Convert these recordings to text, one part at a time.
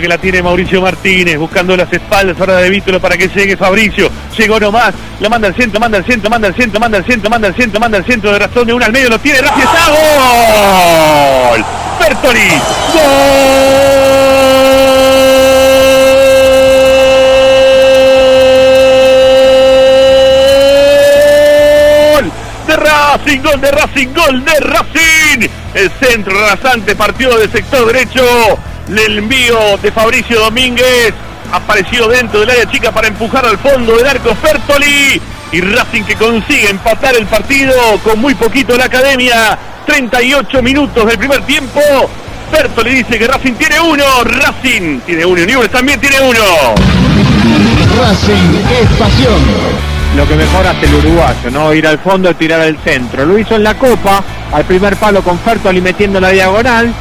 Que la tiene Mauricio Martínez, buscando las espaldas ahora de Vítolo para que llegue Fabricio. Llegó nomás, la manda al centro, manda al centro, manda al centro, manda al centro, manda al centro, manda al centro de razón de una al medio, lo tiene, a gol. Bertoli, gol de Racing, gol de Racing, gol de Racing. El centro rasante partió del sector derecho. El envío de Fabricio Domínguez apareció dentro del área chica para empujar al fondo del arco Fertoli. Y Racing que consigue empatar el partido con muy poquito en la academia. 38 minutos del primer tiempo. Fertoli dice que Racing tiene uno. Racing tiene uno. Newell's también tiene uno. Racing es pasión. lo que mejor hace el uruguayo, ¿no? Ir al fondo y tirar al centro. Lo hizo en la Copa, al primer palo con Fertoli metiendo la diagonal.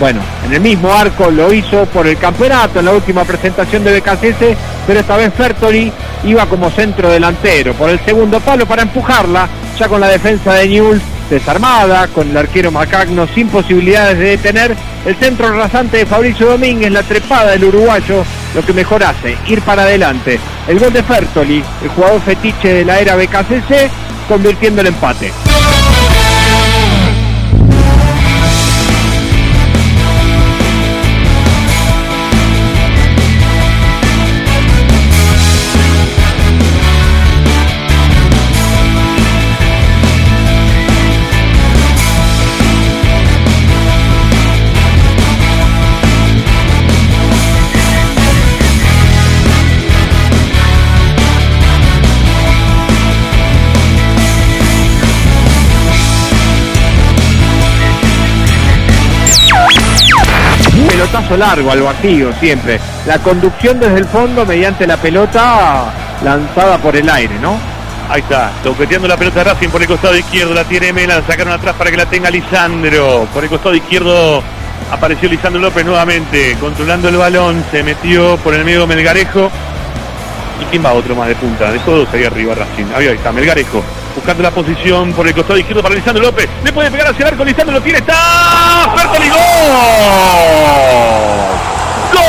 Bueno, en el mismo arco lo hizo por el campeonato en la última presentación de BKCS, pero esta vez Fertoli iba como centro delantero por el segundo palo para empujarla, ya con la defensa de Newell's desarmada, con el arquero Macagno sin posibilidades de detener, el centro rasante de Fabricio Domínguez, la trepada del uruguayo, lo que mejor hace, ir para adelante. El gol de Fertoli, el jugador fetiche de la era BKCC, convirtiendo el empate. Pelotazo largo al vacío siempre. La conducción desde el fondo mediante la pelota lanzada por el aire, ¿no? Ahí está, toqueteando la pelota de Racing por el costado izquierdo, la tiene Mela, sacaron atrás para que la tenga Lisandro. Por el costado izquierdo apareció Lisandro López nuevamente, controlando el balón, se metió por el medio Melgarejo. ¿Y quién va otro más de punta? Dejó dos ahí arriba Racing. Ahí, ahí está, Melgarejo. Buscando la posición por el costado izquierdo para Lisandro López. Le puede pegar hacia el arco, Lisandro lo tiene, está. Fertoli, gol. ¡Gol!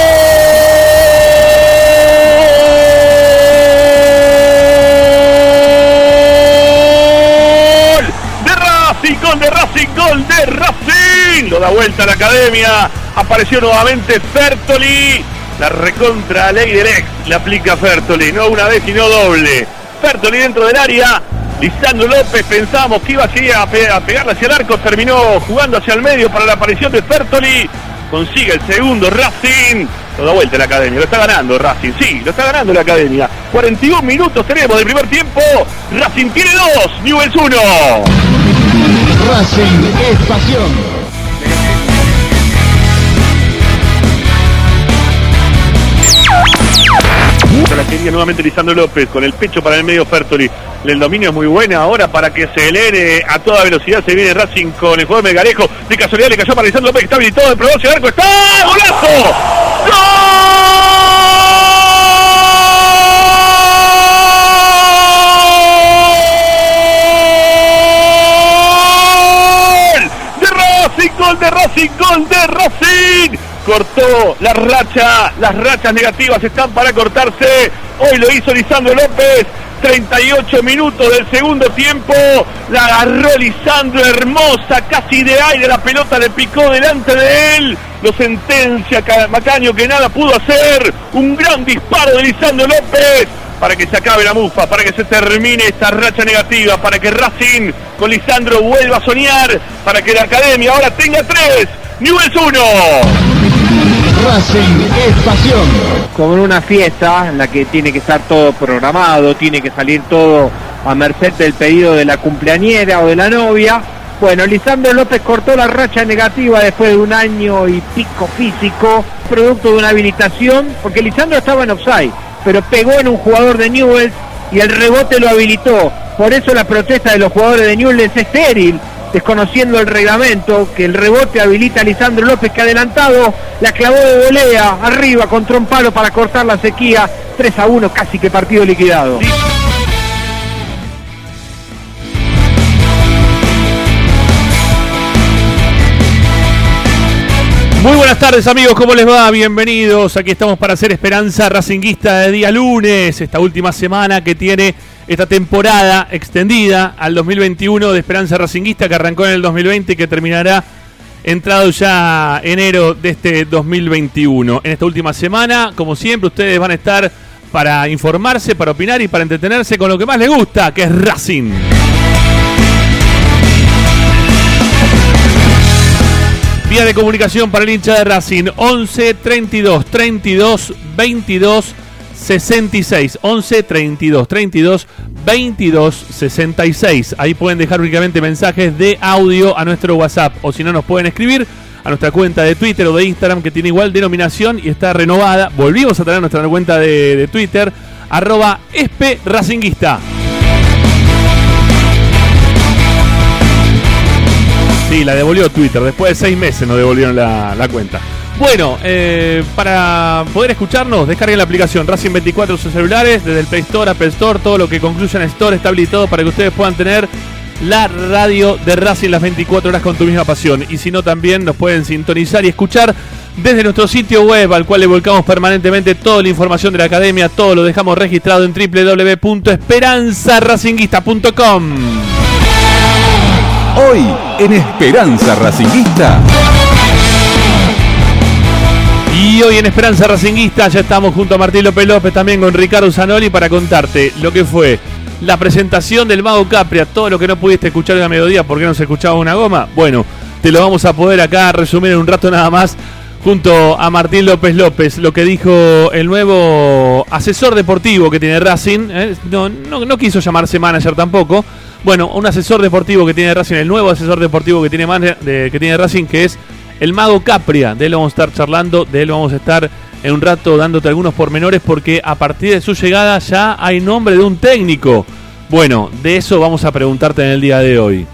Racing, gol de Racing, gol de Racing. Lo da vuelta a la academia. Apareció nuevamente Fertoli. La recontra ley del ex le aplica Fertoli. No una vez, sino doble. Fertoli dentro del área. Lisandro López pensamos que iba a, pe- a pegarle hacia el arco. Terminó jugando hacia el medio para la aparición de Fertoli. Consigue el segundo Racing. Lo da vuelta la academia. Lo está ganando Racing. Sí, lo está ganando la academia. 41 minutos tenemos del primer tiempo. Racing tiene dos. Newell's uno. Racing es pasión. La quería nuevamente Lisandro López con el pecho para el medio Fertoli. El dominio es muy buena ahora para que se acelere a toda velocidad. Se viene Racing con el jugador Melgarejo. De casualidad le cayó para Lisandro López está habilitado. El arco. ¡Está! ¡Golazo! ¡Gol! De Racing, gol de Racing, gol de Racing. Cortó la racha, las rachas negativas están para cortarse. Hoy lo hizo Lisandro López. 38 minutos del segundo tiempo. La agarró Lisandro hermosa, casi de aire. La pelota le picó delante de él. Lo sentencia Ca- Macaño que nada pudo hacer. Un gran disparo de Lisandro López para que se acabe la mufa, para que se termine esta racha negativa, para que Racing con Lisandro vuelva a soñar, para que la academia ahora tenga tres. Newell's uno. Racing es pasión. como en una fiesta en la que tiene que estar todo programado, tiene que salir todo a merced del pedido de la cumpleañera o de la novia. Bueno, Lisandro López cortó la racha negativa después de un año y pico físico, producto de una habilitación, porque Lisandro estaba en offside, pero pegó en un jugador de Newell's y el rebote lo habilitó. Por eso la protesta de los jugadores de Newell's es estéril, desconociendo el reglamento, que el rebote habilita a Lisandro López que adelantado la clavó de volea arriba contra un palo para cortar la sequía, 3 a 1 casi que partido liquidado. Muy buenas tardes amigos, ¿cómo les va? Bienvenidos. Aquí estamos para hacer Esperanza Racinguista de día lunes, esta última semana que tiene esta temporada extendida al 2021 de Esperanza Racinguista que arrancó en el 2020 y que terminará entrado ya enero de este 2021. En esta última semana, como siempre, ustedes van a estar para informarse, para opinar y para entretenerse con lo que más les gusta, que es Racing. Vía de comunicación para el hincha de Racing 11 32 32 22 66 11 32 32 22 66. Ahí pueden dejar únicamente mensajes de audio a nuestro WhatsApp o si no nos pueden escribir a nuestra cuenta de Twitter o de Instagram que tiene igual denominación y está renovada. Volvimos a tener nuestra cuenta de, Twitter arroba espe racinguista. Sí, la devolvió Twitter. Después de seis meses nos devolvieron la, la cuenta. Bueno, eh, para poder escucharnos, descarguen la aplicación Racing 24 en sus celulares, desde el Play Store, Apple Store, todo lo que concluya en Store está habilitado para que ustedes puedan tener la radio de Racing las 24 horas con tu misma pasión. Y si no, también nos pueden sintonizar y escuchar desde nuestro sitio web, al cual le volcamos permanentemente toda la información de la academia. Todo lo dejamos registrado en www.esperanzaracinguista.com. Hoy en Esperanza Racinguista. Hoy en Esperanza Racinguista ya estamos junto a Martín López López, también con Ricardo Zanoli, para contarte lo que fue la presentación del Mago Capria, todo lo que no pudiste escuchar en la mediodía porque no se escuchaba una goma. Bueno, te lo vamos a poder acá resumir en un rato nada más junto a Martín López López, lo que dijo el nuevo asesor deportivo que tiene Racing. ¿eh? No, no, quiso llamarse manager tampoco. Bueno, un asesor deportivo que tiene Racing, el nuevo asesor deportivo que tiene, que tiene Racing, que es el Mago Capria. De él vamos a estar charlando, de él vamos a estar en un rato dándote algunos pormenores porque a partir de su llegada ya hay nombre de un técnico. Bueno, de eso vamos a preguntarte en el día de hoy.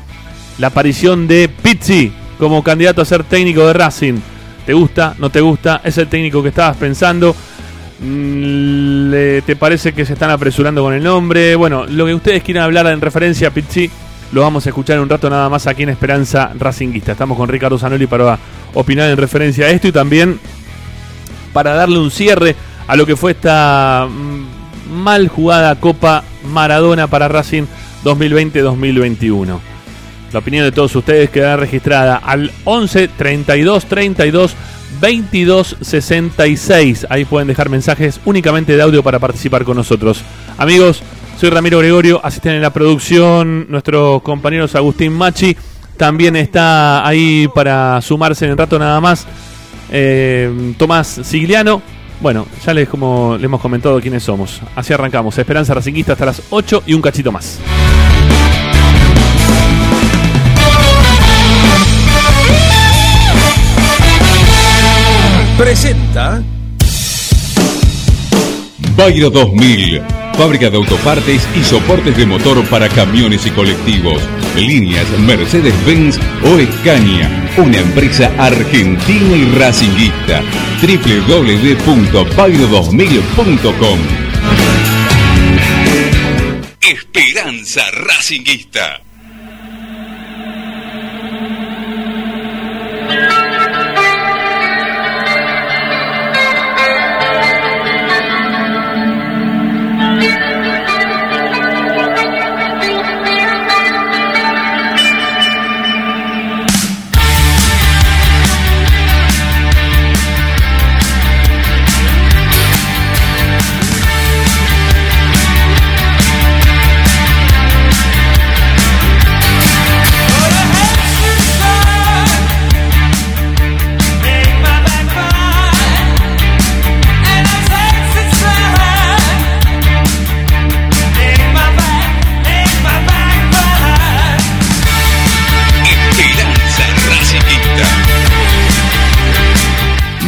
La aparición de Pizzi como candidato a ser técnico de Racing. ¿Te gusta? ¿No te gusta? ¿Es el técnico que estabas pensando? Mm, ¿Te parece que se están apresurando con el nombre? Bueno, lo que ustedes quieran hablar en referencia a Pizzi lo vamos a escuchar un rato nada más aquí en Esperanza Racinguista. Estamos con Ricardo Zanoli para opinar en referencia a esto y también para darle un cierre a lo que fue esta mm, mal jugada Copa Maradona para Racing 2020-2021. La opinión de todos ustedes queda registrada al 11 32 32 22 66. Ahí pueden dejar mensajes únicamente de audio para participar con nosotros. Amigos, soy Ramiro Gregorio, asisten en la producción nuestros compañeros Agustín Machi. También está ahí para sumarse en el rato nada más eh, Tomás Sigliano. Bueno, ya les, como, les hemos comentado quiénes somos. Así arrancamos. Esperanza Racinguista hasta las 8 y un cachito más. Presenta Bayro 2000, fábrica de autopartes y soportes de motor para camiones y colectivos. Líneas Mercedes-Benz o Escaña, una empresa argentina y racinguista. www.bayro2000.com Esperanza Racinguista.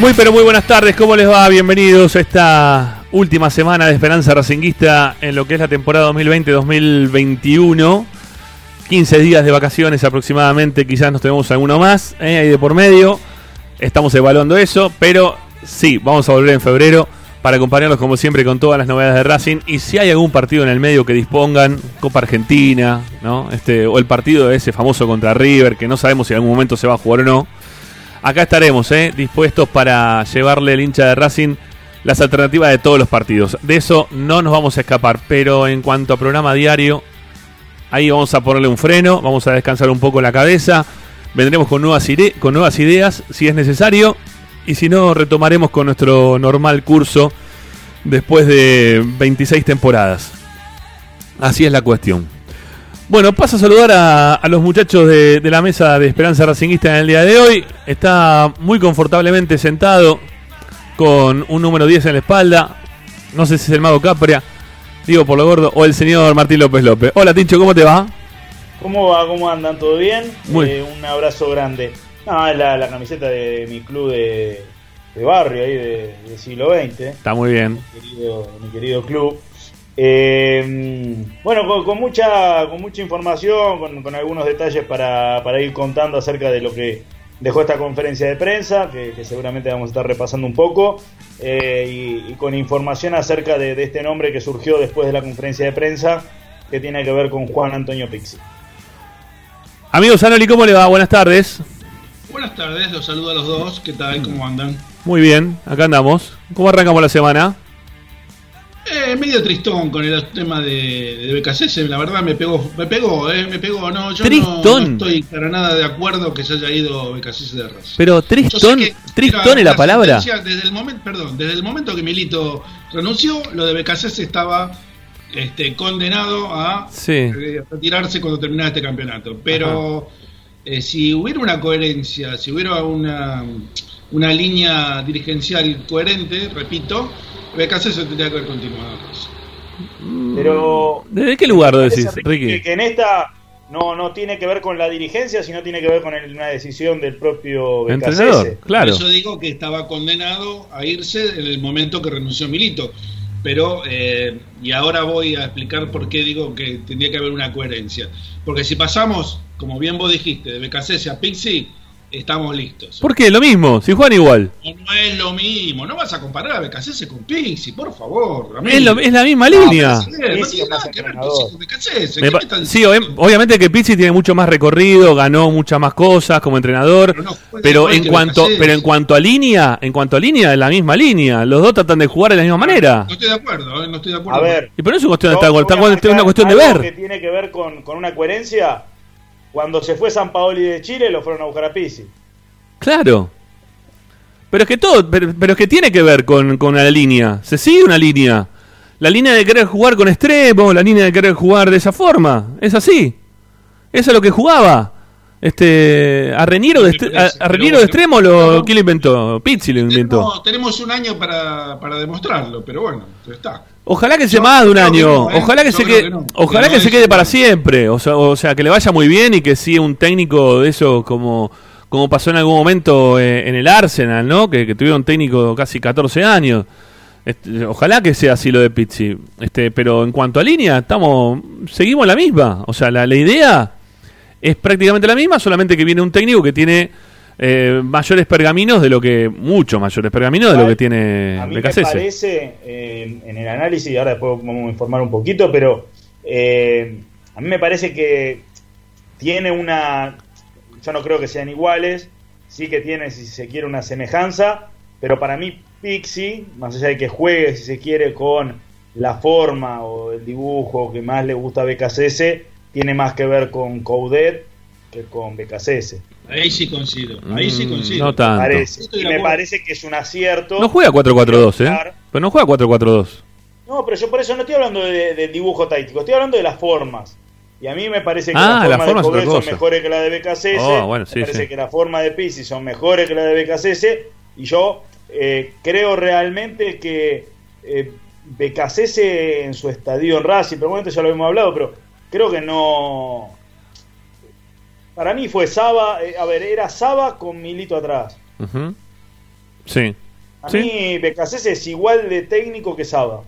Muy pero muy buenas tardes, ¿cómo les va? Bienvenidos a esta última semana de Esperanza Racinguista en lo que es la temporada 2020-2021. 15 días de vacaciones aproximadamente, quizás nos tenemos alguno más ¿eh? ahí de por medio. Estamos evaluando eso, pero sí, vamos a volver en febrero para acompañarlos como siempre con todas las novedades de Racing. Y si hay algún partido en el medio que dispongan, Copa Argentina, ¿no? Este, o el partido de ese famoso contra River, que no sabemos si en algún momento se va a jugar o no acá estaremos, ¿eh? dispuestos para llevarle el hincha de Racing las alternativas de todos los partidos. De eso no nos vamos a escapar, pero en cuanto a programa diario, ahí vamos a ponerle un freno, vamos a descansar un poco la cabeza, vendremos con nuevas, con nuevas ideas si es necesario, y si no, retomaremos con nuestro normal curso después de 26 temporadas. Así es la cuestión. Bueno, paso a saludar a, los muchachos de, de, la mesa de Esperanza Racingista en el día de hoy. Está muy confortablemente sentado con un número 10 en la espalda. No sé si es el mago Capria, digo por lo gordo, o el señor Martín López López. Hola Tincho, ¿cómo te va? ¿Cómo va? ¿Cómo andan? ¿Todo bien? Eh, un abrazo grande. No, es la, camiseta de, mi club de, barrio ahí de, siglo XX. Está muy bien. Mi querido, mi querido club. Eh, bueno, con, mucha con mucha información, con, con algunos detalles para, para ir contando acerca de lo que dejó esta conferencia de prensa, que, seguramente vamos a estar repasando un poco, eh, y, con información acerca de, este nombre que surgió después de la conferencia de prensa, que tiene que ver con Juan Antonio Pixi. Amigos Anoli, ¿cómo le va? Buenas tardes. Buenas tardes, los saludo a los dos, ¿qué tal? ¿Cómo andan? Muy bien, acá andamos. ¿Cómo arrancamos la semana? Eh, medio tristón con el tema de, de BKC, la verdad me pegó, me pegó, eh, me pegó, no, yo no, estoy para nada de acuerdo que se haya ido BKC de raza. Pero tristón, tristón es la, palabra. Desde el momento, perdón, desde el momento que Milito renunció, lo de BKC estaba este, condenado a eh, retirarse cuando terminara este campeonato. Pero eh, si hubiera una coherencia, si hubiera una, una línea dirigencial coherente, repito, Se tendría que haber continuado. Pero. ¿Desde qué lugar lo decís, Ricky? Que, en esta no, no tiene que ver con la dirigencia, sino tiene que ver con una decisión del propio BKC. Entrenador, claro. Por eso digo que estaba condenado a irse en el momento que renunció Milito. Pero, eh, y ahora voy a explicar por qué digo que tendría que haber una coherencia. Porque si pasamos, como bien vos dijiste, de BKC a Pixie, estamos listos. ¿Por qué? Lo mismo, si juegan igual. No, es lo mismo, no vas a comparar a BKC con Pixi, por favor. Es, es, la misma línea. Sí, obviamente que Pixi tiene mucho más recorrido, ganó muchas más cosas como entrenador, pero, en cuanto pero en cuanto a línea, en cuanto a línea es la misma línea, los dos tratan de jugar de la misma manera. No estoy de acuerdo, eh, no estoy de acuerdo. A ver, y por eso es cuestión de, es una cuestión de ver. Que tiene que ver con, con una coherencia cuando se fue San Paoli de Chile, lo fueron a buscar a Pisi. Claro. Pero es que todo, pero, es que tiene que ver con, con la línea. Se sigue una línea. La línea de querer jugar con extremo, la línea de querer jugar de esa forma. Es así. Eso es lo que jugaba. Este, a Reniero de, a, de extremo, lo, ¿quién lo inventó? Pizzi lo inventó. Tenemos, un año para, para demostrarlo, pero bueno, está. Ojalá que sea más de un año. Ojalá que se quede, ojalá que, se quede para siempre. O sea, o sea, que le vaya muy bien y que siga un técnico de eso como, como pasó en algún momento eh, en el Arsenal, ¿no? Que, que tuvieron técnico casi 14 años. Este, ojalá que sea así lo de Pizzi. Este, pero en cuanto a línea, estamos seguimos la misma. O sea, la, la idea es prácticamente la misma, solamente que viene un técnico que tiene eh, mayores pergaminos de lo que, mucho mayores pergaminos de lo que tiene A mí me parece, eh, en el análisis, y ahora después vamos a informar un poquito, pero eh, a mí me parece que tiene una, yo no creo que sean iguales, sí que tiene, si se quiere, una semejanza, pero para mí Pixie, más allá de que juegue, si se quiere, con la forma o el dibujo que más le gusta a BKCS, tiene más que ver con Coudet que con BKCS. Ahí sí coincido, ahí sí mm, coincido. No tanto. Me parece, y me parece que es un acierto. No juega 4-4-2, ¿eh? Pero no juega 4-4-2. No, pero yo por eso no estoy hablando del de dibujo táctico, estoy hablando de las formas. Y a mí me parece que ah, las formas, de son mejores que las de BKCS. Oh, bueno, sí, me parece que la forma de Pisi son mejores que las de BKCS. Y yo eh, creo realmente que eh, BKCS en su estadio en Racing, pero bueno, ya lo hemos hablado, pero creo que no. Para mí fue Saba, eh, a ver, era Saba con Milito atrás. Sí. A mí BKC es igual de técnico que Saba.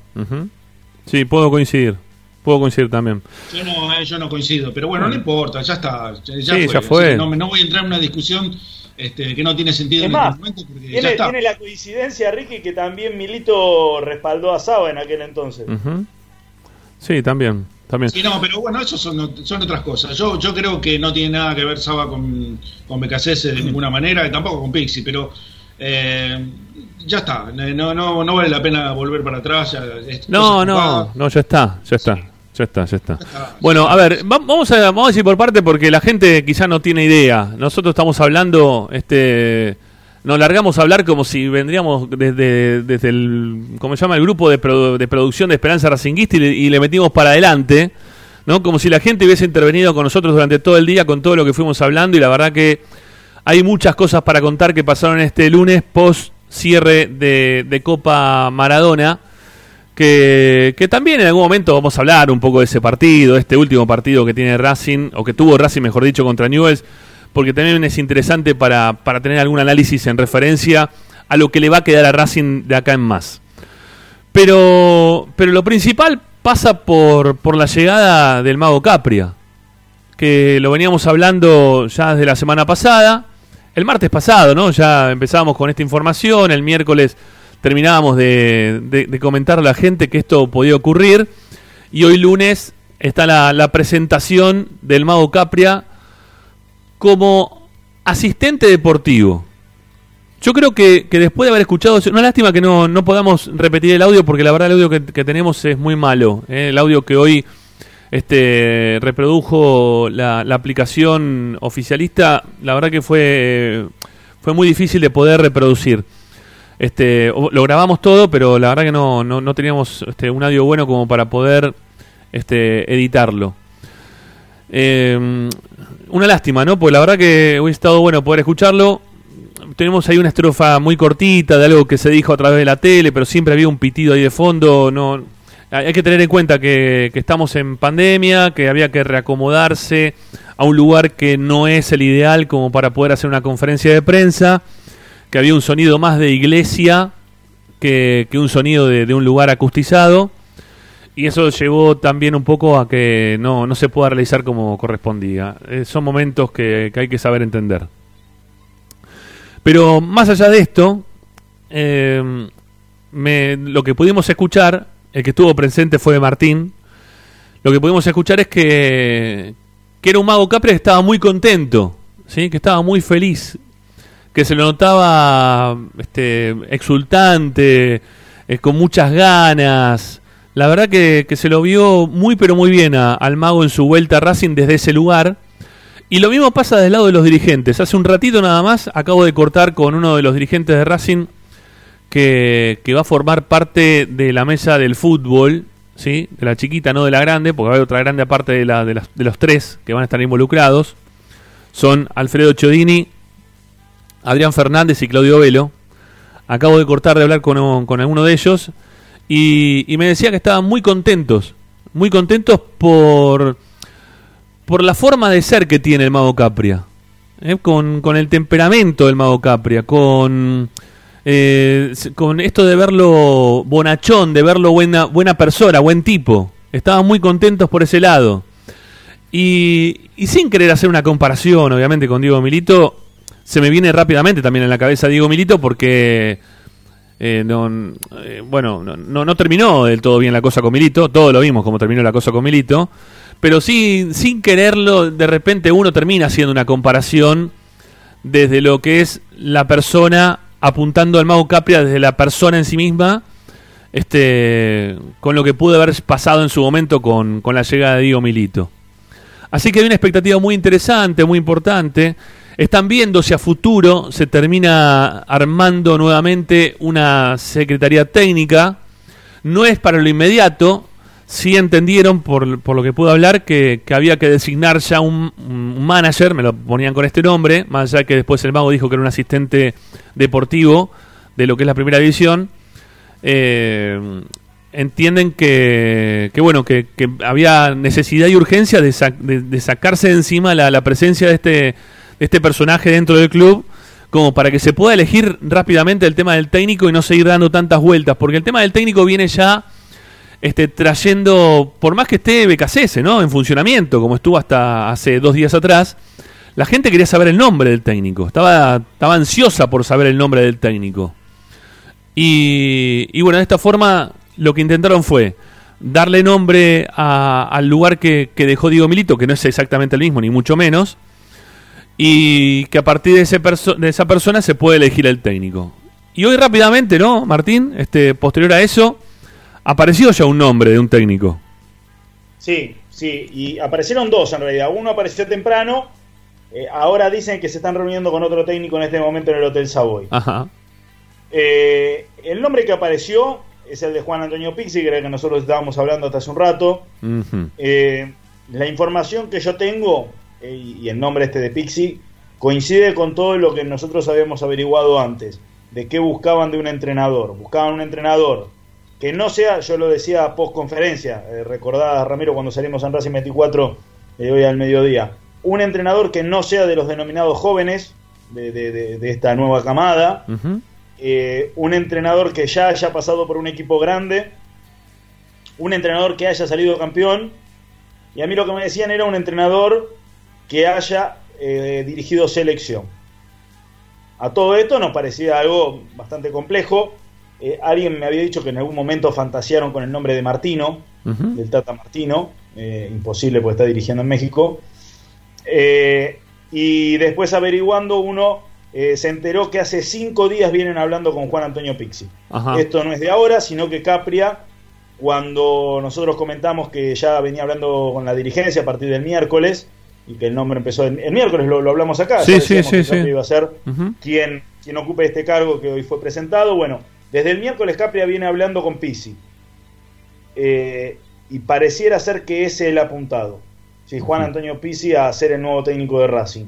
Sí, puedo coincidir. Puedo coincidir también. Yo no, eh, yo no coincido, pero bueno, no importa, ya está. Ya sí, fue. Ya fue. no, no, voy a entrar en una discusión este, que no tiene sentido en este momento. Porque tiene, ya está. tiene la coincidencia, Ricky, que también Milito respaldó a Saba en aquel entonces. Sí, también. También. Sí, no, pero bueno, eso son, son otras cosas. Yo, yo creo que no tiene nada que ver Saba con, con BKC de ninguna manera, y tampoco con Pixie, pero eh, ya está. No, no, no vale la pena volver para atrás. no, no, no, ya está, ya está. Ya está, ya está. Bueno, a ver, vamos a, vamos a decir por parte porque la gente quizá no tiene idea. Nosotros estamos hablando, este, nos largamos a hablar como si vendríamos desde, desde el, ¿cómo se llama? El grupo de, de producción de Esperanza Racinguista y le, metimos para adelante, ¿no? Como si la gente hubiese intervenido con nosotros durante todo el día con todo lo que fuimos hablando y la verdad que hay muchas cosas para contar que pasaron este lunes post cierre de, de Copa Maradona que, también en algún momento vamos a hablar un poco de ese partido, este último partido que tiene Racing, o que tuvo Racing, mejor dicho, contra Newells, porque también es interesante para, para tener algún análisis en referencia a lo que le va a quedar a Racing de acá en más. Pero, pero lo principal pasa por, por la llegada del mago Capria, que lo veníamos hablando ya desde la semana pasada, el martes pasado, ¿no? Ya empezábamos con esta información, el miércoles terminábamos de, de, comentar a la gente que esto podía ocurrir. Y hoy lunes está la, presentación del Mago Capria como asistente deportivo. Yo creo que, después de haber escuchado, una lástima que no, no, podamos repetir el audio porque la verdad el audio que, tenemos es muy malo. ¿eh? El audio que hoy este, reprodujo la, aplicación oficialista, la verdad que fue, fue muy difícil de poder reproducir. Este, lo grabamos todo, pero la verdad que no, no, teníamos este, un audio bueno como para poder este, editarlo. Em, una lástima, ¿no? Porque la verdad que hubiera estado bueno poder escucharlo. Tenemos ahí una estrofa muy cortita de algo que se dijo a través de la tele, pero siempre había un pitido ahí de fondo. No, hay que tener en cuenta que estamos en pandemia, que había que reacomodarse a un lugar que no es el ideal como para poder hacer una conferencia de prensa que había un sonido más de iglesia que, un sonido de, un lugar acustizado. Y eso llevó también un poco a que no, no se pueda realizar como correspondía. Eh, son momentos que, hay que saber entender. Pero más allá de esto, eh, lo que pudimos escuchar, el que estuvo presente fue Martín, lo que pudimos escuchar es que, que era un mago Capri que estaba muy contento, ¿sí? que estaba muy feliz que se lo notaba este, exultante, eh, con muchas ganas. La verdad que, se lo vio muy pero muy bien al mago en su vuelta a Racing desde ese lugar. Y lo mismo pasa del lado de los dirigentes. Hace un ratito nada más acabo de cortar con uno de los dirigentes de Racing que, va a formar parte de la mesa del fútbol, ¿sí? de la chiquita, no de la grande, porque va a haber otra grande aparte de, la, de, de los tres que van a estar involucrados. Son Alfredo Chodini, Adrián Fernández y Claudio Velo. Acabo de cortar de hablar con, con alguno de ellos y, me decía que estaban muy contentos, muy contentos por, por la forma de ser que tiene el Mago Capria, ¿eh? con, con, el temperamento del Mago Capria, con, eh, con esto de verlo bonachón, de verlo buena, buena persona, buen tipo. Estaban muy contentos por ese lado. Y, y sin querer hacer una comparación, obviamente, con Diego Milito, se me viene rápidamente también en la cabeza Diego Milito porque eh, eh, bueno, no, terminó del todo bien la cosa con Milito, todo lo vimos como terminó la cosa con Milito, pero sí, sin quererlo, de repente uno termina haciendo una comparación desde lo que es la persona apuntando al mago Capria desde la persona en sí misma, este, con lo que pudo haber pasado en su momento con, con la llegada de Diego Milito. Así que hay una expectativa muy interesante, muy importante. Están viendo si a futuro se termina armando nuevamente una secretaría técnica. No es para lo inmediato. Sí entendieron, por, por lo que puedo hablar, que, había que designar ya un, manager, me lo ponían con este nombre, más allá que después el mago dijo que era un asistente deportivo de lo que es la primera división. Eh, entienden que, que bueno que, había necesidad y urgencia de, de, sacarse de encima la, la, presencia de este este personaje dentro del club como para que se pueda elegir rápidamente el tema del técnico y no seguir dando tantas vueltas, porque el tema del técnico viene ya este, trayendo, por más que esté BKCS, ¿no? En funcionamiento, como estuvo hasta hace dos días atrás, la gente quería saber el nombre del técnico, estaba, estaba ansiosa por saber el nombre del técnico. Y, y bueno, de esta forma lo que intentaron fue darle nombre al lugar que, dejó Diego Milito, que no es exactamente el mismo, ni mucho menos, y que a partir de, ese de esa persona se puede elegir el técnico. Y hoy rápidamente, ¿no, Martín? Este, posterior a eso, apareció ya un nombre de un técnico. Sí, sí, y aparecieron dos en realidad. Uno apareció temprano, eh, ahora dicen que se están reuniendo con otro técnico en este momento en el Hotel Savoy. Ajá. Eh, el nombre que apareció es el de Juan Antonio Pixi, que era el que nosotros estábamos hablando hasta hace un rato. Eh, la información que yo tengo, y el nombre este de Pixi, coincide con todo lo que nosotros habíamos averiguado antes, de qué buscaban de un entrenador. Buscaban un entrenador que no sea, yo lo decía post conferencia, recordada Ramiro cuando salimos en Racing 24 de hoy al mediodía, un entrenador que no sea de los denominados jóvenes de, esta nueva camada, eh, un entrenador que ya haya pasado por un equipo grande, un entrenador que haya salido campeón, y a mí lo que me decían era un entrenador que haya eh, dirigido selección. A todo esto nos parecía algo bastante complejo. Eh, alguien me había dicho que en algún momento fantasearon con el nombre de Martino, del Tata Martino, imposible porque está dirigiendo en México. Eh, y después averiguando uno eh, se enteró que hace cinco días vienen hablando con Juan Antonio Pixi. Esto no es de ahora, sino que Capria, cuando nosotros comentamos que ya venía hablando con la dirigencia a partir del miércoles, y que el nombre empezó el, miércoles, lo, hablamos acá, sí, sí, sí, sí. iba a ser quien, quien ocupe este cargo que hoy fue presentado. Bueno, desde el miércoles Capria viene hablando con Pixi. Eh, y pareciera ser que ese es el apuntado. Sí, Juan Antonio Pizzi a ser el nuevo técnico de Racing.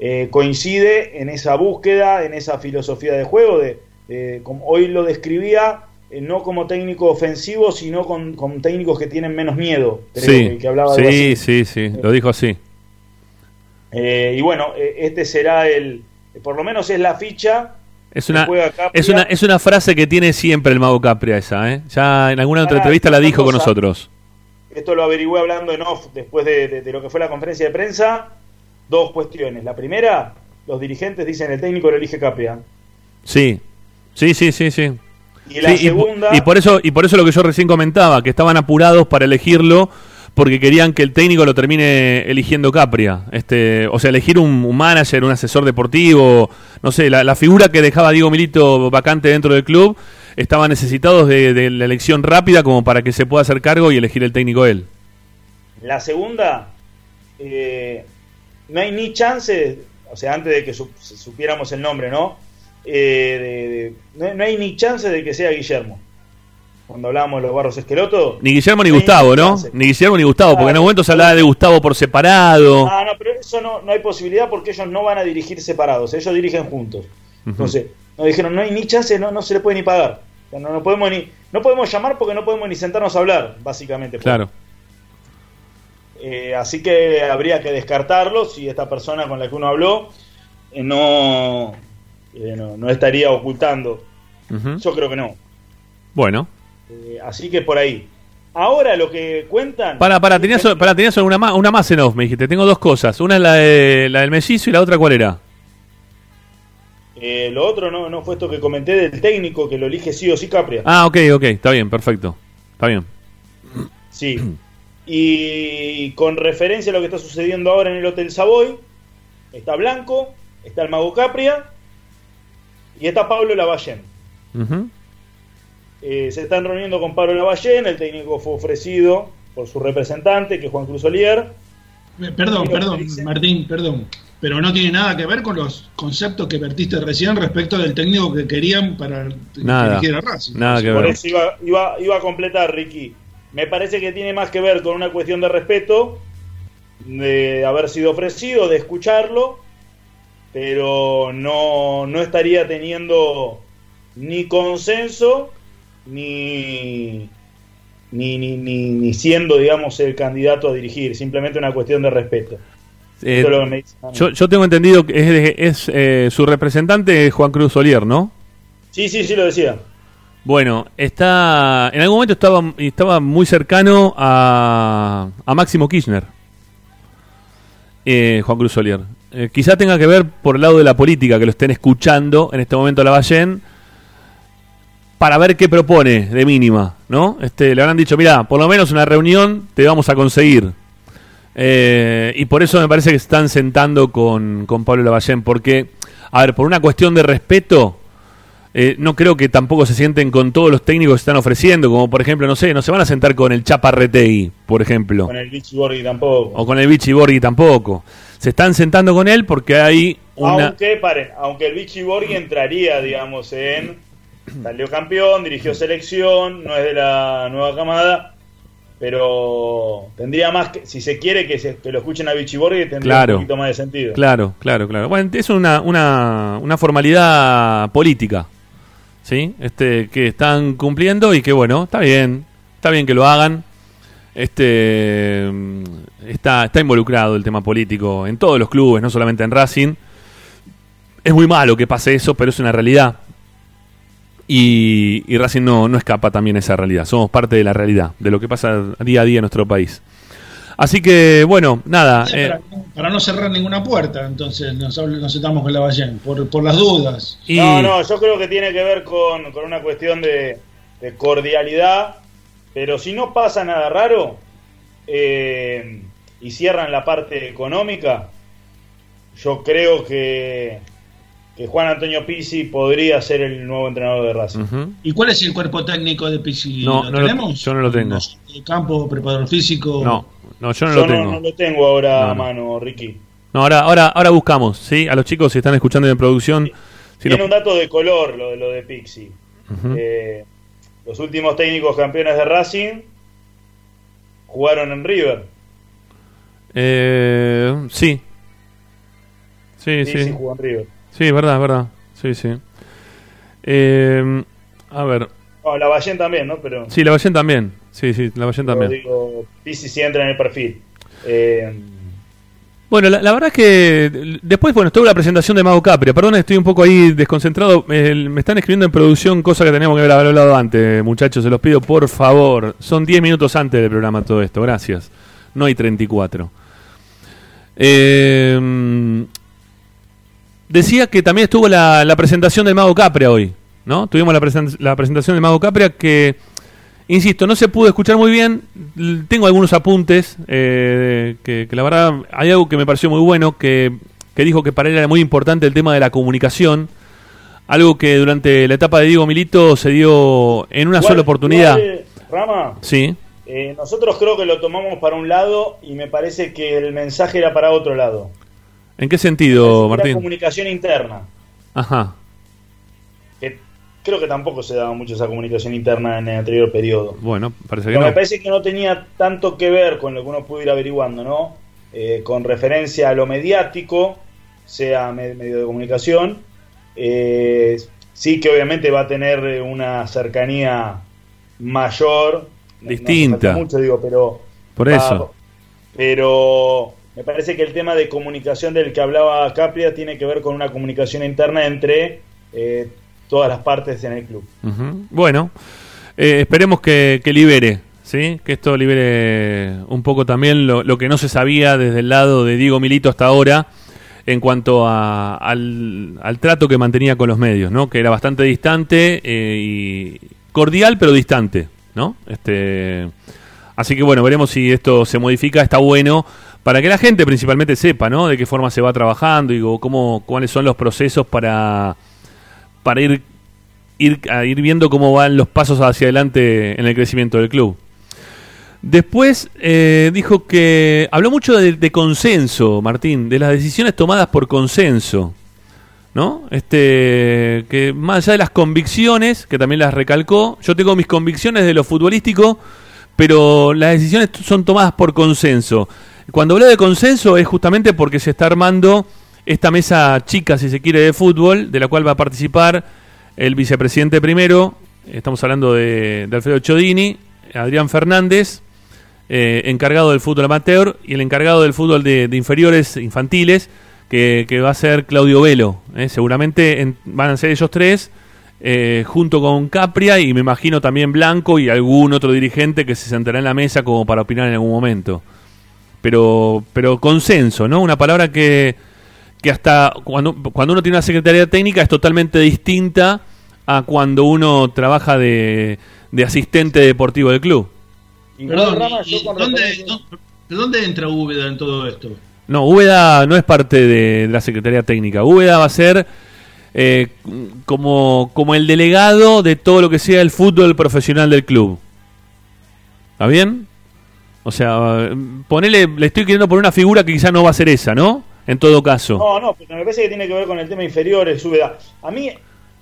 Eh, coincide en esa búsqueda, en esa filosofía de juego, de, como hoy lo describía, eh, no como técnico ofensivo, sino con, técnicos que tienen menos miedo. sí, que, hablaba sí, sí, sí, lo dijo así. Eh, y bueno, este será el, por lo menos es la ficha. Es una, es, una, es una frase que tiene siempre el mago Capria esa, ¿eh? Ya en alguna otra entrevista la dijo con nosotros esto lo averigüé hablando en off después de, lo que fue la conferencia de prensa, dos cuestiones. La primera, los dirigentes dicen el técnico lo elige Capria. Sí, sí, sí, sí, sí. Y la segunda... Y, por eso, y por eso lo que yo recién comentaba, que estaban apurados para elegirlo porque querían que el técnico lo termine eligiendo Capria. Este, o sea, elegir un, manager, un asesor deportivo, no sé, la, figura que dejaba Diego Milito vacante dentro del club estaban necesitados de, la elección rápida como para que se pueda hacer cargo y elegir el técnico él. La segunda, eh, no hay ni chance, o sea, antes de que supiéramos el nombre, ¿no? Eh, no, hay ni chance de que sea Guillermo. Cuando hablábamos de los barros esquelotos. Ni Guillermo ni Gustavo, ¿no? Ni Guillermo ni Gustavo, porque en un momento se hablaba de Gustavo por separado. Ah, no, pero eso no, no hay posibilidad porque ellos no van a dirigir separados, ellos dirigen juntos. Entonces, nos dijeron, no hay ni chance, no, no se le puede ni pagar. No, no, podemos ni, no podemos llamar porque no podemos ni sentarnos a hablar, básicamente. Claro. Eh, así que habría que descartarlo si esta persona con la que uno habló eh, no, eh, no, estaría ocultando. Yo creo que no. Bueno. Así que por ahí. Ahora lo que cuentan. Para, para, tenías, para, tenías una, más, una más en off, me dijiste. Tengo dos cosas. Una es la, de, la del mellizo y la otra, ¿cuál era? Eh, lo otro no, no fue esto que comenté del técnico que lo elige sí o sí Capria. Ah, ok, ok, está bien, perfecto. Está bien. Sí. Y con referencia a lo que está sucediendo ahora en el Hotel Savoy, está Blanco, está el Mago Capria y está Pablo Lavallén. Eh, se están reuniendo con Pablo Lavallén, el técnico fue ofrecido por su representante, que es Juan Cruz Olier. Eh, perdón, perdón, Martín, perdón pero no tiene nada que ver con los conceptos que vertiste recién respecto del técnico que querían para nada, dirigir a Racing. Nada que Por eso iba, iba, a completar, Ricky. Me parece que tiene más que ver con una cuestión de respeto, de haber sido ofrecido, de escucharlo, pero no, no estaría teniendo ni consenso ni, ni, ni, ni, siendo, digamos, el candidato a dirigir, simplemente una cuestión de respeto. Eh, yo, tengo entendido que es, eh, su representante Juan Cruz Solier, ¿no? Sí, sí, sí lo decía. Bueno, está en algún momento estaba, estaba muy cercano a, a Máximo Kirchner, eh, Juan Cruz Solier. quizá tenga que ver por el lado de la política, que lo estén escuchando en este momento a la Ballén. Para ver qué propone de mínima, ¿no? Este, le habrán dicho, mira, por lo menos una reunión te vamos a conseguir. Eh, y por eso me parece que se están sentando con, con Pablo Lavallén, porque, a ver, por una cuestión de respeto, eh, no creo que tampoco se sienten con todos los técnicos que están ofreciendo, como por ejemplo, no sé, no se van a sentar con el Chaparretegui, por ejemplo. Con el Vichy Borghi tampoco. O con el Vichy Borghi tampoco. Se están sentando con él porque hay una... Aunque, paren, aunque el Vichy Borghi entraría, digamos, en... Salió campeón, dirigió selección, no es de la nueva camada, pero tendría más que, si se quiere que, se, que lo escuchen a Vichy Borghi, tendría un poquito más de sentido. Claro, claro, claro. Bueno, es una, una, una formalidad política, ¿sí? Este, que están cumpliendo y que bueno, está bien, está bien que lo hagan. Este está, está involucrado el tema político en todos los clubes, no solamente en Racing. Es muy malo que pase eso, pero es una realidad. Y, Racing no, no escapa también a esa realidad. Somos parte de la realidad, de lo que pasa día a día en nuestro país. Así que, bueno, nada. Eh, para, no cerrar ninguna puerta, entonces nos, nos sentamos con la Ballén, por, por las dudas. No, no, yo creo que tiene que ver con, una cuestión de, cordialidad, pero si no pasa nada raro eh, y cierran la parte económica, yo creo que que Juan Antonio Pizzi podría ser el nuevo entrenador de Racing. ¿Y cuál es el cuerpo técnico de Pizzi? No, ¿Lo no tenemos? yo no lo tengo. ¿Campo, preparador físico? No, no yo no lo tengo. No, lo tengo ahora a mano, Ricky. No, ahora, ahora, ahora buscamos, ¿sí? A los chicos si están escuchando en producción. Tiene un dato de color lo, lo de Pixi. Eh, los últimos técnicos campeones de Racing jugaron en River. Eh, sí. Sí, sí. Sí, jugó en River. Sí, verdad, verdad. Sí, sí. Eh, a ver. Oh, la Ballén también, ¿no? Pero, sí, la Ballén también. Sí, sí, la Ballén también. Digo, sí entra en el perfil. Eh, bueno, la, verdad es que después, bueno, estuvo la presentación de Mago Capria. Perdón, estoy un poco ahí desconcentrado. me están escribiendo en producción cosas que teníamos que haber hablado antes, muchachos. Se los pido, por favor. Son 10 minutos antes del programa todo esto. Gracias. No hay 34. Eh, decía que también estuvo la, presentación del Mago Capria hoy, ¿no? Tuvimos la, la, presentación del Mago Capria que, insisto, no se pudo escuchar muy bien. Tengo algunos apuntes, eh, que, la verdad hay algo que me pareció muy bueno, que, dijo que para él era muy importante el tema de la comunicación. Algo que durante la etapa de Diego Milito se dio en una sola oportunidad. Rama, sí. Eh, nosotros creo que lo tomamos para un lado y me parece que el mensaje era para otro lado. ¿En qué sentido, Martín? La comunicación interna. Ajá. creo que tampoco se daba mucho esa comunicación interna en el anterior periodo. Bueno, parece que Pero no. Me parece que no tenía tanto que ver con lo que uno pudo ir averiguando, ¿no? Eh, con referencia a lo mediático, sea medio de comunicación. Eh, sí que obviamente va a tener eh, una cercanía mayor. Distinta. mucho, digo, pero. Por eso. Pero me parece que el tema de comunicación del que hablaba Capria tiene que ver con una comunicación interna entre eh, todas las partes en el club. Bueno, eh, esperemos que, libere, ¿sí? que esto libere un poco también lo, que no se sabía desde el lado de Diego Milito hasta ahora en cuanto al, trato que mantenía con los medios, ¿no? que era bastante distante eh, y cordial pero distante. ¿no? Este, así que bueno, veremos si esto se modifica, está bueno para que la gente principalmente sepa, ¿no? De qué forma se va trabajando y cómo, cuáles son los procesos para, para ir, ir, ir viendo cómo van los pasos hacia adelante en el crecimiento del club. Después eh, dijo que habló mucho de, consenso, Martín, de las decisiones tomadas por consenso, ¿no? Este, que más allá de las convicciones, que también las recalcó, yo tengo mis convicciones de lo futbolístico, pero las decisiones son tomadas por consenso. Cuando hablo de consenso es justamente porque se está armando esta mesa chica, si se quiere, de fútbol, de la cual va a participar el vicepresidente primero, estamos hablando de, Alfredo Chodini, Adrián Fernández, eh, encargado del fútbol amateur, y el encargado del fútbol de, inferiores infantiles, que, va a ser Claudio Velo. Eh. Seguramente van a ser ellos tres, eh, junto con Capria y me imagino también Blanco y algún otro dirigente que se sentará en la mesa como para opinar en algún momento pero, pero consenso, ¿no? Una palabra que, que hasta cuando, cuando uno tiene una secretaría técnica es totalmente distinta a cuando uno trabaja de, de asistente deportivo del club. Perdón, ¿dónde, ¿dónde entra Úbeda en todo esto? No, Úbeda no es parte de la Secretaría Técnica. Úbeda va a ser eh, como, como el delegado de todo lo que sea el fútbol profesional del club. ¿Está bien? O sea, ponele, le estoy queriendo poner una figura que quizá no va a ser esa, ¿no? En todo caso. No, no, pero me parece que tiene que ver con el tema inferiores, Úbeda. A mí...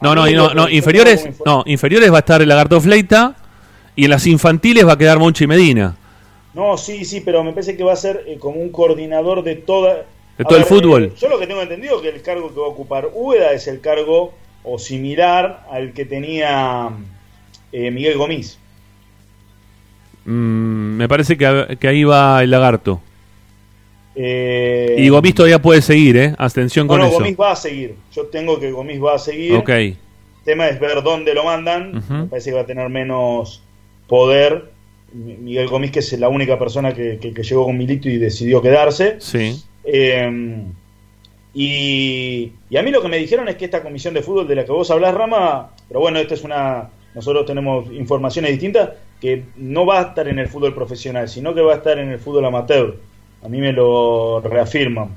No, no, no, no, inferiores, no, inferiores va a estar el Lagarto Fleita y en las infantiles va a quedar Monchi Medina. No, sí, sí, pero me parece que va a ser eh, como un coordinador de toda... De todo el fútbol. Eh, yo lo que tengo entendido es que el cargo que va a ocupar Úbeda es el cargo o similar al que tenía eh, Miguel Gomis. Mm, me parece que, ahí va el lagarto. y Gomis todavía puede seguir, ¿eh? Atención con no, eso. Gomis va a seguir. Yo tengo que Gomis va a seguir. Ok. El tema es ver dónde lo mandan. Me parece que va a tener menos poder Miguel Gomis, que es la única persona que, llegó con Milito y decidió quedarse. Sí. Eh, y, a mí lo que me dijeron es que esta comisión de fútbol de la que vos hablas, Rama, pero bueno, esta es una. Nosotros tenemos informaciones distintas, que no va a estar en el fútbol profesional, sino que va a estar en el fútbol amateur. A mí me lo reafirman.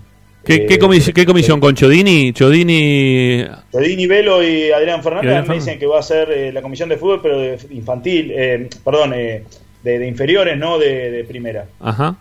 ¿Qué, qué, eh, comisión? ¿Con Chodini? Chodini... Chodini, Velo y Adrián Fernández me dicen que va a ser eh, la comisión de fútbol, pero de infantil, perdón, eh, de, inferiores, no de, primera. Ajá.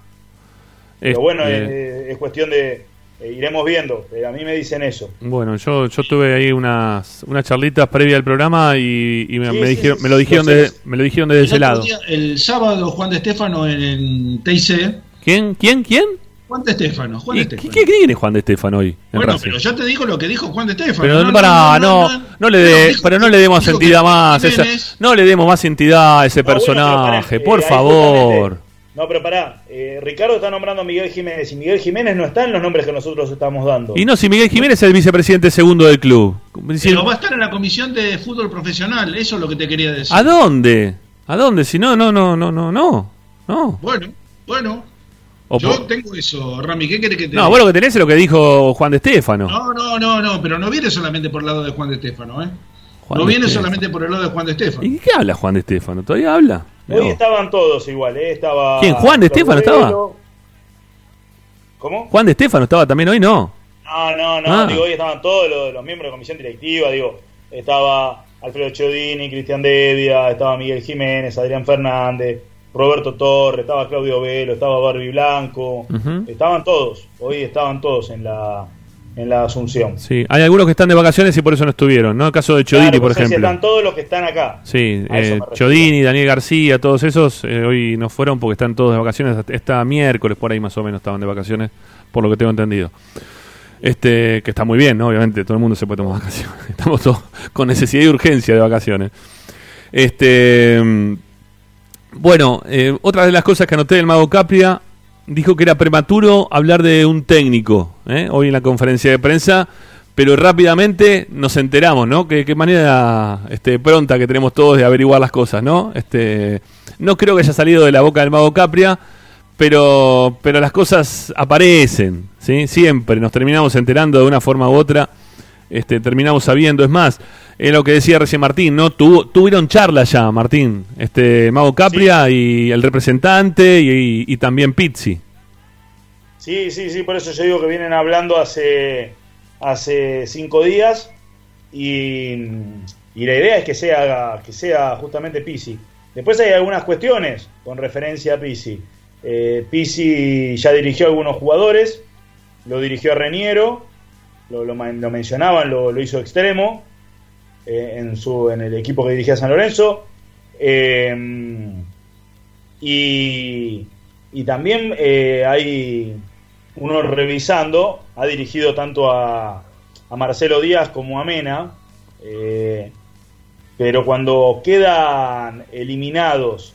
Pero bueno, este- es, cuestión de. Eh, iremos viendo. Eh, a mí me dicen eso. Bueno, yo, yo tuve ahí unas, unas charlitas previa al programa y, me, dijeron, me, lo dijeron de, me lo dijeron desde ese lado. el sábado, Juan de Estefano en, el TIC. ¿Quién? ¿Quién? ¿Quién? Juan de Estefano. Juan de Estefano. ¿Qué, tiene Juan de Estefano hoy? bueno, pero yo te digo lo que dijo Juan de Estefano. Pero no, para, no, no, le de, pero no le demos entidad más. Esa, no le demos más entidad a ese personaje, por eh, favor. No, pero pará, eh, Ricardo está nombrando a Miguel Jiménez y Miguel Jiménez no está en los nombres que nosotros estamos dando. Y no, si Miguel Jiménez es el vicepresidente segundo del club. Pero va a estar en la comisión de fútbol profesional, eso es lo que te quería decir. ¿A dónde? ¿A dónde? Si no, no, no, no, no, no. Bueno, bueno. Yo tengo eso, Rami, ¿qué querés que te No, vos lo que tenés es lo que dijo Juan de Estefano. No, no, no, no, pero no viene solamente por el lado de Juan de Estefano, ¿eh? no viene solamente por el lado de Juan de Estefano. ¿Y qué habla Juan de Estefano? ¿Todavía habla? Hoy estaban todos igual, ¿eh? Estaba ¿Quién? ¿Juan de Estefano estaba? ¿Cómo? ¿Juan de Estefano estaba también hoy? No. No, no, no. Ah. Digo, hoy estaban todos los, miembros de la comisión directiva. Digo, estaba Alfredo Chodini, Cristian Devia, estaba Miguel Jiménez, Adrián Fernández, Roberto Torres, estaba Claudio Velo, estaba Barbie Blanco. Estaban todos. Hoy estaban todos en la, en la Asunción. Sí, hay algunos que están de vacaciones y por eso no estuvieron, ¿no? El caso de Chodini, por ejemplo. Están todos los que están acá. Sí, eh, Chodini, Daniel García, todos esos eh, hoy no fueron porque están todos de vacaciones. Esta miércoles por ahí más o menos estaban de vacaciones, por lo que tengo entendido. Este, que está muy bien, ¿no? Obviamente, todo el mundo se puede tomar vacaciones. Estamos todos con necesidad y urgencia de vacaciones. Este, mm, bueno, eh, otra de las cosas que anoté del Mago Capria dijo que era prematuro hablar de un técnico ¿eh? hoy en la conferencia de prensa, pero rápidamente nos enteramos, ¿no? Que qué manera este, pronta que tenemos todos de averiguar las cosas, ¿no? Este, no creo que haya salido de la boca del mago Capria, pero, pero las cosas aparecen, ¿sí? Siempre nos terminamos enterando de una forma u otra, este, terminamos sabiendo, es más, es lo que decía recién Martín, ¿no? tuvieron charla ya, Martín, este Mago Capria y el representante y, también Pizzi. Sí, sí, sí, por eso yo digo que vienen hablando hace, hace cinco días y, la idea es que sea, que sea justamente Pizzi. Después hay algunas cuestiones con referencia a Pizzi. Eh, Pizzi ya dirigió a algunos jugadores, lo dirigió a Reniero, lo, lo, mencionaban, lo, lo hizo extremo, eh, en, su, en el equipo que dirigía San Lorenzo. Eh, y, y, también eh, hay uno revisando, ha dirigido tanto a, a Marcelo Díaz como a Mena, pero cuando quedan eliminados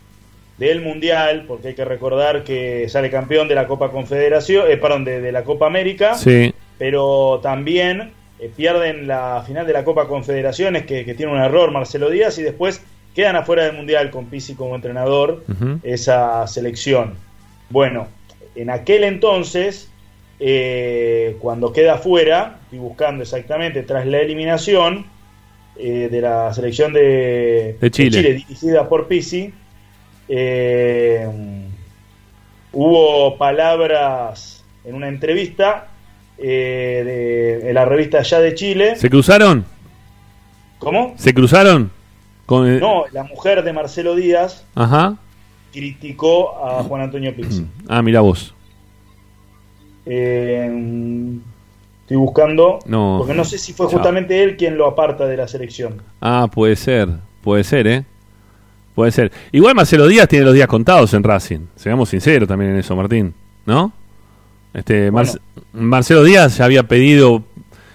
del Mundial, porque hay que recordar que sale campeón de la Copa Confederación, perdón, de, de, la Copa América, sí. Pero también eh, pierden la final de la Copa Confederaciones, que, tiene un error Marcelo Díaz, y después quedan afuera del Mundial con Pisi como entrenador, esa selección. Bueno, en aquel entonces, eh, cuando queda afuera, y buscando exactamente tras la eliminación, eh, de la selección de, de, Chile. dirigida por Pisi, hubo palabras en una entrevista eh, de, la revista Ya de Chile. ¿Se cruzaron? ¿Cómo? ¿Se cruzaron? Con No, la mujer de Marcelo Díaz Ajá. criticó a Juan Antonio Pizzi. Ah, mira vos. Eh, estoy buscando. No. Porque no sé si fue justamente él quien lo aparta de la selección. Ah, puede ser. Puede ser, ¿eh? Puede ser. Igual Marcelo Díaz tiene los días contados en Racing. Seamos sinceros también en eso, Martín. ¿No? Este, Marcelo Díaz ya había pedido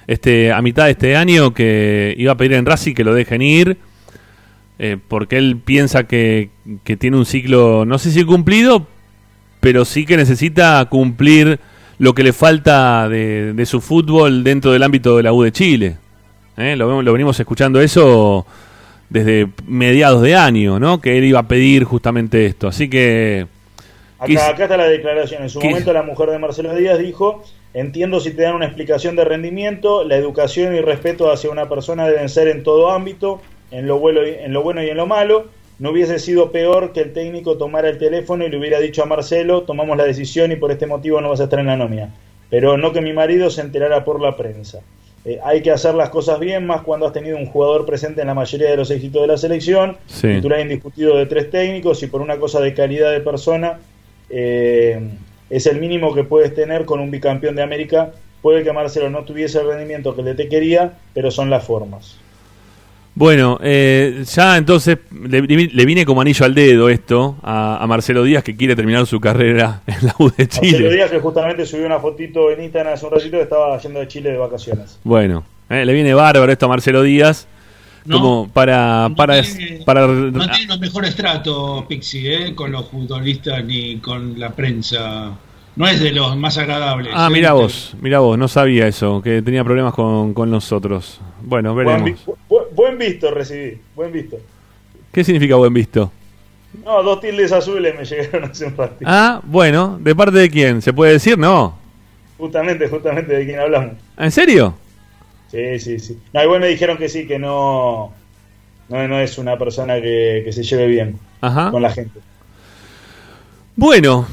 este, a mitad de este año que iba a pedir en Racing que lo dejen ir. Eh, porque él piensa que, que tiene un ciclo, no sé si cumplido, pero sí que necesita cumplir lo que le falta de, de su fútbol dentro del ámbito de la U de Chile. ¿Eh? Lo, lo venimos escuchando eso desde mediados de año, ¿no? Que él iba a pedir justamente esto. Así que... Acá, acá está la declaración. En su momento la mujer de Marcelo Díaz dijo, entiendo si te dan una explicación de rendimiento, la educación y respeto hacia una persona deben ser en todo ámbito, en lo, bueno y, en lo bueno y en lo malo. No hubiese sido peor que el técnico tomara el teléfono y le hubiera dicho a Marcelo, tomamos la decisión y por este motivo no vas a estar en la nómina. Pero no que mi marido se enterara por la prensa. Eh, hay que hacer las cosas bien, más cuando has tenido un jugador presente en la mayoría de los éxitos de la selección, sí. titular indiscutido de tres técnicos y por una cosa de calidad de persona, eh, es el mínimo que puedes tener con un bicampeón de América. Puede que Marcelo no tuviese el rendimiento que le te quería, pero son las formas. Bueno, eh, ya entonces le, le, viene como anillo al dedo esto a, a, Marcelo Díaz que quiere terminar su carrera en la U de Chile. Marcelo Díaz que justamente subió una fotito en Instagram hace un ratito que estaba yendo de Chile de vacaciones. Bueno, eh, le viene bárbaro esto a Marcelo Díaz. No, como para no para, tiene, para no tiene los mejores tratos Pixi eh, con los futbolistas ni con la prensa no es de los más agradables. Ah, mira vos, mira vos, no sabía eso, que tenía problemas con, con nosotros. Bueno, veremos. Buen, buen, buen, visto recibí, buen visto. ¿Qué significa buen visto? No, dos tildes azules me llegaron hace un ratito. Ah, bueno, ¿de parte de quién? ¿Se puede decir? No. Justamente, justamente de quién hablamos. ¿En serio? Sí, sí, sí. No, igual me dijeron que sí, que no, no, no es una persona que, que se lleve bien Ajá. con la gente. Bueno,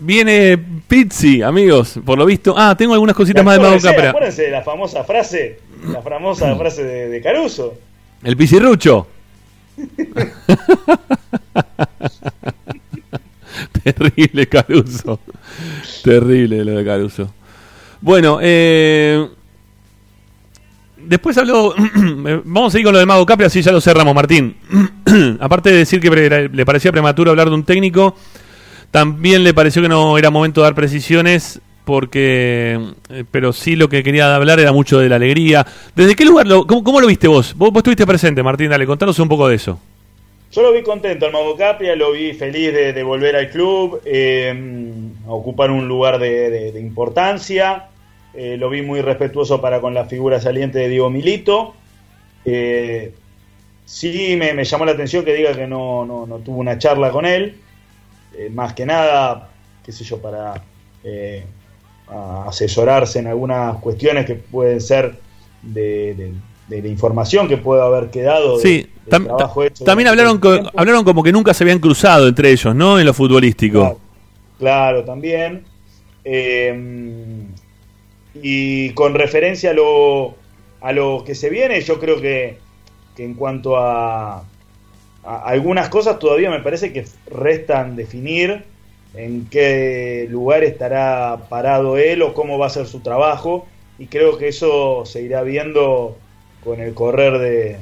Viene Pizzi, amigos, por lo visto. Ah, tengo algunas cositas más de Mago Capra. Acuérdense de la famosa frase, la famosa frase de, de Caruso. El Pizirrucho. Terrible Caruso. Terrible lo de Caruso. Bueno, eh, después habló. Vamos a ir con lo de Mago Capra, así ya lo cerramos, Martín. Aparte de decir que le parecía prematuro hablar de un técnico. También le pareció que no era momento de dar precisiones porque pero sí lo que quería hablar era mucho de la alegría. ¿Desde qué lugar lo, cómo, lo viste vos? vos? vos? estuviste presente, Martín, dale, contanos un poco de eso. Yo lo vi contento al Mago Capria, lo vi feliz de, volver al club, eh, a ocupar un lugar de, de importancia, eh, lo vi muy respetuoso para con la figura saliente de Diego Milito. Eh, sí me, me, llamó la atención que diga que no, no, no tuvo una charla con él. Eh, más que nada, qué sé yo, para asesorarse en algunas cuestiones que pueden ser de, de, de la información que puede haber quedado. Sí, tam, trabajo hecho también hablaron, co hablaron como que nunca se habían cruzado entre ellos, ¿no? En lo futbolístico. Claro, claro también. Eh, y con referencia a lo, a lo que se viene, yo creo que, que en cuanto a algunas cosas todavía me parece que restan definir en qué lugar estará parado él o cómo va a ser su trabajo y creo que eso se irá viendo con el correr de,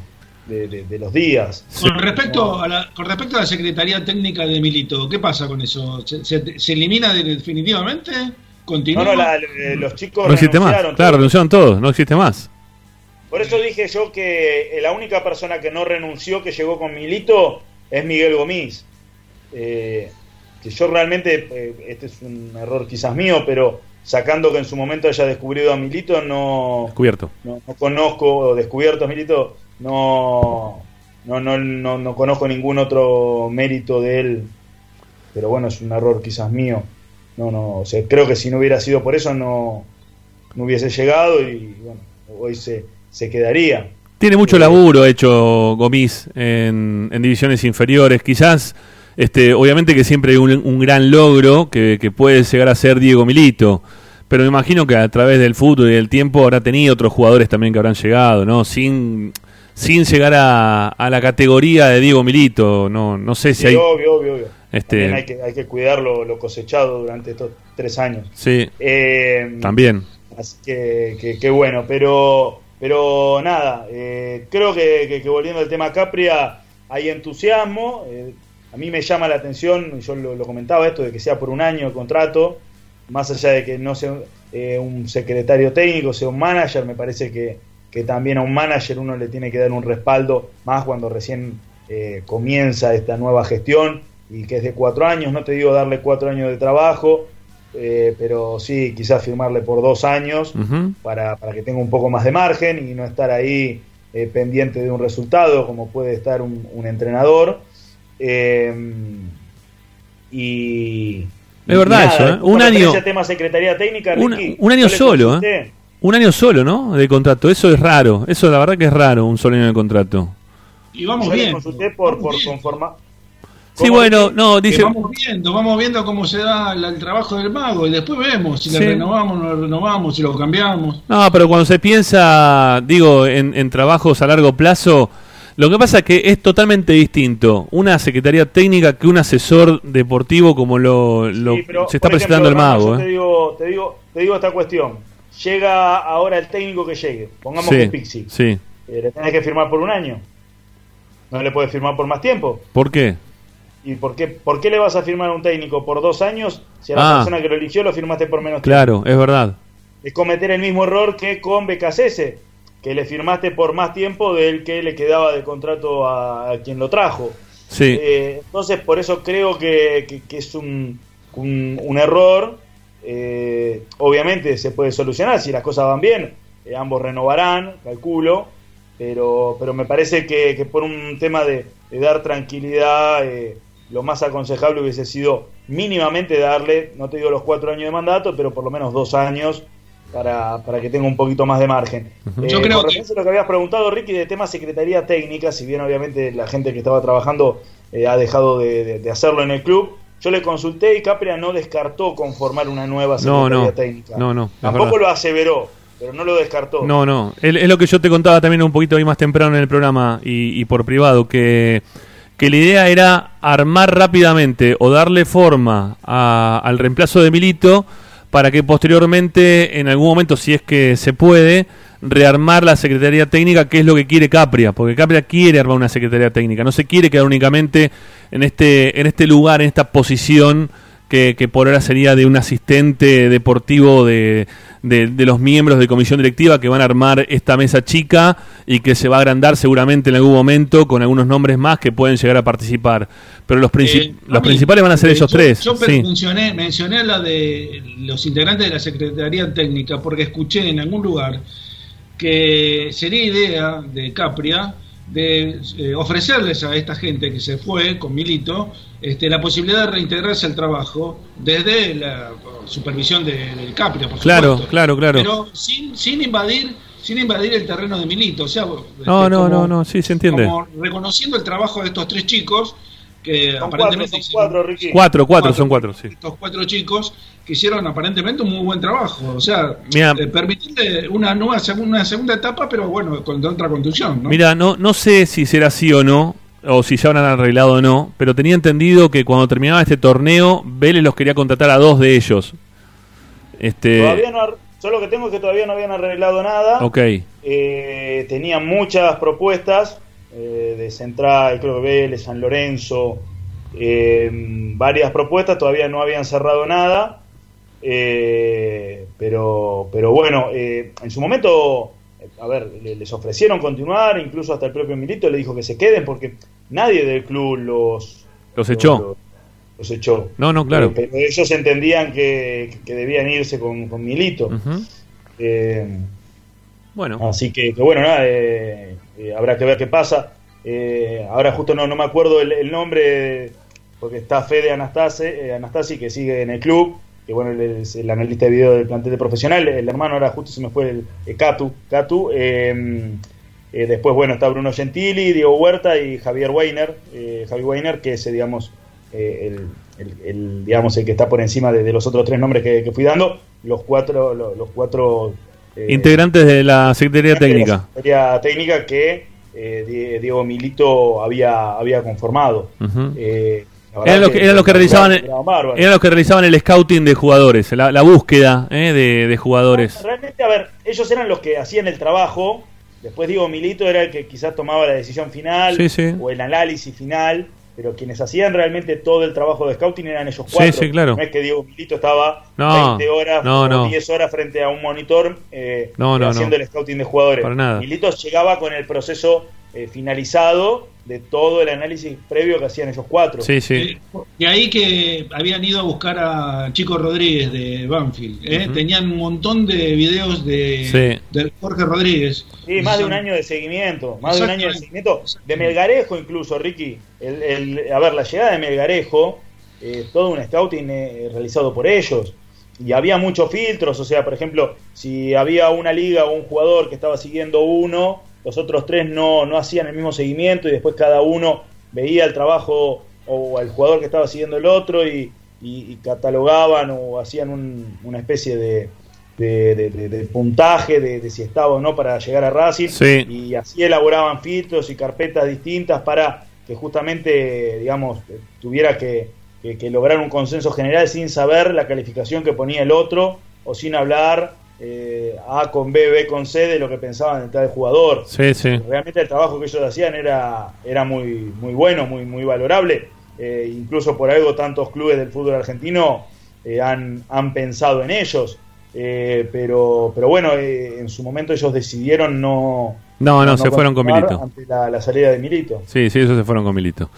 de los días. Con respecto, a la, con respecto a la Secretaría Técnica de Milito, ¿qué pasa con eso? ¿Se, se, se elimina definitivamente? ¿Continúa? No, no, la, los chicos no existe más. Claro, renunciaron todos, no existe más. Por eso dije yo que la única persona que no renunció, que llegó con Milito, es Miguel Gomis. Eh, que yo realmente, eh, este es un error quizás mío, pero sacando que en su momento haya descubrido a Milito, no, descubierto. no, no conozco, o descubierto a Milito, no, no, no, no, no conozco ningún otro mérito de él. Pero bueno, es un error quizás mío. No, no, o sea, creo que si no hubiera sido por eso no, no hubiese llegado y bueno, hoy se, se quedaría. Tiene mucho laburo hecho Gomis en, divisiones inferiores. Quizás, este, obviamente que siempre hay un, gran logro que, puede llegar a ser Diego Milito. Pero me imagino que a través del fútbol y del tiempo habrá tenido otros jugadores también que habrán llegado, ¿no? Sin, sin llegar a, la categoría de Diego Milito. No, no sé si hay. Obvio, obvio, obvio. Este... hay que, hay que cuidar lo, cosechado durante estos tres años. Sí. Eh, también. Así que, que bueno, pero pero nada, eh, creo que, volviendo al tema Capria, hay entusiasmo. Eh, a mí me llama la atención, yo lo, comentaba esto, de que sea por un año el contrato, más allá de que no sea eh, un secretario técnico, sea un manager, me parece que, que, también a un manager uno le tiene que dar un respaldo, más cuando recién comienza esta nueva gestión y que es de cuatro años, no te digo darle cuatro años de trabajo, eh, pero sí, quizás firmarle por dos años para, para, que tenga un poco más de margen y no estar ahí eh, pendiente de un resultado como puede estar un, entrenador. Eh, y. Es verdad eso, Un año. tema Secretaría Técnica, un, año solo, Un año solo, ¿no? De contrato. Eso es raro. Eso la verdad que es raro, un solo año de contrato. Y vamos bien. consulté por, por conformar Sí, bueno, no, dice. Vamos viendo, vamos viendo cómo se da el trabajo del mago y después vemos si lo renovamos, no lo renovamos, si lo cambiamos. No, pero cuando se piensa, digo, en, trabajos a largo plazo, lo que pasa es que es totalmente distinto una secretaría técnica que un asesor deportivo como lo, se está presentando el mago. ¿eh? Te, digo, te, digo, te digo esta cuestión. Llega ahora el técnico que llegue, pongamos que Pixi. Sí. Eh, le tenés que firmar por un año. No le puedes firmar por más tiempo. ¿Por qué? ¿Y por qué, por qué le vas a firmar a un técnico por dos años si a la ah. persona que lo eligió lo firmaste por menos tiempo? Claro, es verdad. Es cometer el mismo error que con BKCS, que le firmaste por más tiempo del que le quedaba de contrato a, quien lo trajo. Sí. Eh, entonces, por eso creo que, es un, un, error. Eh, obviamente se puede solucionar si las cosas van bien. Eh, ambos renovarán, calculo. Pero, pero me parece que, por un tema de, de dar tranquilidad lo más aconsejable hubiese sido mínimamente darle, no te digo los cuatro años de mandato, pero por lo menos dos años para, para que tenga un poquito más de margen. Eh, Yo creo que... lo que habías preguntado, Ricky, de tema secretaría técnica, si bien obviamente la gente que estaba trabajando eh, ha dejado de, hacerlo en el club, yo le consulté y Capria no descartó conformar una nueva secretaría técnica. No, no. Tampoco lo aseveró. Pero no lo descartó. No, no. Es, lo que yo te contaba también un poquito ahí más temprano en el programa y, y por privado, que que la idea era armar rápidamente o darle forma al reemplazo de Milito para que posteriormente, en algún momento, si es que se puede, rearmar la Secretaría Técnica, que es lo que quiere Capria, porque Capria quiere armar una Secretaría Técnica, no se quiere quedar únicamente en este, en este lugar, en esta posición que, por ahora sería de un asistente deportivo de, de, los miembros de comisión directiva que van a armar esta mesa chica y que se va a agrandar seguramente en algún momento con algunos nombres más que pueden llegar a participar. Pero los, eh, los principales van a ser ellos tres. Yo mencioné, mencioné la de los integrantes de la Secretaría Técnica porque escuché en algún lugar que sería idea de Capria de eh, ofrecerles a esta gente que se fue con Milito este, la posibilidad de reintegrarse al trabajo desde la supervisión del Capria, por claro, supuesto. Claro, claro, Pero sin, sin invadir sin invadir el terreno de Milito, o sea, no, este, no, no, no, sí se entiende. Como reconociendo el trabajo de estos tres chicos que aparentemente cuatro, cuatro, cuatro, son cuatro, sí. Estos cuatro chicos que hicieron aparentemente un muy buen trabajo, o sea, eh, permitirle una nueva una segunda etapa, pero bueno, con otra conducción, ¿no? Mira, no no sé si será así o no, o si ya habrán arreglado o no, pero tenía entendido que cuando terminaba este torneo, Vélez los quería contratar a dos de ellos. Este... Todavía no, yo lo que tengo es que todavía no habían arreglado nada. Ok. Eh, tenían muchas propuestas, eh, de Central, creo que Vélez, San Lorenzo, eh, varias propuestas, todavía no habían cerrado nada, eh, pero, pero bueno, en su momento, a ver, les ofrecieron continuar, incluso hasta el propio Milito le dijo que se queden porque nadie del club los... Los echó. Los, echó. No, no, claro. pero ellos entendían que, debían irse con, Milito. bueno. Así que, que bueno, nada, eh, eh, habrá que ver qué pasa. Eh, ahora justo no, no me acuerdo el, nombre, porque está Fede Anastasi, eh, Anastasi, que sigue en el club, que bueno, es el analista de video del plantel de profesional, el hermano ahora justo se me fue el, Catu, em, después, bueno, está Bruno Gentili, Diego Huerta y Javier Weiner, Javier Weiner, que es, digamos, el, digamos, el que está por encima de, los otros tres nombres que, fui dando, los cuatro, los, cuatro integrantes de la Secretaría Técnica. La Secretaría Técnica que Diego Milito había, había conformado. Eran los que, eran los que realizaban eran los que realizaban el scouting de jugadores, la, búsqueda eh, de, jugadores. realmente, a ver, ellos eran los que hacían el trabajo. Después digo, Milito era el que quizás tomaba la decisión final o el análisis final, pero quienes hacían realmente todo el trabajo de scouting eran ellos cuatro. Sí, claro. No es que Diego Milito estaba 20 horas o 10 horas frente a un monitor eh, haciendo el scouting de jugadores. Milito llegaba con el proceso eh, finalizado de todo el análisis previo que hacían ellos cuatro. Sí, sí. Y ahí que habían ido a buscar a Chico Rodríguez de Banfield. ¿eh? Tenían un montón de videos de, Jorge Rodríguez. Sí, más de un año de seguimiento. Más de un año de seguimiento. De Melgarejo incluso, Ricky. El, a ver, la llegada de Melgarejo, eh, todo un scouting eh, realizado por ellos. Y había muchos filtros, o sea, por ejemplo, si había una liga o un jugador que estaba siguiendo uno, los otros tres no, no hacían el mismo seguimiento y después cada uno veía el trabajo o el jugador que estaba siguiendo el otro y, catalogaban o hacían una especie de, de, puntaje de, si estaba o no para llegar a Racing. Y así elaboraban filtros y carpetas distintas para que justamente digamos tuviera que, que, lograr un consenso general sin saber la calificación que ponía el otro o sin hablar eh, A con B, B con C de lo que pensaban en tal jugador. Sí, sí. Realmente el trabajo que ellos hacían era, era muy, muy bueno, muy, muy valorable. Eh, incluso por algo tantos clubes del fútbol argentino eh, han, han pensado en ellos. pero, pero bueno, en su momento ellos decidieron no... No, no, se fueron con Milito. Ante la, salida de Milito. Sí, sí, ellos se fueron con Milito.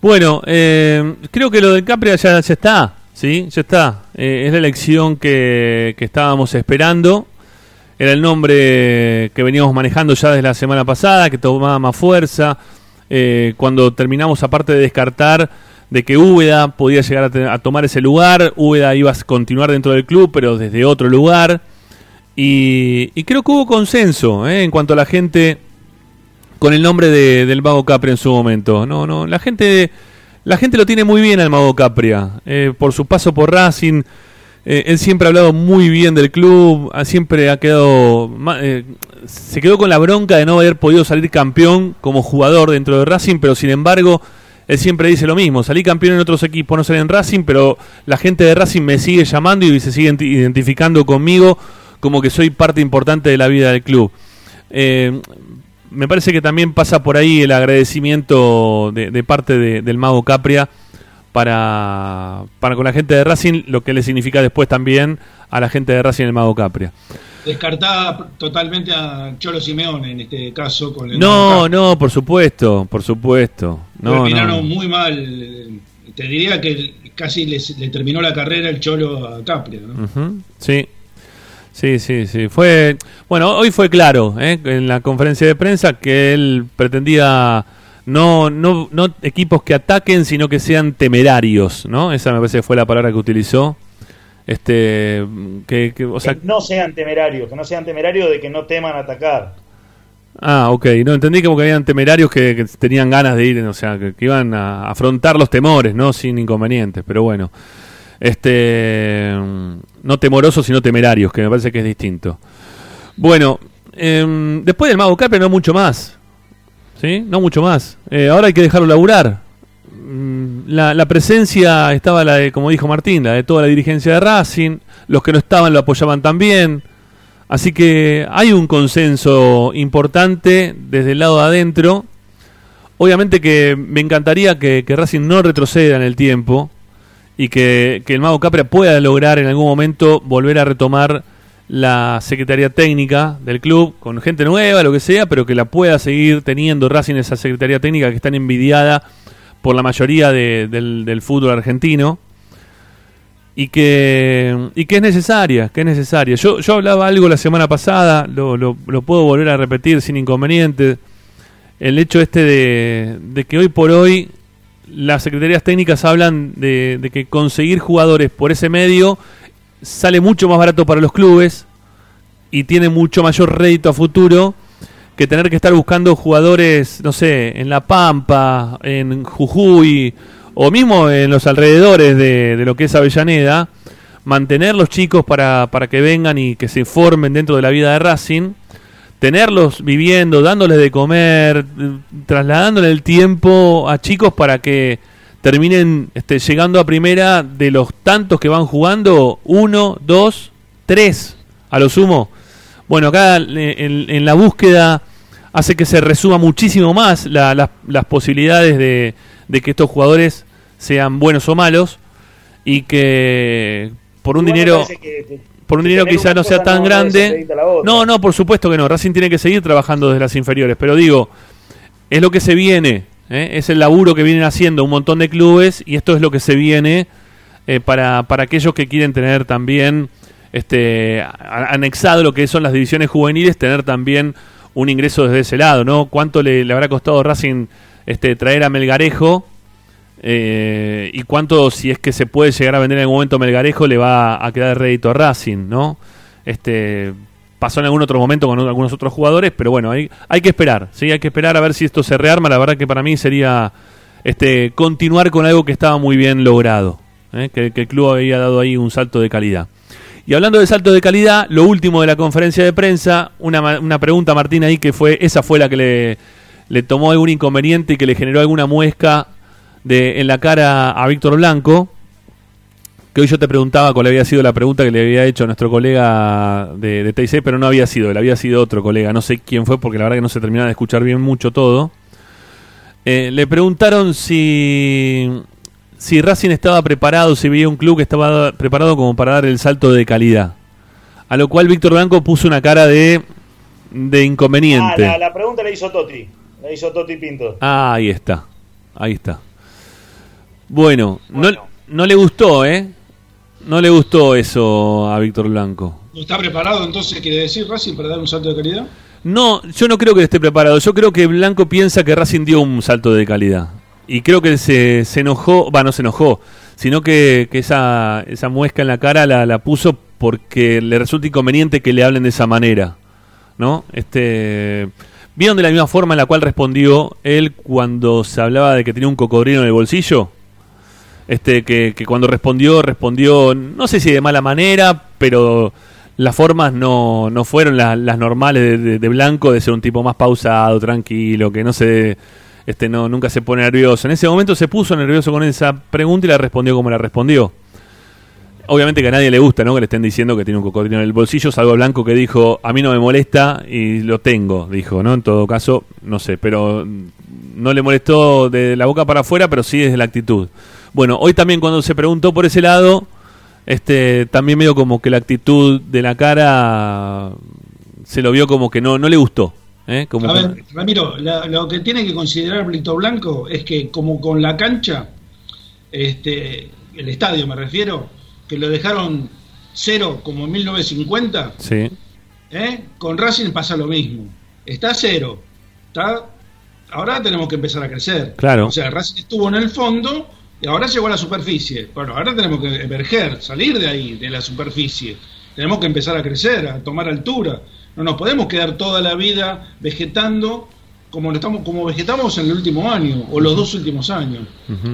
Bueno, creo que lo de Capria ya, ya está. Sí, ya está. Eh, es la elección que, estábamos esperando. Era el nombre que veníamos manejando ya desde la semana pasada, que tomaba más fuerza. Eh, cuando terminamos, aparte de descartar de que Úbeda podía llegar a, tomar ese lugar, Úbeda iba a continuar dentro del club, pero desde otro lugar. Y, creo que hubo consenso eh, en cuanto a la gente con el nombre de, del Mago Capri en su momento. No, no, la gente la gente lo tiene muy bien al Mago Capria, eh, por su paso por Racing. Eh, él siempre ha hablado muy bien del club, siempre ha quedado, eh, se quedó con la bronca de no haber podido salir campeón como jugador dentro de Racing, pero sin embargo, él siempre dice lo mismo, salí campeón en otros equipos, no salí en Racing, pero la gente de Racing me sigue llamando y se sigue identificando conmigo como que soy parte importante de la vida del club me parece que también pasa por ahí el agradecimiento de, parte del mago Capria para, para con la gente de Racing, lo que le significa después también a la gente de Racing el mago Capria. Descartada totalmente a Cholo Simeone en este caso. Con el no, no, por supuesto, por supuesto. No, Terminaron muy mal. Te diría que casi le terminó la carrera el Cholo a Capria. ¿no? Sí, Sí, sí, sí. Fue, bueno, hoy fue claro ¿eh? en la conferencia de prensa que él pretendía no, no, no equipos que ataquen, sino que sean temerarios, ¿no? Esa me parece que fue la palabra que utilizó. Este, que, o sea, no sean temerarios, que no sean temerarios de que no teman atacar. Ah, ok. No entendí como que habían temerarios que, tenían ganas de ir, o sea, que, que, iban a afrontar los temores, ¿no? Sin inconvenientes, pero bueno este no temorosos sino temerarios, que me parece que es distinto. Bueno, em, después del Mago Capri no mucho más. ¿Sí? No mucho más. Eh, ahora hay que dejarlo laburar. Mm, la, la, presencia estaba la de, como dijo Martín, la de toda la dirigencia de Racing. Los que no estaban lo apoyaban también. Así que hay un consenso importante desde el lado de adentro. Obviamente que me encantaría que Racing no retroceda en el tiempo y que, el Mago Capria pueda lograr en algún momento volver a retomar la Secretaría Técnica del club con gente nueva, lo que sea, pero que la pueda seguir teniendo Racing esa Secretaría Técnica que es tan envidiada por la mayoría del, fútbol argentino y que, y que es necesaria, que es necesaria. Yo, yo hablaba algo la semana pasada, lo, lo, puedo volver a repetir sin inconveniente, el hecho este de, de que hoy por hoy las secretarías técnicas hablan de, que conseguir jugadores por ese medio sale mucho más barato para los clubes y tiene mucho mayor rédito a futuro que tener que estar buscando jugadores, no sé, en La Pampa, en Jujuy, o mismo en los alrededores de, lo que es Avellaneda, mantener los chicos para, para que vengan y que se formen dentro de la vida de Racing, tenerlos viviendo, dándoles de comer, trasladándole el tiempo a chicos para que terminen este, llegando a primera de los tantos que van jugando, uno, dos, tres, a lo sumo. Bueno, acá en, la búsqueda hace que se resuma muchísimo más las posibilidades de, que estos jugadores sean buenos o malos y que por un dinero por un dinero quizá no sea tan grande no no por supuesto que no Racing tiene que seguir trabajando desde las inferiores pero digo es lo que se viene ¿eh? es el laburo que vienen haciendo un montón de clubes y esto es lo que se viene eh, para, para aquellos que quieren tener también este, anexado lo que son las divisiones juveniles, tener también un ingreso desde ese lado, ¿no? ¿Cuánto le, habrá costado Racing este, traer a Melgarejo? Eh, y cuánto, si es que se puede llegar a vender en algún momento Melgarejo, le va a quedar rédito a Racing, ¿no? Este, pasó en algún otro momento con algunos otros jugadores, pero bueno, hay, hay que esperar, ¿sí? Hay que esperar a ver si esto se rearma. La verdad que para mí sería este, continuar con algo que estaba muy bien logrado, ¿eh? que, el club había dado ahí un salto de calidad. Y hablando de salto de calidad, lo último de la conferencia de prensa, una, una pregunta, Martín, ahí que fue, esa fue la que le, le tomó algún inconveniente y que le generó alguna muesca de, en la cara a Víctor Blanco. Que hoy yo te preguntaba cuál había sido la pregunta que le había hecho nuestro colega de, de TIC, pero no había sido él, había sido otro colega. No sé quién fue porque la verdad que no se terminaba de escuchar bien mucho todo. Eh, le preguntaron si si Racing estaba preparado, si veía un club que estaba preparado como para dar el salto de calidad. A lo cual Víctor Blanco puso una cara de, de inconveniente. Ah, la, pregunta la hizo Toti. La hizo Toti Pinto. Ah, ahí está. Ahí está. Bueno, No, no le gustó, ¿eh? No le gustó eso a Víctor Blanco. ¿Está preparado entonces, quiere decir Racing, para dar un salto de calidad? No, yo no creo que esté preparado. Yo creo que Blanco piensa que Racing dio un salto de calidad y creo que se, se enojó, va, no se enojó, sino que, que esa, esa muesca en la cara la, la, puso porque le resulta inconveniente que le hablen de esa manera, ¿no? Este, ¿Vieron de la misma forma en la cual respondió él cuando se hablaba de que tenía un cocodrilo en el bolsillo? Este, que, cuando respondió, respondió, no sé si de mala manera, pero las formas no, no fueron las, normales de, de, Blanco, de ser un tipo más pausado, tranquilo, que no se este no nunca se pone nervioso. En ese momento se puso nervioso con esa pregunta y la respondió como la respondió. Obviamente que a nadie le gusta, ¿no? Que le estén diciendo que tiene un cocodrilo en el bolsillo, salvo Blanco que dijo, a mí no me molesta y lo tengo, dijo, ¿no? En todo caso, no sé, pero no le molestó de la boca para afuera, pero sí desde la actitud. Bueno, hoy también cuando se preguntó por ese lado, este también medio como que la actitud de la cara se lo vio como que no, no le gustó. ¿Eh? a ver, Ramiro, lo que tiene que considerar Brito Blanco es que como con la cancha, este, el estadio me refiero, que lo dejaron cero como en 1950, sí. ¿eh? con Racing pasa lo mismo. Está cero. Está, ahora tenemos que empezar a crecer. Claro. O sea, Racing estuvo en el fondo y ahora llegó a la superficie. Bueno, ahora tenemos que emerger, salir de ahí, de la superficie. Tenemos que empezar a crecer, a tomar altura. No nos podemos quedar toda la vida vegetando como, estamos, como vegetamos en el último año o los dos últimos años,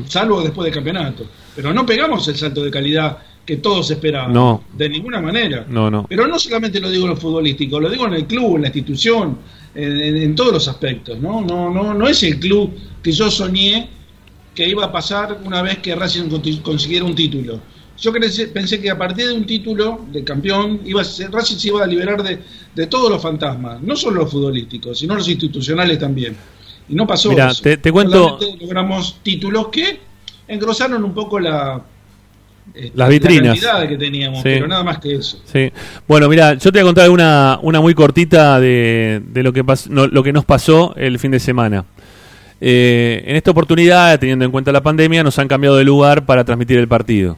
salvo después del campeonato. Pero no pegamos el salto de calidad que todos esperaban. No. De ninguna manera. No, no. Pero no solamente lo digo en lo futbolístico, lo digo en el club, en la institución, en, todos los aspectos. ¿no? No, no, no es el club que yo soñé que iba a pasar una vez que Racing consiguiera un título. Yo pensé que a partir de un título de campeón, iba a Racing se iba a liberar de, todos los fantasmas, no solo los futbolísticos, sino los institucionales también. Y no pasó Mira, Te, cuento. logramos títulos que engrosaron un poco la, este, las vitrinas que teníamos, pero nada más que eso. Sí. Bueno, mira, yo te voy a contar una, una muy cortita de, de lo, que lo que nos pasó el fin de semana. Eh, en esta oportunidad, teniendo en cuenta la pandemia, nos han cambiado de lugar para transmitir el partido.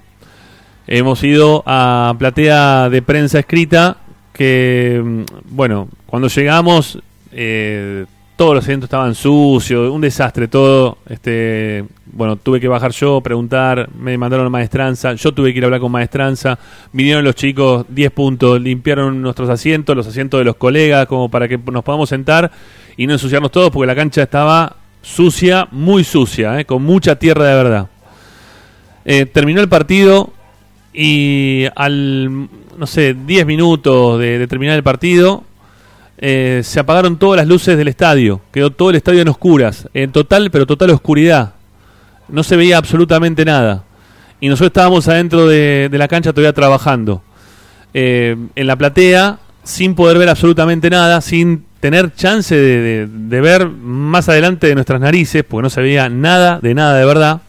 Hemos ido a platea de prensa escrita que, mm, bueno, cuando llegamos eh, todos los asientos estaban sucios, un desastre todo, este, bueno, tuve que bajar yo, preguntar, me mandaron a maestranza, yo tuve que ir a hablar con maestranza, vinieron los chicos, 10 puntos, limpiaron nuestros asientos, los asientos de los colegas, como para que nos podamos sentar y no ensuciarnos todos, porque la cancha estaba sucia, muy sucia, ¿eh? con mucha tierra de verdad. Eh, terminó el partido y al, no sé, 10 minutos de, terminar el partido, eh, se apagaron todas las luces del estadio, quedó todo el estadio en oscuras, en total, pero total oscuridad. No se veía absolutamente nada. Y nosotros estábamos adentro de, la cancha todavía trabajando. en la platea, sin poder ver absolutamente nada, sin tener chance de, ver más adelante de nuestras narices, porque no se veía nada, de nada de verdad.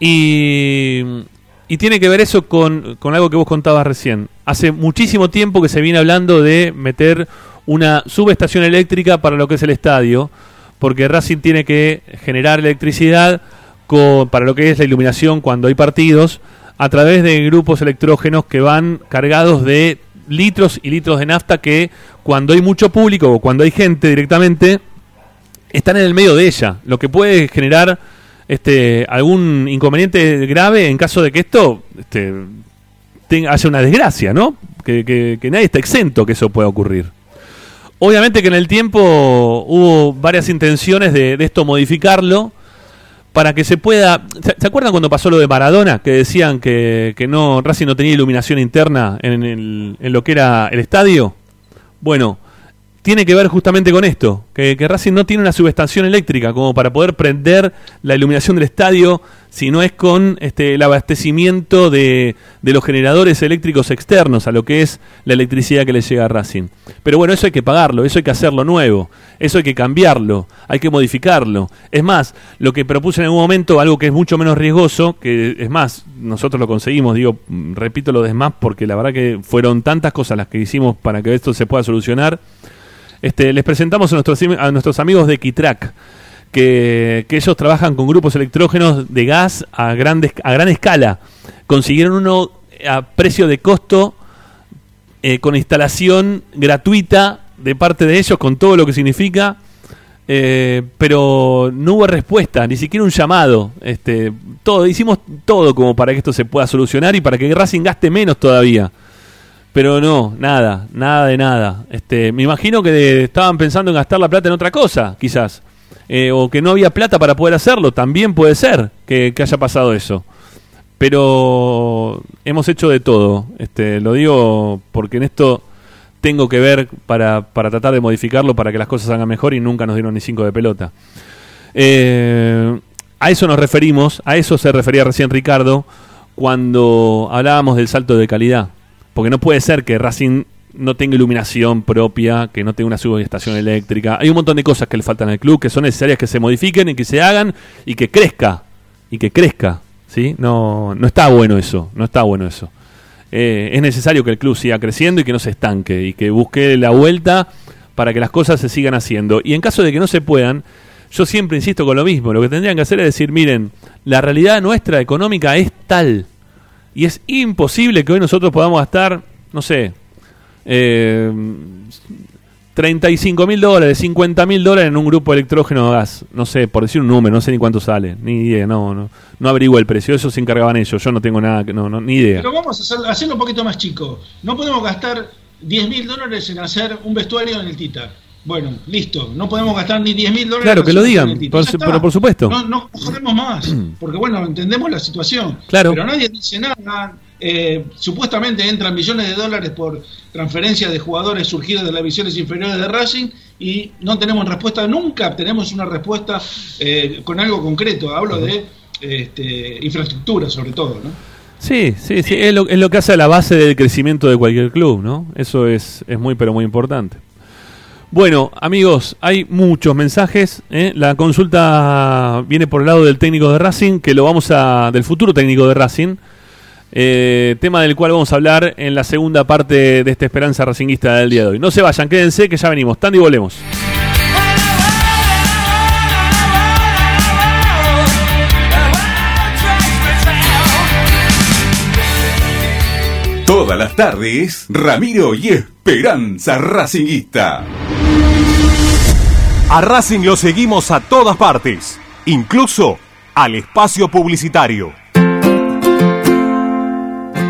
Y, y tiene que ver eso con, con, algo que vos contabas recién. Hace muchísimo tiempo que se viene hablando de meter una subestación eléctrica para lo que es el estadio, porque Racing tiene que generar electricidad para lo que es la iluminación cuando hay partidos, a través de grupos electrógenos que van cargados de litros y litros de nafta que cuando hay mucho público o cuando hay gente directamente, están en el medio de ella, lo que puede generar este, algún inconveniente grave en caso de que esto este, tenga, haya una desgracia, ¿no? Que, nadie está exento que eso pueda ocurrir. Obviamente que en el tiempo hubo varias intenciones de esto modificarlo, para que se pueda. ¿Se, acuerdan cuando pasó lo de Maradona? Que decían que, que no Racing no tenía iluminación interna en, en lo que era el estadio. Bueno, tiene que ver justamente con esto, que, Racing no tiene una subestación eléctrica como para poder prender la iluminación del estadio, si no es con este, el abastecimiento de, de, los generadores eléctricos externos a lo que es la electricidad que le llega a Racing. Pero bueno, eso hay que pagarlo, eso hay que hacerlo nuevo, eso hay que cambiarlo, hay que modificarlo. Es más, lo que propuse en algún momento, algo que es mucho menos riesgoso, que es más, nosotros lo conseguimos, digo, repito lo demás porque la verdad que fueron tantas cosas las que hicimos para que esto se pueda solucionar este, les presentamos a nuestros, a nuestros amigos de Kitrack, que, ellos trabajan con grupos electrógenos de gas a, grandes, a gran escala. Consiguieron uno a precio de costo, eh, con instalación gratuita de parte de ellos, con todo lo que significa. Eh, pero no hubo respuesta, ni siquiera un llamado. Este, todo, hicimos todo como para que esto se pueda solucionar y para que Racing gaste menos todavía. Pero no, nada, nada de nada. Este, me imagino que estaban pensando en gastar la plata en otra cosa, quizás. Eh, o que no había plata para poder hacerlo. También puede ser que, haya pasado eso. Pero hemos hecho de todo. Este, lo digo porque en esto tengo que ver para, para tratar de modificarlo para que las cosas hagan mejor y nunca nos dieron ni cinco de pelota. Eh, a eso nos referimos, a eso se refería recién Ricardo cuando hablábamos del salto de calidad. Porque no puede ser que Racing no tenga iluminación propia, que no tenga una subestación eléctrica. Hay un montón de cosas que le faltan al club que son necesarias que se modifiquen y que se hagan y que crezca. Y que crezca. ¿sí? No, no está bueno eso. No está bueno eso. Eh, es necesario que el club siga creciendo y que no se estanque y que busque la vuelta para que las cosas se sigan haciendo. Y en caso de que no se puedan, yo siempre insisto con lo mismo. Lo que tendrían que hacer es decir, miren, la realidad nuestra económica es tal y es imposible que hoy nosotros podamos gastar, no sé, eh, 35 mil dólares, 50 mil dólares en un grupo electrógeno de gas. No sé, por decir un número, no sé ni cuánto sale. Ni idea, no, no, no averiguo el precio. Eso se encargaban ellos. Yo no tengo nada, no, no, ni idea. Pero vamos a hacerlo un poquito más chico. No podemos gastar 10 mil dólares en hacer un vestuario en el Tita. Bueno, listo, no podemos gastar ni 10 mil dólares. Claro, que lo digan, pero por supuesto. No, no jodemos más, porque bueno, entendemos la situación. Claro. Pero nadie dice nada. Eh, supuestamente entran millones de dólares por transferencias de jugadores surgidos de las divisiones inferiores de Racing y no tenemos respuesta, nunca tenemos una respuesta eh, con algo concreto. Hablo de este, infraestructura sobre todo, ¿no? Sí, sí, sí, es lo, es lo que hace a la base del crecimiento de cualquier club, ¿no? Eso es, es muy, pero muy importante. Bueno, amigos, hay muchos mensajes. ¿eh? La consulta viene por el lado del técnico de Racing, que lo vamos a. del futuro técnico de Racing. Eh, tema del cual vamos a hablar en la segunda parte de esta esperanza racinguista del día de hoy. No se vayan, quédense que ya venimos. Tanto y volvemos. Todas las tardes, Ramiro y Esperanza Racinguista. A Racing lo seguimos a todas partes, incluso al espacio publicitario.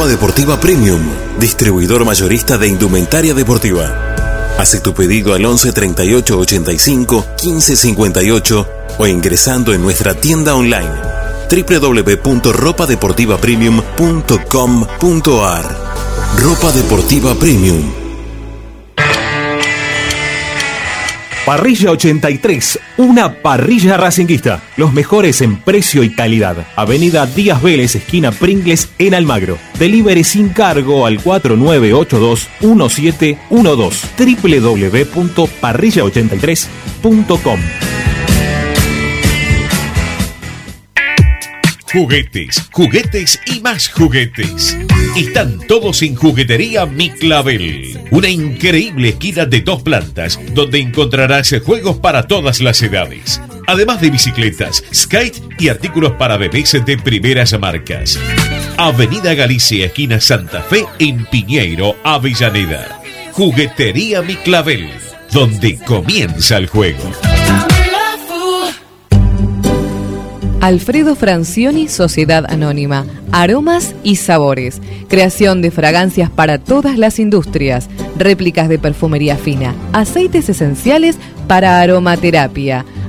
Ropa Deportiva Premium, distribuidor mayorista de indumentaria deportiva. Hace tu pedido al 11 38 85 15 58 o ingresando en nuestra tienda online www.ropadeportivapremium.com.ar Ropa Deportiva Premium Parrilla 83, una parrilla racinguista. Los mejores en precio y calidad. Avenida Díaz Vélez, esquina Pringles, en Almagro. Delivery sin cargo al 4982-1712. www.parrilla83.com. Juguetes, juguetes y más juguetes. Están todos en Juguetería Mi Clavel. Una increíble esquina de dos plantas donde encontrarás juegos para todas las edades. Además de bicicletas, skate y artículos para bebés de primeras marcas. Avenida Galicia, esquina Santa Fe, en Piñeiro, Avellaneda. Juguetería Mi Clavel, donde comienza el juego. Alfredo Francioni, Sociedad Anónima. Aromas y sabores. Creación de fragancias para todas las industrias. Réplicas de perfumería fina. Aceites esenciales para aromaterapia.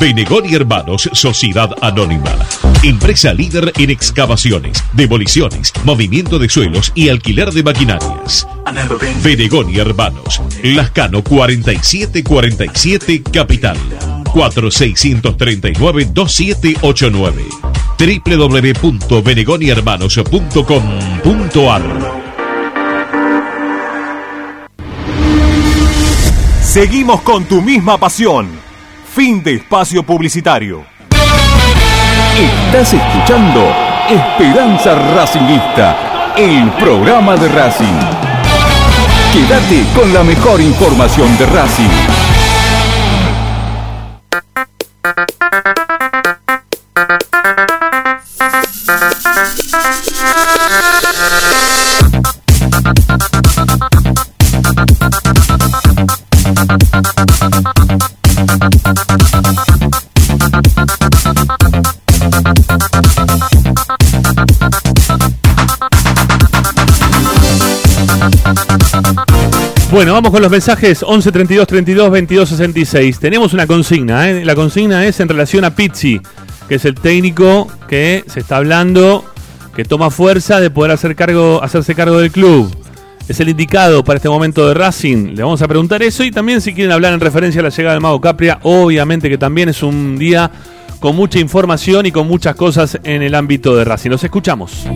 Benegón y Hermanos, Sociedad Anónima. Empresa líder en excavaciones, demoliciones, movimiento de suelos y alquiler de maquinarias. Benegón y Hermanos, Lascano 4747 Capital. 4639-2789 www.benegonihermanos.com.ar Seguimos con tu misma pasión. Fin de espacio publicitario. Estás escuchando Esperanza Racingista, el programa de Racing. Quédate con la mejor información de Racing. Bueno, vamos con los mensajes 11 32 32 22 66. Tenemos una consigna, ¿eh? la consigna es en relación a Pizzi, que es el técnico que se está hablando, que toma fuerza de poder hacer cargo, hacerse cargo del club. Es el indicado para este momento de Racing. Le vamos a preguntar eso y también si quieren hablar en referencia a la llegada del Mago Capria, obviamente que también es un día con mucha información y con muchas cosas en el ámbito de Racing. Los escuchamos.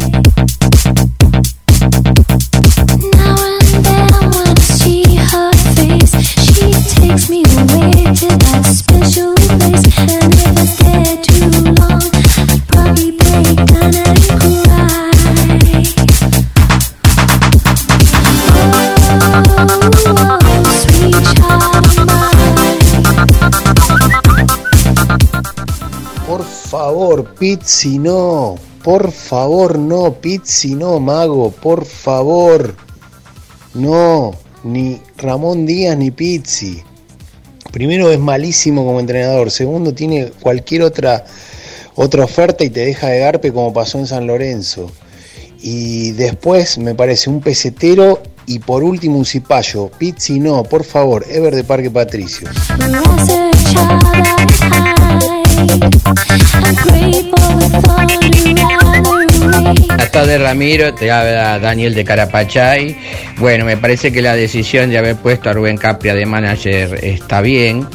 Pizzi, no. Por favor, no, Pizzi, no, Mago. Por favor. No ni Ramón Díaz ni Pizzi. Primero es malísimo como entrenador, segundo tiene cualquier otra otra oferta y te deja de garpe como pasó en San Lorenzo. Y después me parece un pesetero y por último un cipayo. Pizzi no, por favor, Ever de Parque Patricio. Buenas tardes Ramiro, te habla Daniel de Carapachay. Bueno, me parece que la decisión de haber puesto a Rubén Capria de manager está bien,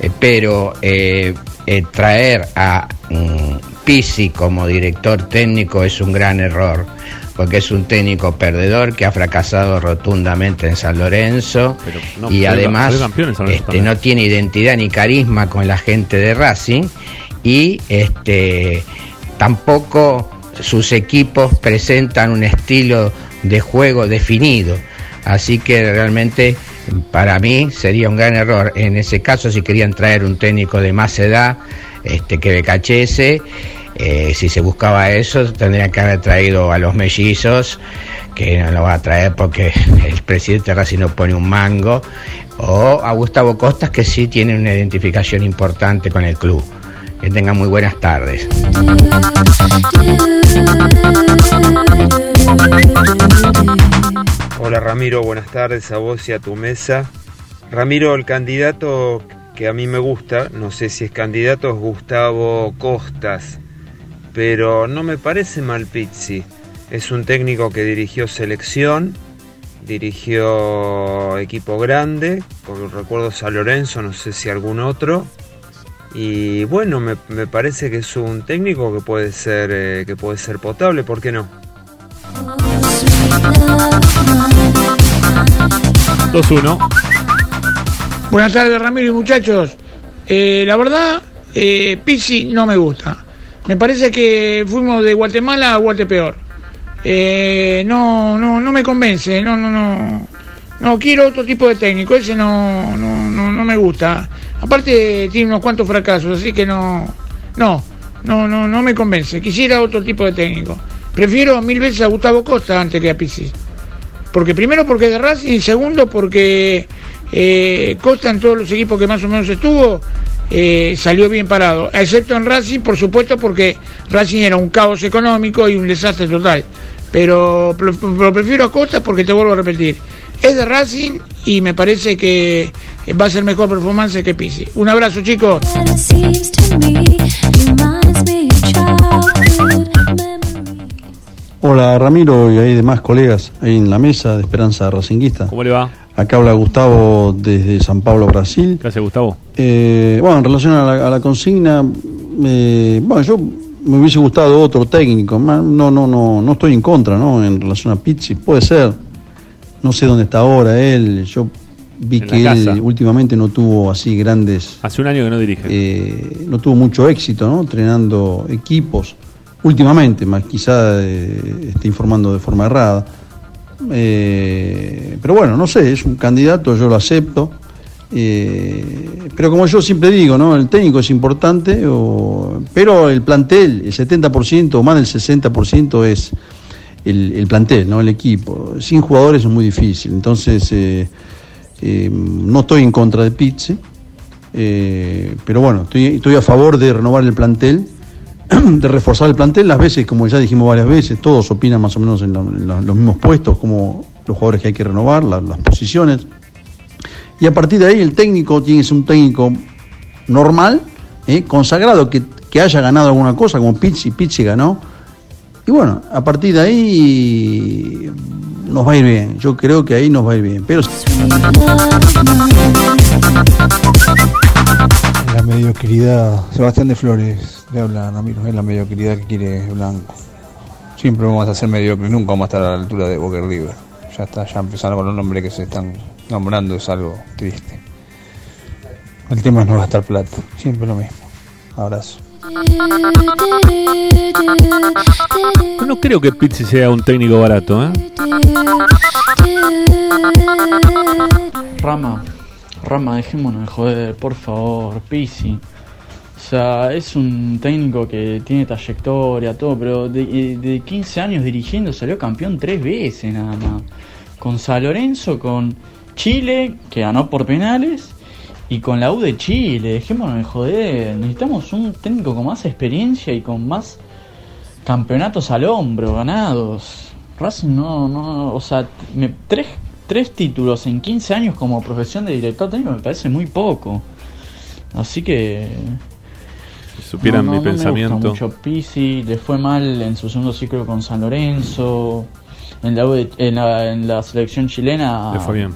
eh, pero eh, eh, traer a mm, Pisi como director técnico es un gran error, porque es un técnico perdedor que ha fracasado rotundamente en San Lorenzo no, y además Lorenzo este, no tiene identidad ni carisma con la gente de Racing y este tampoco sus equipos presentan un estilo de juego definido. Así que realmente para mí sería un gran error. En ese caso, si querían traer un técnico de más edad este, que Becachese, eh, si se buscaba eso, tendrían que haber traído a los mellizos, que no lo va a traer porque el presidente de Racing no pone un mango, o a Gustavo Costas, que sí tiene una identificación importante con el club. Que tengan muy buenas tardes. Hola Ramiro, buenas tardes a vos y a tu mesa. Ramiro, el candidato que a mí me gusta, no sé si es candidato, es Gustavo Costas, pero no me parece mal Pizzi. Es un técnico que dirigió selección, dirigió equipo grande, porque recuerdo San Lorenzo, no sé si algún otro. Y bueno, me, me parece que es un técnico que puede ser eh, que puede ser potable, ¿por qué no? 2-1. Buenas tardes, Ramiro y muchachos. Eh, la verdad, eh, Pizzi no me gusta. Me parece que fuimos de Guatemala a Guatepeor. Eh, no, no, no me convence. No, no, no. No quiero otro tipo de técnico. Ese no, no, no, no me gusta. Aparte tiene unos cuantos fracasos, así que no, no, no, no, no me convence. Quisiera otro tipo de técnico. Prefiero mil veces a Gustavo Costa antes que a Pizzi. Porque primero porque es de Racing y segundo porque eh, Costa en todos los equipos que más o menos estuvo eh, salió bien parado. Excepto en Racing, por supuesto, porque Racing era un caos económico y un desastre total. Pero, pero prefiero a Costa porque te vuelvo a repetir. Es de Racing y me parece que va a ser mejor performance que Pizzi. Un abrazo chicos. Hola Ramiro y hay demás colegas ahí en la mesa de Esperanza Racinguista. ¿Cómo le va? Acá habla Gustavo desde San Pablo, Brasil. Gracias, Gustavo. Eh, bueno, en relación a la, a la consigna, eh, bueno, yo me hubiese gustado otro técnico. No, no, no, no estoy en contra, ¿no? En relación a Pizzi, puede ser. No sé dónde está ahora él. Yo vi En que él últimamente no tuvo así grandes. Hace un año que no dirige. eh, no tuvo mucho éxito, ¿no? Entrenando equipos. Últimamente, más quizá eh, esté informando de forma errada. Eh, pero bueno, no sé, es un candidato, yo lo acepto. Eh, pero como yo siempre digo, ¿no? El técnico es importante, o- pero el plantel, el 70% o más del 60% es el, el plantel, ¿no? El equipo. Sin jugadores es muy difícil. Entonces, eh, eh, no estoy en contra de Pizzi. Eh, pero bueno, estoy, a favor de renovar el plantel, de reforzar el plantel. Las veces, como ya dijimos varias veces, todos opinan más o menos en, lo- en lo- los mismos puestos, como los jugadores que hay que renovar, la- las posiciones. Y a partir de ahí el técnico tiene que ser un técnico normal, eh, consagrado, que, que haya ganado alguna cosa, como Pizzi, Pizzi ganó. Y bueno, a partir de ahí nos va a ir bien. Yo creo que ahí nos va a ir bien. Pero La mediocridad, Sebastián de Flores, le habla Ramiro, es la mediocridad que quiere Blanco. Siempre vamos a ser mediocres, nunca vamos a estar a la altura de Boca River. Ya está, ya empezando con los nombres que se están nombrando es algo triste. El tema es no gastar plata, siempre lo mismo. Abrazo. No creo que Pizzi sea un técnico barato, ¿eh? Rama, Rama, dejémonos de joder, por favor, Pisi. O sea, es un técnico que tiene trayectoria, todo, pero de, eh, de 15 años dirigiendo salió campeón tres veces nada más. Con San Lorenzo, con Chile, que ganó por penales, y con la U de Chile. Dejémonos de joder. Necesitamos un técnico con más experiencia y con más campeonatos al hombro ganados. Racing no, no, o sea, me- tres, tres títulos en 15 años como profesión de director técnico me parece muy poco. Así que Si supieran No, no, mi no Me pensamiento. gusta mucho Pizzi, le fue mal en su segundo ciclo con San Lorenzo. En la, en la, en la selección chilena Le fue bien.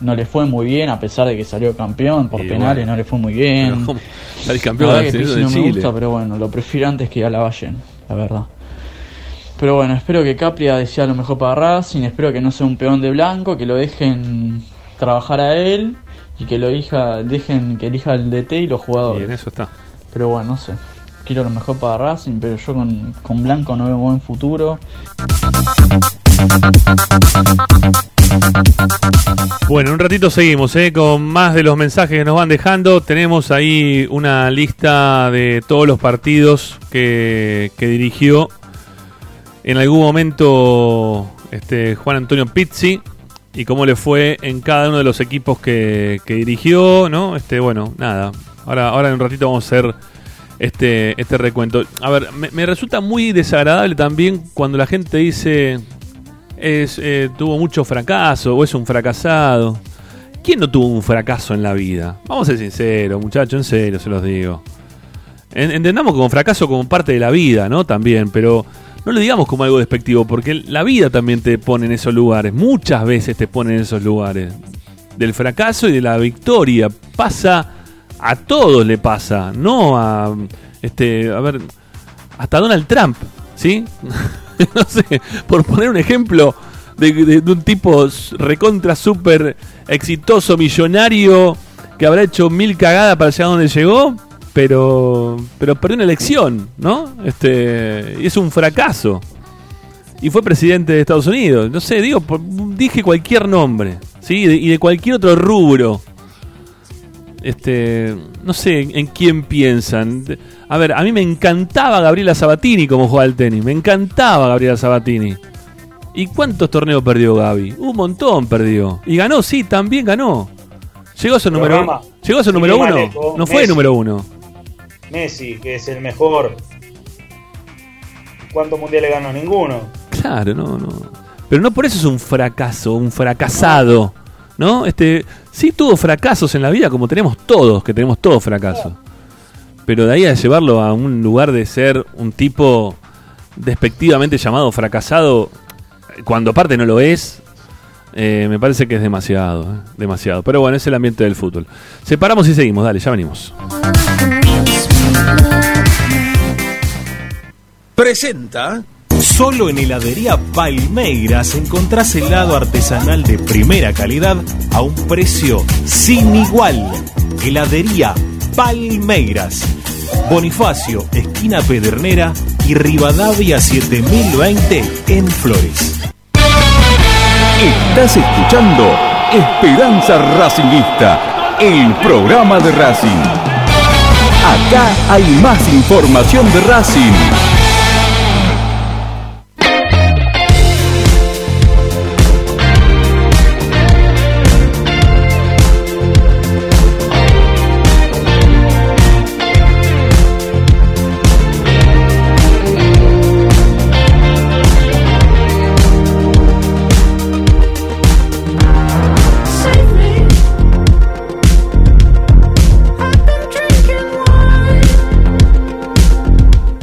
No le fue muy bien, a pesar de que salió campeón por Y penales, bueno. no le fue muy bien. Pero, ¿cómo? Salir campeón La de verdad la que selección Pizzi de no me Chile. gusta, pero bueno, lo prefiero antes que a la verdad. Pero bueno, espero que Capria desea lo mejor para Racing, espero que no sea un peón de blanco, que lo dejen trabajar a él y que lo elija, dejen que elija el DT y los jugadores. Y en eso está. Pero bueno, no sé. Quiero lo mejor para Racing, pero yo con, con Blanco no veo buen futuro. Bueno, en un ratito seguimos ¿eh? con más de los mensajes que nos van dejando. Tenemos ahí una lista de todos los partidos que, que dirigió en algún momento este, Juan Antonio Pizzi y cómo le fue en cada uno de los equipos que, que dirigió, ¿no? Este, bueno, nada. Ahora, ahora en un ratito vamos a hacer este, este recuento. A ver, me resulta muy desagradable también cuando la gente dice es, eh, tuvo mucho fracaso o es un fracasado. ¿Quién no tuvo un fracaso en la vida? Vamos a ser sinceros, muchachos, en serio se los digo. En- entendamos como fracaso como parte de la vida, ¿no? También, pero no lo digamos como algo despectivo, porque la vida también te pone en esos lugares. Muchas veces te pone en esos lugares. Del fracaso y de la victoria. Pasa, a todos le pasa, no a, este, a ver, hasta Donald Trump, ¿sí? no sé, por poner un ejemplo de, un tipo recontra súper exitoso, millonario, que habrá hecho mil cagadas para llegar a donde llegó, pero, pero perdió una elección, ¿no? Este, y es un fracaso. Y fue presidente de Estados Unidos. No sé, digo, dije cualquier nombre, ¿sí? De- y de cualquier otro rubro. Este, no sé en quién piensan. A ver, a mí me encantaba Gabriela Sabatini como jugaba al tenis. Me encantaba Gabriela Sabatini. ¿Y cuántos torneos perdió Gaby? Un montón perdió. Y ganó, sí, también ganó. Llegó a ser Pero, número Llegó a ser sin número uno. No fue Messi. número uno. Messi, que es el mejor. ¿Cuántos mundiales ganó? Ninguno. Claro, no, no. Pero no por eso es un fracaso, un fracasado. ¿No? Este, sí tuvo fracasos en la vida, como tenemos todos, que tenemos todos fracasos. Pero de ahí a llevarlo a un lugar de ser un tipo despectivamente llamado fracasado, cuando aparte no lo es, eh, me parece que es demasiado, eh, demasiado. Pero bueno, es el ambiente del fútbol. Separamos y seguimos, dale, ya venimos. Presenta. Solo en heladería Palmeiras encontrás helado artesanal de primera calidad a un precio sin igual. Heladería Palmeiras. Bonifacio, esquina Pedernera y Rivadavia 7020 en Flores. Estás escuchando Esperanza Racingista, el programa de Racing. Acá hay más información de Racing.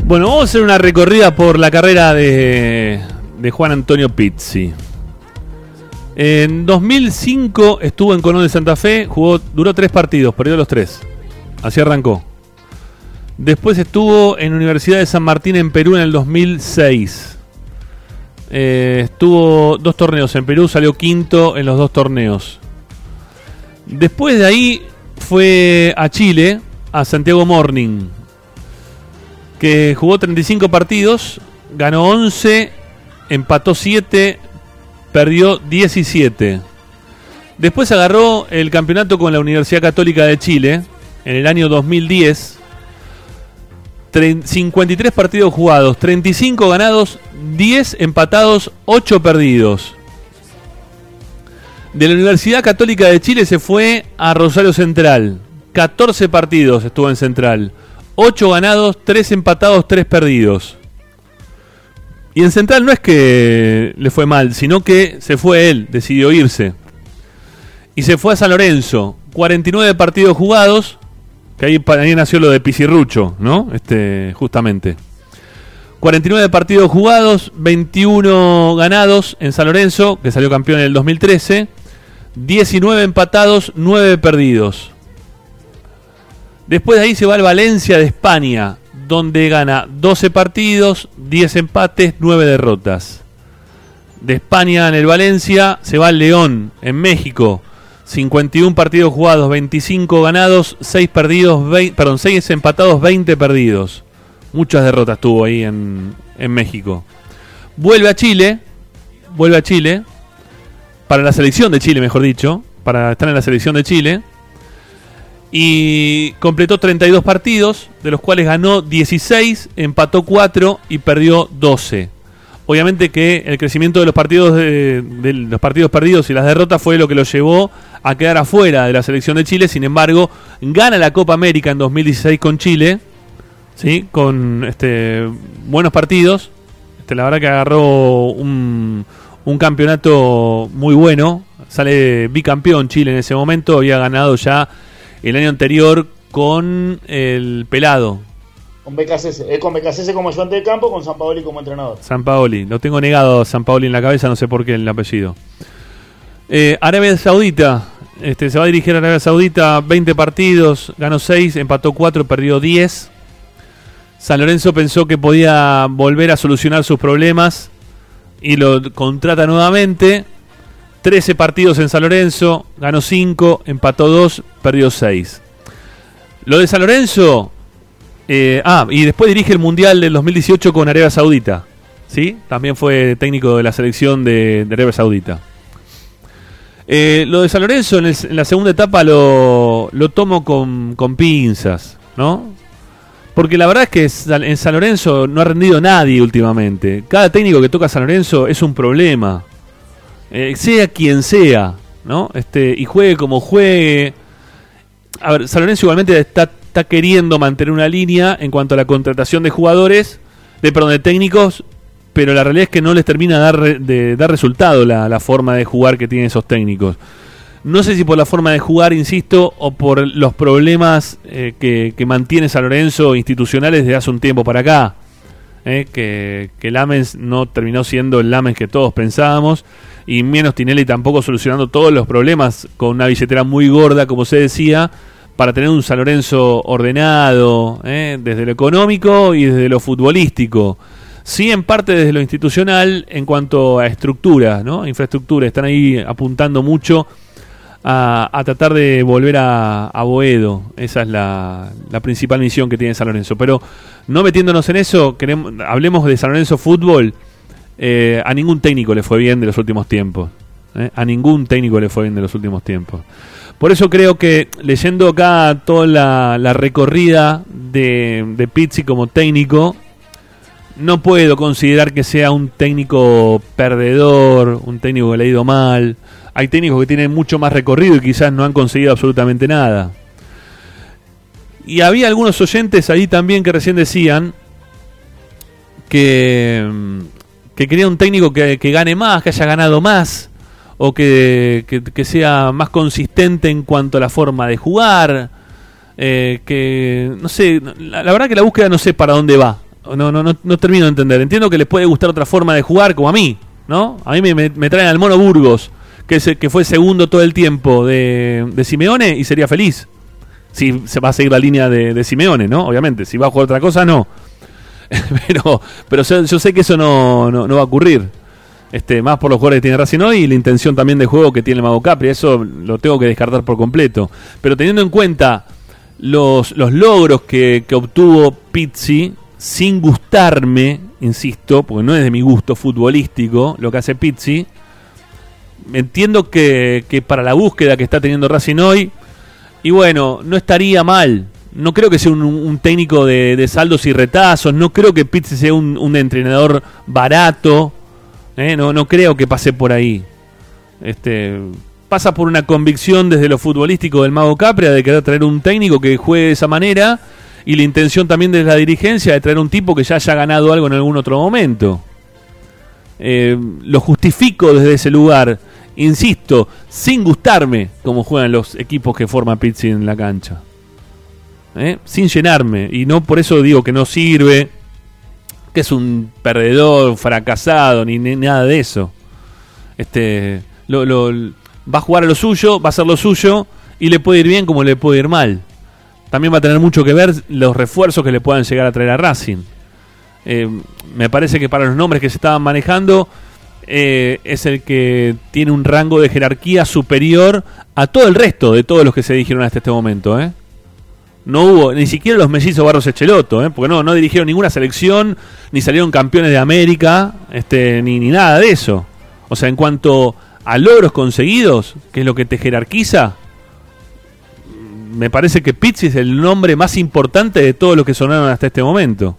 Bueno, vamos a hacer una recorrida por la carrera de, Juan Antonio Pizzi. En 2005 estuvo en Colón de Santa Fe, jugó, duró tres partidos, perdió los tres. Así arrancó. Después estuvo en Universidad de San Martín en Perú en el 2006. Eh, estuvo dos torneos en Perú, salió quinto en los dos torneos. Después de ahí fue a Chile, a Santiago Morning, que jugó 35 partidos, ganó 11, empató 7, perdió 17. Después agarró el campeonato con la Universidad Católica de Chile en el año 2010. Tre- 53 partidos jugados, 35 ganados, 10 empatados, 8 perdidos. De la Universidad Católica de Chile se fue a Rosario Central. 14 partidos estuvo en Central. 8 ganados, 3 empatados, 3 perdidos. Y en Central no es que le fue mal, sino que se fue él, decidió irse. Y se fue a San Lorenzo. 49 partidos jugados, Que ahí, nació lo de Pisirrucho, ¿no? Este, justamente. 49 partidos jugados, 21 ganados en San Lorenzo, que salió campeón en el 2013. 19 empatados, 9 perdidos. Después de ahí se va al Valencia de España, donde gana 12 partidos, 10 empates, 9 derrotas. De España en el Valencia se va al León, en México. 51 partidos jugados, 25 ganados, 6 perdidos, perdón, 6 empatados, 20 perdidos. Muchas derrotas tuvo ahí en, en México. Vuelve a Chile, vuelve a Chile, para la selección de Chile, mejor dicho, para estar en la selección de Chile. Y completó 32 partidos, de los cuales ganó 16, empató 4 y perdió 12. Obviamente que el crecimiento de los partidos de, los partidos perdidos y las derrotas fue lo que lo llevó a quedar afuera de la selección de Chile. Sin embargo, gana la Copa América en 2016 con Chile, sí, con este buenos partidos. Este, la verdad que agarró un, un campeonato muy bueno. Sale bicampeón Chile en ese momento. Había ganado ya el año anterior con el Pelado. Con BKCS, eh, con BKCS como ayudante de campo, con San Paoli como entrenador. San Paoli, lo tengo negado San Paoli en la cabeza, no sé por qué el apellido. Eh, Arabia Saudita, este, se va a dirigir a Arabia Saudita, 20 partidos, ganó 6, empató 4, perdió 10. San Lorenzo pensó que podía volver a solucionar sus problemas y lo contrata nuevamente. 13 partidos en San Lorenzo, ganó 5, empató 2, perdió 6. Lo de San Lorenzo, eh, ah, y después dirige el Mundial del 2018 con Arabia Saudita. ¿Sí? También fue técnico de la selección de, Arabia Saudita. Eh, lo de San Lorenzo en, la segunda etapa lo, lo tomo con, con pinzas, ¿no? Porque la verdad es que en San Lorenzo no ha rendido nadie últimamente. Cada técnico que toca San Lorenzo es un problema. Eh, sea quien sea, ¿no? Este, y juegue como juegue. A ver, San Lorenzo igualmente está, está queriendo mantener una línea en cuanto a la contratación de jugadores, de perdón, de técnicos, pero la realidad es que no les termina dar, de dar resultado la, la forma de jugar que tienen esos técnicos. No sé si por la forma de jugar, insisto, o por los problemas eh, que, mantiene San Lorenzo institucionales desde hace un tiempo para acá. Eh, que, que Lamens no terminó siendo el Lamens que todos pensábamos. Y menos Tinelli tampoco solucionando todos los problemas con una billetera muy gorda, como se decía, para tener un San Lorenzo ordenado, eh, desde lo económico y desde lo futbolístico. Sí, en parte desde lo institucional en cuanto a estructura, ¿no? Infraestructura. Están ahí apuntando mucho a, tratar de volver a, Boedo. Esa es la, principal misión que tiene San Lorenzo. Pero no metiéndonos en eso, queremos, hablemos de San Lorenzo Fútbol. Eh, a ningún técnico le fue bien de los últimos tiempos. ¿eh? A ningún técnico le fue bien de los últimos tiempos. Por eso creo que leyendo acá toda la, recorrida de, de Pizzi como técnico, no puedo considerar que sea un técnico perdedor, un técnico que le ha ido mal, hay técnicos que tienen mucho más recorrido y quizás no han conseguido absolutamente nada. Y había algunos oyentes ahí también que recién decían que, que quería un técnico que, gane más, que haya ganado más, o que, sea más consistente en cuanto a la forma de jugar. Eh, que no sé, la, verdad que la búsqueda no sé para dónde va. No, no, no, no termino de entender. Entiendo que les puede gustar otra forma de jugar, como a mí, ¿no? A mí me, me traen al Mono Burgos que, que fue segundo todo el tiempo de, de, Simeone y sería feliz. Si se va a seguir la línea de, Simeone, ¿no? Obviamente. Si va a jugar otra cosa, no. pero pero yo, sé que eso no, no, va a ocurrir. Este, más por los jugadores que tiene Racing hoy y la intención también de juego que tiene Mago Capri. Eso lo tengo que descartar por completo. Pero teniendo en cuenta los, los logros que, que obtuvo Pizzi, sin gustarme, insisto, porque no es de mi gusto futbolístico lo que hace Pizzi, entiendo que, para la búsqueda que está teniendo Racing hoy, y bueno, no estaría mal. No creo que sea un, técnico de, saldos y retazos, no creo que Pizzi sea un, entrenador barato, ¿eh? no, no creo que pase por ahí. Este, pasa por una convicción desde lo futbolístico del Mago Capria de querer traer un técnico que juegue de esa manera y la intención también de la dirigencia de traer un tipo que ya haya ganado algo en algún otro momento. Eh, lo justifico desde ese lugar insisto, sin gustarme cómo juegan los equipos que forman Pizzi en la cancha. ¿eh? sin llenarme. Y no por eso digo que no sirve, que es un perdedor, un fracasado, ni, ni nada de eso. Este, lo, lo- va a jugar a lo suyo, va a hacer lo suyo y le puede ir bien como le puede ir mal. También va a tener mucho que ver los refuerzos que le puedan llegar a traer a Racing. Eh, me parece que para los nombres que se estaban manejando eh, es el que tiene un rango de jerarquía superior a todo el resto de todos los que se dijeron hasta este momento. ¿eh? No hubo ni siquiera los mellizos Barros Echeloto, ¿eh? porque no, no dirigieron ninguna selección, ni salieron campeones de América, este, ni, ni nada de eso. O sea, en cuanto a logros conseguidos, que es lo que te jerarquiza, me parece que Pizzi es el nombre más importante de todos los que sonaron hasta este momento.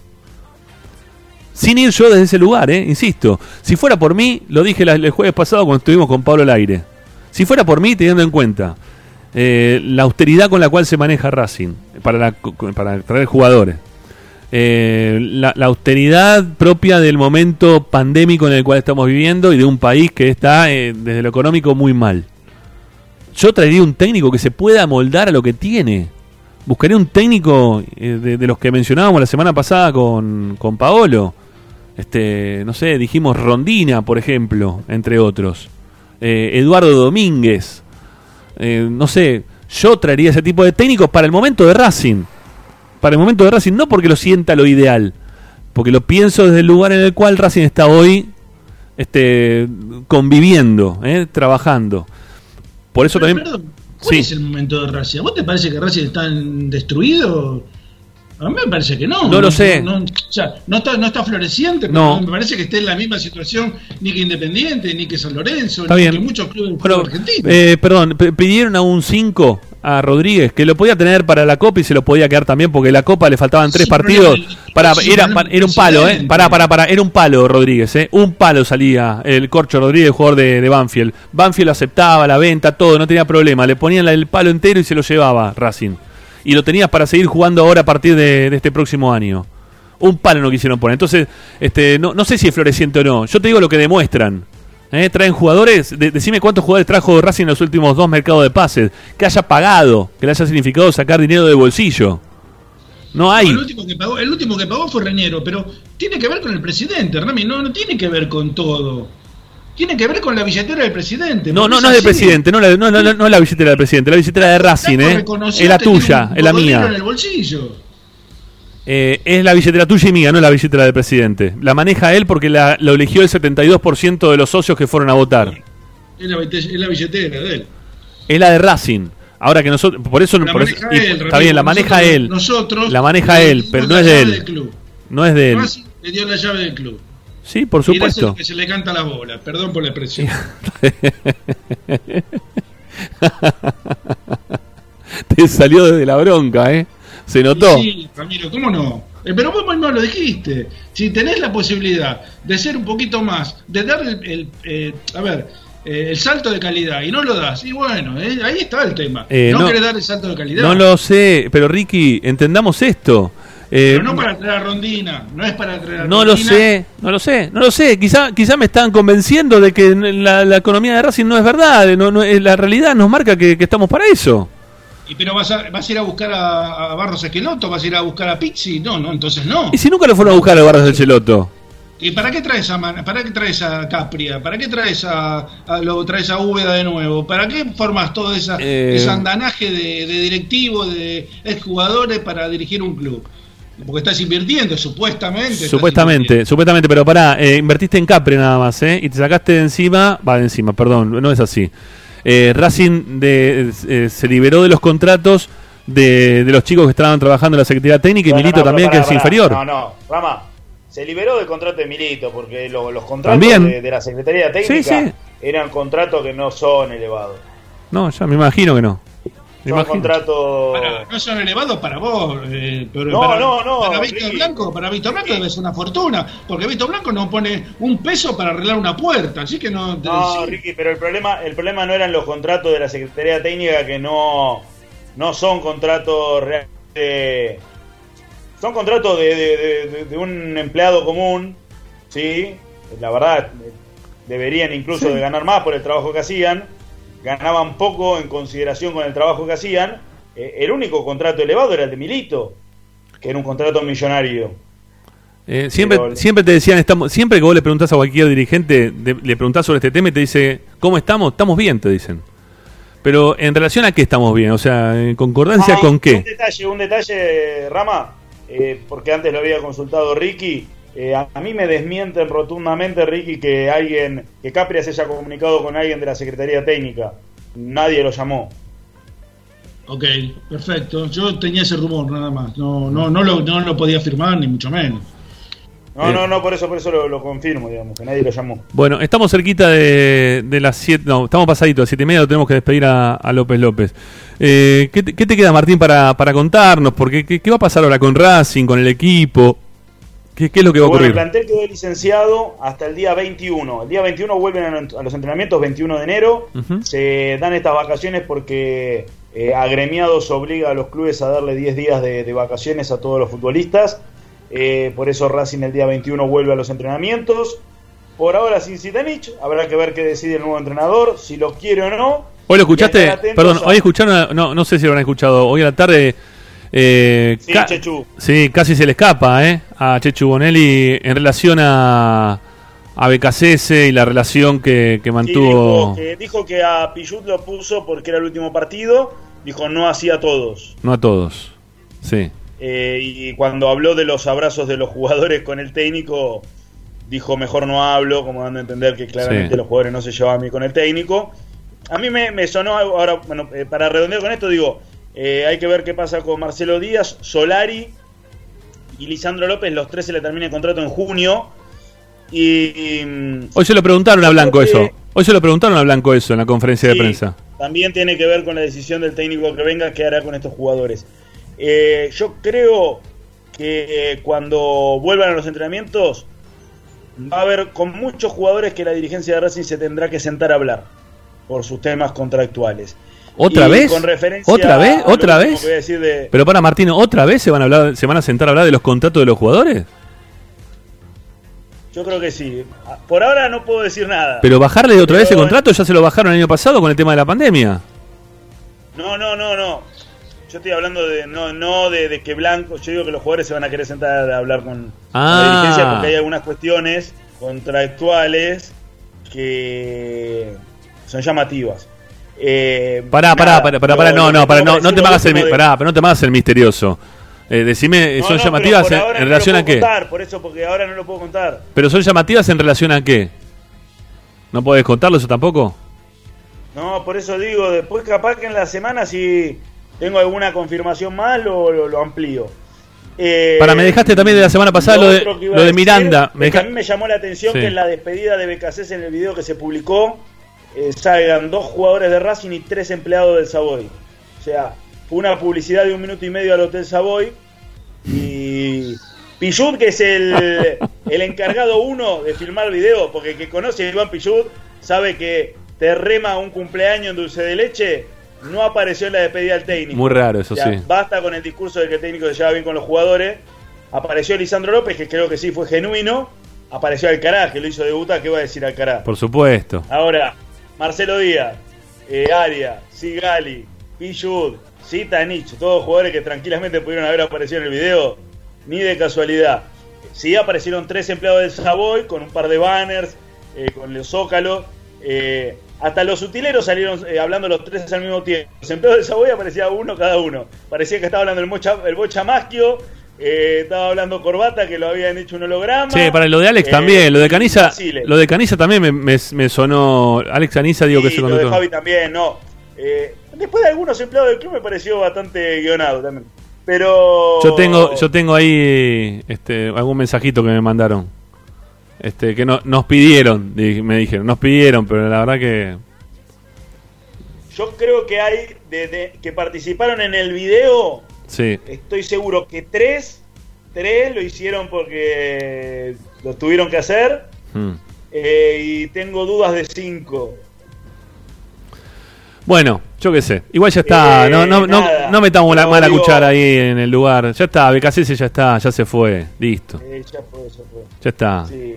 Sin ir yo desde ese lugar, ¿eh? insisto. Si fuera por mí, lo dije el jueves pasado cuando estuvimos con Pablo al aire. Si fuera por mí, teniendo en cuenta eh, la austeridad con la cual se maneja Racing para, la- para traer jugadores, eh, la, la austeridad propia del momento pandémico en el cual estamos viviendo y de un país que está eh, desde lo económico muy mal. Yo traería un técnico que se pueda moldar a lo que tiene. Buscaría un técnico eh, de, de los que mencionábamos la semana pasada con, con Paolo. Este, no sé, dijimos Rondina, por ejemplo, entre otros. Eh, Eduardo Domínguez. Eh, no sé, yo traería ese tipo de técnicos para el momento de Racing. Para el momento de Racing, no porque lo sienta lo ideal, porque lo pienso desde el lugar en el cual Racing está hoy este, conviviendo, eh, trabajando. Por eso Pero, también... perdón, ¿Cuál Sí. es el momento de Racing? ¿A vos te parece que Racing está destruido? A mí me parece que no. No lo sé. No, o sea, no está, no está floreciente, pero No. me parece que esté en la misma situación ni que Independiente, ni que San Lorenzo, Está ni bien. que muchos clubes del Bueno, fútbol argentino. eh, perdón, pidieron a un 5 a Rodríguez, que lo podía tener para la Copa y se lo podía quedar también, porque la Copa le faltaban tres Sí, pero partidos. Para, era, pero era un palo, ¿eh? Para, para, para, era un palo Rodríguez, ¿eh? Un palo salía el Corcho Rodríguez, jugador de, de Banfield. Banfield aceptaba la venta, todo, no tenía problema. Le ponían el palo entero y se lo llevaba Racing. Y lo tenías para seguir jugando ahora a partir de, de este próximo año. Un palo no quisieron poner. Entonces, este, no, no sé si es floreciente o no. Yo te digo lo que demuestran. ¿Eh? Traen jugadores, de- decime cuántos jugadores trajo Racing en los últimos dos mercados de pases, que haya pagado, que le haya significado sacar dinero del bolsillo. No hay. El último, que pagó, el último que pagó fue Reñero, pero tiene que ver con el presidente, Rami, no, no tiene que ver con todo. Tiene que ver con la billetera del presidente. No, no, no es del presidente, no, la- no, no, no, no es la billetera del presidente, la billetera de Racing, ¿eh? Es la tiene tuya, es la cocodrilo en mía. el bolsillo. Eh, es la billetera tuya y mía, no la billetera del presidente. La maneja él porque la, lo eligió el 72% de los socios que fueron a votar. Es la, es la billetera de él. Es la de Racing. Ahora que nosotros, por eso, La por eso- maneja y- él, está Ramiro, bien, la maneja nosotros- él. nosotros la maneja él, pero no es de él. No es de él. Racing le dio la llave del club. Sí, por Y supuesto. lo que se le canta las bolas, perdón por la expresión. Te salió desde la bronca, ¿eh? Se notó. Sí, Ramiro, ¿cómo no? Eh, pero vos mismo lo dijiste. Si tenés la posibilidad de ser un poquito más, de dar el, el, eh, a ver, eh, el salto de calidad y no lo das, y bueno, eh, ahí está el tema. Eh, no, no- querés dar el salto de calidad. No lo sé, pero Ricky, entendamos esto. Eh, Pero no para traer a Rondina, no es para traer a No lo Rondina. sé, no lo sé, no lo sé. Quizá, quizá me están convenciendo de que la, la economía de Racing no es verdad. No, no, la realidad nos marca que, que estamos para eso. Y pero vas a, vas a ir a buscar a, a Barros Esqueloto, vas a ir a buscar a Pizzi, no, no, entonces no. Y si nunca lo fueron a buscar a del Cheloto. ¿Y para qué traes a Man- para qué traes a Capria? ¿Para qué traes a, a- lo traes a Úbeda de nuevo? ¿Para qué formas todo esa, Eh. ese andanaje de, de directivos, de exjugadores para dirigir un club? Porque estás invirtiendo, supuestamente. Supuestamente, supuestamente, pero pará, eh, invertiste en Capri nada más, ¿eh? Y te sacaste de encima, va de encima, perdón, no es así. Eh, Racing de, eh, se liberó de los contratos de, de los chicos que estaban trabajando en la Secretaría Técnica y Milito no, también, pará, que es pará. inferior. No, no, Rama, se liberó del contrato de Milito porque lo- los contratos También. de, de la Secretaría Técnica Sí, sí. eran contratos que no son elevados. No, ya me imagino que no. Son imagino. contratos... Para- no son elevados para vos, eh, pero No, para, no, no, para Víctor. Blanco, para Víctor Blanco debe ser una fortuna, porque Víctor Blanco no pone un peso para arreglar una puerta, así que no. No, sí. Ricky, pero el problema, el problema no eran los contratos de la Secretaría Técnica que no, no son contratos realmente. Son contratos de, de- de- de- de un empleado común, ¿sí? La verdad, deberían incluso Sí. de ganar más por el trabajo que hacían. Ganaban poco en consideración con el trabajo que hacían. eh, el único contrato elevado era el de Milito, que era un contrato millonario. Eh, siempre, Pero- siempre te decían, estamos, siempre que vos le preguntás a cualquier dirigente, de- le preguntás sobre este tema y te dice, ¿cómo estamos? Estamos bien, te dicen. Pero en relación a qué estamos bien, o sea, en concordancia Ah, con Un qué. detalle, un detalle, Rama, eh, porque antes lo había consultado Ricky. Eh, a, a mí me desmienten rotundamente, Ricky, que alguien, que Capria se haya comunicado con alguien de la Secretaría Técnica. Nadie lo llamó. Ok, perfecto. Yo tenía ese rumor nada más. No, no, no, lo, no lo podía afirmar, ni mucho menos. No, Eh. no, no, por eso, por eso lo, lo confirmo, digamos, que nadie lo llamó. Bueno, estamos cerquita de, de las 7, no, estamos pasaditos, a 7 y media, lo tenemos que despedir a, a López López. Eh, ¿qué, te, qué te queda, Martín, para, para contarnos? Porque, ¿qué, qué va a pasar ahora con Racing, con el equipo? ¿Qué, qué es lo que va a Bueno, el ocurrir? plantel quedó licenciado hasta el día 21. El día 21 vuelven a, los entrenamientos, 21 de enero. Se dan estas vacaciones porque eh, agremiados obliga a los clubes a darle 10 días de, de vacaciones a todos los futbolistas. Eh, por eso Racing el día 21 vuelve a los entrenamientos. Por ahora sin Zitanich, habrá que ver qué decide el nuevo entrenador, si lo quiere o no. Hoy lo escuchaste, perdón, a- hoy escucharon, no, no sé si lo han escuchado, hoy a la tarde... Eh, Sí, ca- Chechu. sí, casi se le escapa ¿eh? a Chechu Bonelli en relación a, a BKCS y la relación que, que Sí, mantuvo... dijo, que, dijo que a Pichut lo puso porque era el último partido. Dijo no hacía todos. No a todos, sí. Eh, y cuando habló de los abrazos de los jugadores con el técnico, dijo mejor no hablo, como dando a entender que claramente Sí. los jugadores no se llevaban bien con el técnico. A mí me, me sonó ahora, bueno, eh, para redondear con esto, digo, eh, hay que ver qué pasa con Marcelo Díaz, Solari y Lisandro López, los tres se le termina el contrato en junio. Y, mm, Hoy se lo preguntaron a Blanco que- eso. Hoy se lo preguntaron a Blanco eso en la conferencia de prensa. También tiene que ver con la decisión del técnico que venga, qué hará con estos jugadores. Eh, yo creo que eh, cuando vuelvan a los entrenamientos va a haber con muchos jugadores que la dirigencia de Racing se tendrá que sentar a hablar por sus temas contractuales. ¿Otra vez? Con referencia ¿Otra vez? ¿Otra vez? que voy a decir de- Pero para Martino, ¿otra vez se van a hablar, se van a sentar a hablar de los contratos de los jugadores? yo creo que sí. Por ahora no puedo decir nada. Pero bajarle de otra vez el contrato ya se lo bajaron el año pasado con el tema de la pandemia. No, no, no, no. Yo estoy hablando de no, no de, de que Blanco. Yo digo que los jugadores se van a querer sentar a hablar con, con Ah. la dirigencia porque hay algunas cuestiones contractuales que son llamativas. Eh, Pará, pará, nada, pará, pará, pará, no, no, pará, no, no te hagas el, de- pará, pero no te hagas el misterioso. Eh, decime, No, ¿son no, llamativas en, relación lo a puedo qué? Contar, por eso, porque ahora no lo puedo contar. Pero son llamativas en relación a qué? ¿No podés contarlo eso tampoco? No, por eso digo, después capaz que en la semana si tengo alguna confirmación más lo, lo, lo amplío. Eh, Para, me dejaste también de la semana pasada lo de, lo de decir Miranda. Me deja- a mí me llamó la atención Sí. que en la despedida de BKC en el video que se publicó eh, salgan dos jugadores de Racing y tres empleados del Savoy. O sea, fue una publicidad de un minuto y medio al Hotel Savoy y Pichut, que es el, el encargado uno de filmar video, porque el que conoce a Iván Pichut sabe que te rema un cumpleaños en dulce de leche, no apareció en la despedida del técnico. Muy raro, eso O sea, sí. Basta con el discurso de que el técnico se lleva bien con los jugadores. Apareció Lisandro López, que creo que sí fue genuino. Apareció Alcaraz, que lo hizo debutar. ¿Qué va a decir Alcaraz? Por supuesto. Ahora, Marcelo Díaz, eh, Aria, Sigali, Pichud, Zitanich, todos jugadores que tranquilamente pudieron haber aparecido en el video, ni de casualidad. Sí aparecieron tres empleados del Savoy con un par de banners, eh, con el Zócalo. eh, hasta los utileros salieron eh, hablando los tres al mismo tiempo. Los empleados del Savoy aparecía uno cada uno. Parecía que estaba hablando el, Mocha, el Bocha Maschio, eh, estaba hablando Corbata, que lo habían hecho un holograma. Sí, para lo de Alex eh, también, lo de Caniza, lo de Caniza también me, me- me sonó. Alex Caniza digo que Sí, se lo de. Javi también, no. Eh, después de algunos empleados del club me pareció bastante guionado también. Pero. Yo tengo, yo tengo ahí este, algún mensajito que me mandaron. Este, que no, nos pidieron, di- me dijeron, nos pidieron, pero la verdad que Yo creo que hay de, de- que participaron en el video. Sí. Estoy seguro que tres, tres lo hicieron porque lo tuvieron que hacer. Mm. eh, y tengo dudas de cinco. Bueno, yo qué sé. Igual ya está. Eh, no, no, no, no metamos la mala digo- cuchara ahí en el lugar. Ya está, BKC ya está, ya se fue. Listo. Eh, ya fue, ya fue. Ya está. Sí.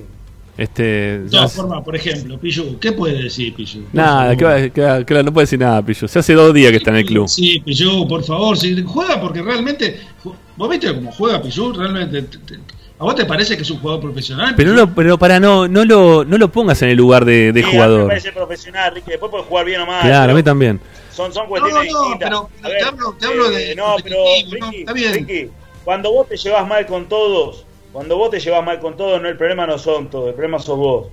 Este, todas se- formas, por ejemplo, Pichu, ¿qué puede decir? Por nada, claro, no puede decir nada, Pillo. Se hace dos días que está en el club. Sí, Pichu, por favor, si juega porque realmente. ¿Vos viste cómo juega Pichu? Realmente. te- te- ¿A vos te parece que es un jugador profesional? Pero no, pero para no, no lo, no lo pongas en el lugar de, de Sí, a mí me jugador. parece profesional, Ricky. Después puede jugar bien o mal. Claro, a mí también. Son, son cuestiones No, no, distintas. pero ver, te hablo- te hablo de eh, No, pero Ricky, está bien. Ricky, cuando vos te llevas mal con todos, cuando vos te llevas mal con todos, no el problema no son todos, el problema sos vos.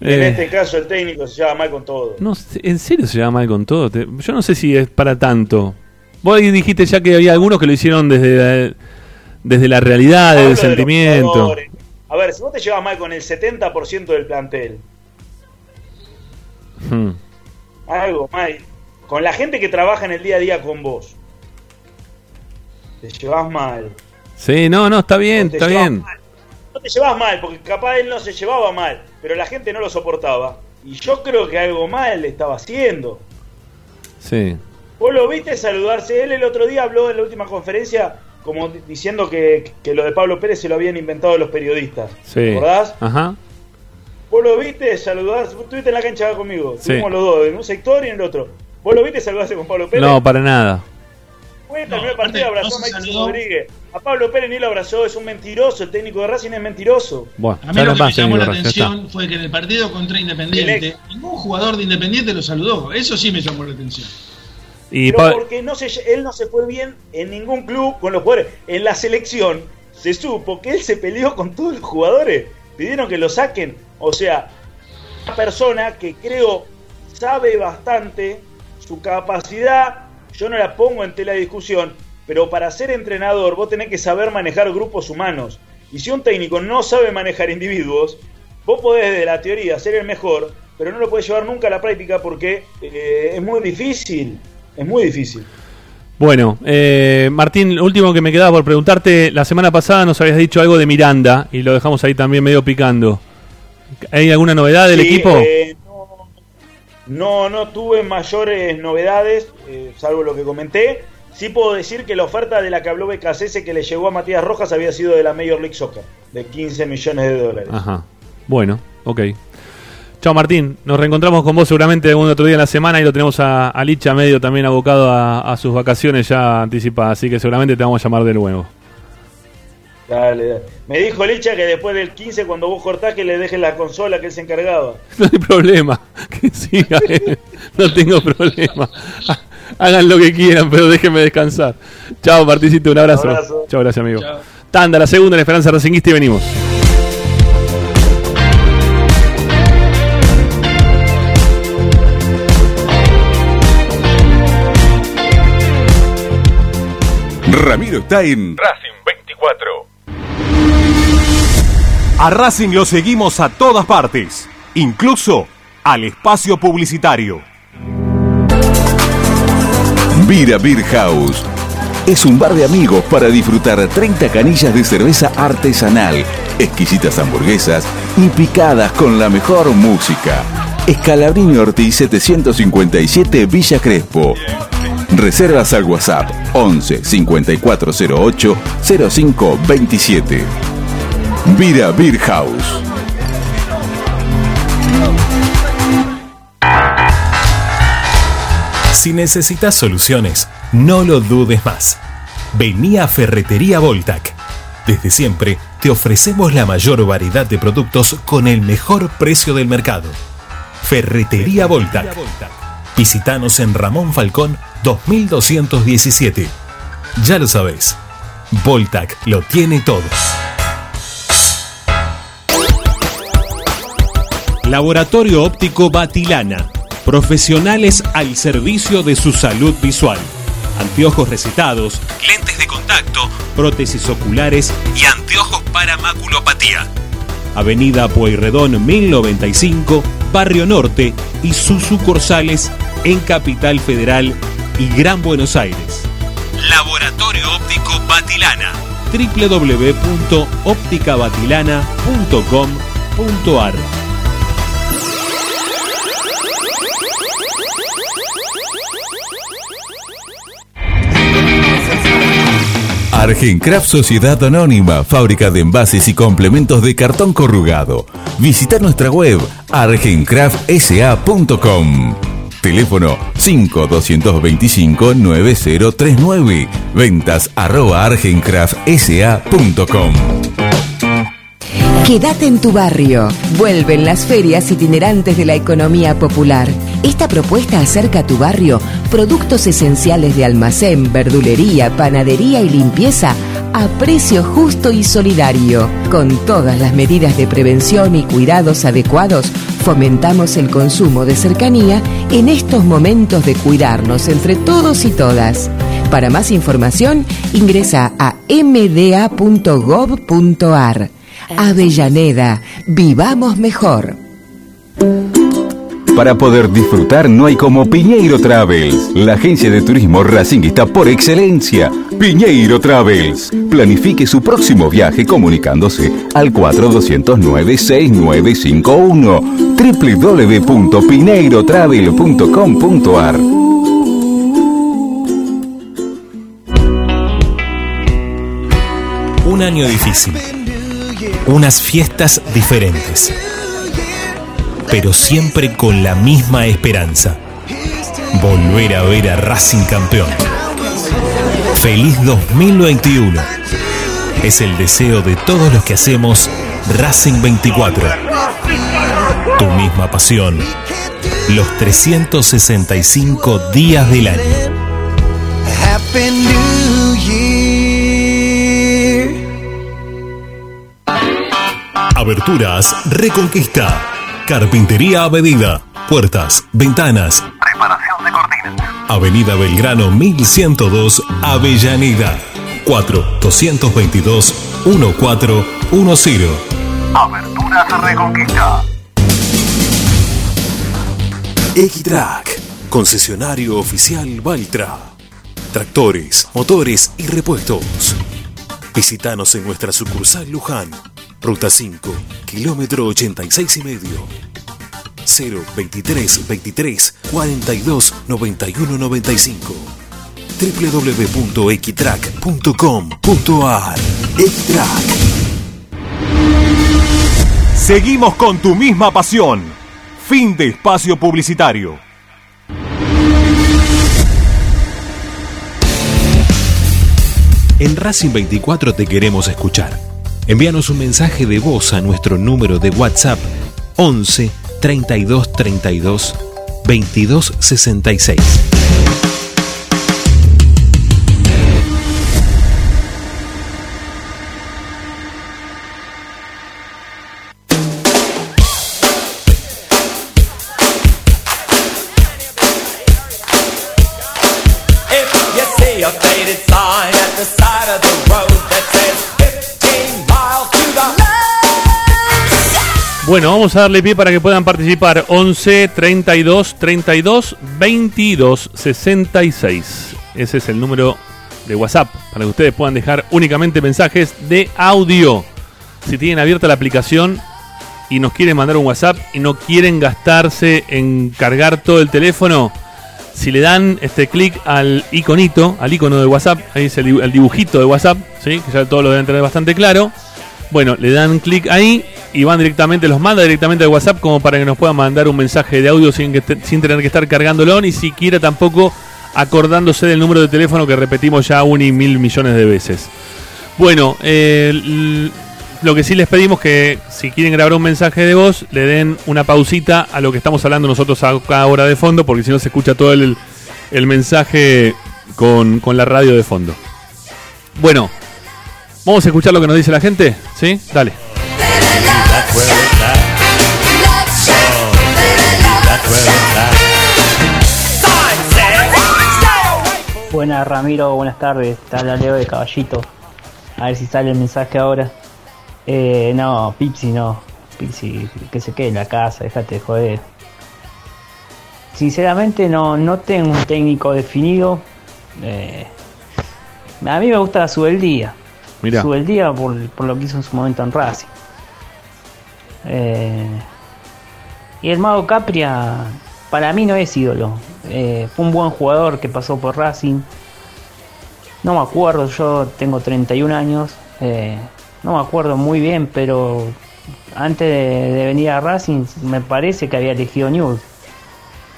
En Eh, este caso el técnico se lleva mal con todos. no ¿En serio se llama mal con todo? Yo no sé si es para tanto. Vos dijiste ya que había algunos que lo hicieron desde la, desde la realidad, Hablo del de los sentimiento. A ver, si vos te llevas mal con el 70% del plantel, Hmm. algo mal, con la gente que trabaja en el día a día con vos, te llevas mal. Sí, no, no, está bien, está bien. mal. No te llevas mal, porque capaz él no se llevaba mal, pero la gente no lo soportaba. Y yo creo que algo mal le estaba haciendo. Sí. Vos lo viste saludarse. Él el otro día habló en la última conferencia como di- diciendo que, que lo de Pablo Pérez se lo habían inventado los periodistas. Sí. ¿Te acordás? Ajá. Vos lo viste saludarse. Vos estuviste en la cancha conmigo. Sí. Estuvimos los dos, en un sector y en el otro. ¿Vos lo viste saludarse con Pablo Pérez? No, para nada. Fue, terminó el partido, abrazó a Mauricio Rodríguez. A Pablo Pérez ni lo abrazó, es un mentiroso. El técnico de Racing es mentiroso. Bueno, A mí lo que me llamó la atención fue que en el partido contra Independiente, ningún jugador de Independiente lo saludó. Eso sí me llamó la atención. Y Pero porque no se, él no se fue bien en ningún club con los jugadores. En la selección se supo que él se peleó con todos los jugadores. Pidieron que lo saquen. O sea, una persona que creo sabe bastante, su capacidad, yo no la pongo en tela de discusión, pero para ser entrenador vos tenés que saber manejar grupos humanos. Y si un técnico no sabe manejar individuos, vos podés desde la teoría ser el mejor, pero no lo podés llevar nunca a la práctica porque eh, es muy difícil. Es muy difícil. Bueno, eh, Martín, lo último que me quedaba por preguntarte, la semana pasada nos habías dicho algo de Miranda y lo dejamos ahí también medio picando. ¿Hay alguna novedad del Sí, equipo? eh, no, no tuve mayores novedades, eh, salvo lo que comenté. Sí puedo decir que la oferta de la que habló BKCS que le llegó a Matías Rojas había sido de la Major League Soccer, de 15 millones de dólares. Ajá. Bueno, ok. Chao Martín, nos reencontramos con vos seguramente algún otro día en la semana y lo tenemos a, a Licha medio también abocado a sus vacaciones ya anticipadas, así que seguramente te vamos a llamar de nuevo. Dale, dale. Me dijo Licha que después del 15, cuando vos cortás, que le dejes la consola que él se encargaba. No hay problema, que siga él. No tengo problema. Hagan lo que quieran, pero déjenme descansar. Chao, Martincito, un abrazo. Abrazo. Chao, gracias, amigo. Chao. Tanda, la segunda en Esperanza Racinguista y venimos. Ramiro está en Racing A Racing lo seguimos a todas partes, incluso al espacio publicitario. Vira Beer House. Es un bar de amigos para disfrutar 30 canillas de cerveza artesanal, exquisitas hamburguesas y picadas con la mejor música. Escalabrini Ortiz 757 Villa Crespo. Reservas al WhatsApp 11 5408 0527. Vira Beer House. Si necesitas soluciones, no lo dudes más. Vení a Ferretería Voltac. Desde siempre te ofrecemos la mayor variedad de productos con el mejor precio del mercado. Ferretería Voltac. Visítanos en Ramón Falcón 2217. Ya lo sabés. Voltac lo tiene todo. Laboratorio Óptico Batilana. Profesionales al servicio de su salud visual. Anteojos recetados, lentes de contacto, prótesis oculares y anteojos para maculopatía. Avenida Pueyrredón 1095, Barrio Norte y sus sucursales en Capital Federal y Gran Buenos Aires. Laboratorio Óptico Batilana www.opticabatilana.com.ar Argencraft Sociedad Anónima, fábrica de envases y complementos de cartón corrugado. Visita nuestra web argencraftsa.com. Teléfono 5225-9039. Ventas arroba argencraftsa.com. Quédate en tu barrio. Vuelven las ferias itinerantes de la economía popular. Esta propuesta acerca a tu barrio productos esenciales de almacén, verdulería, panadería y limpieza a precio justo y solidario. Con todas las medidas de prevención y cuidados adecuados, fomentamos el consumo de cercanía en estos momentos de cuidarnos entre todos y todas. Para más información, ingresa a mda.gov.ar. Avellaneda, vivamos mejor. Para poder disfrutar no hay como Piñeiro Travels, la agencia de turismo racinguista por excelencia. Piñeiro Travels. Planifique su próximo viaje comunicándose al 4209-6951 www.pineirotravel.com.ar Un año difícil. Unas fiestas diferentes. Pero siempre con la misma esperanza. Volver a ver a Racing campeón. Feliz 2021. Es el deseo de todos los que hacemos Racing 24. Tu misma pasión. Los 365 días del año. Aberturas Reconquista. Carpintería a medida. Puertas, ventanas. Preparación de cortinas. Avenida Belgrano 1102, Avellaneda. 4 222 1410. Aberturas Reconquista. Equitrack, concesionario oficial Valtra. Tractores, motores y repuestos. Visítanos en nuestra sucursal Luján, ruta 5, kilómetro 86 y medio. 023 23 42 91 95 www.equitrack.com.ar Equitrack Seguimos con tu misma pasión. Fin de espacio publicitario. En Racing 24 te queremos escuchar. Envíanos un mensaje de voz a nuestro número de WhatsApp 11 32 32 22 66. Bueno, vamos a darle pie para que puedan participar. 11 32 32 22 66. Ese es el número de WhatsApp para que ustedes puedan dejar únicamente mensajes de audio. Si tienen abierta la aplicación y nos quieren mandar un WhatsApp y no quieren gastarse en cargar todo el teléfono, si le dan este clic al iconito, al icono de WhatsApp, ahí es el, dibu- el dibujito de WhatsApp, ¿sí? que ya todos lo deben tener bastante claro. Bueno, le dan clic ahí y van directamente, los manda directamente al WhatsApp como para que nos puedan mandar un mensaje de audio sin, que sin tener que estar cargándolo, ni siquiera tampoco acordándose del número de teléfono que repetimos ya un y mil millones de veces. Bueno, eh, lo que sí les pedimos que si quieren grabar un mensaje de voz, le den una pausita a lo que estamos hablando nosotros acá ahora de fondo, porque si no se escucha todo el, el mensaje con, con la radio de fondo. Bueno, vamos a escuchar lo que nos dice la gente, ¿sí? Dale. Buenas Ramiro, buenas tardes. Está la Leo de Caballito. A ver si sale el mensaje ahora. Eh, no, Pipsi no. Pipsi que se quede en la casa, déjate de joder. Sinceramente no, no tengo un técnico definido. Eh, a mí me gusta la Subeldía. Mirá. Subeldía por, por lo que hizo en su momento en Racing. Eh, y el Mago Capria, para mí no es ídolo. Eh, fue un buen jugador que pasó por Racing. no me acuerdo, yo tengo 31 años, eh, no me acuerdo muy bien, pero antes de, de venir a Racing me parece que había elegido News.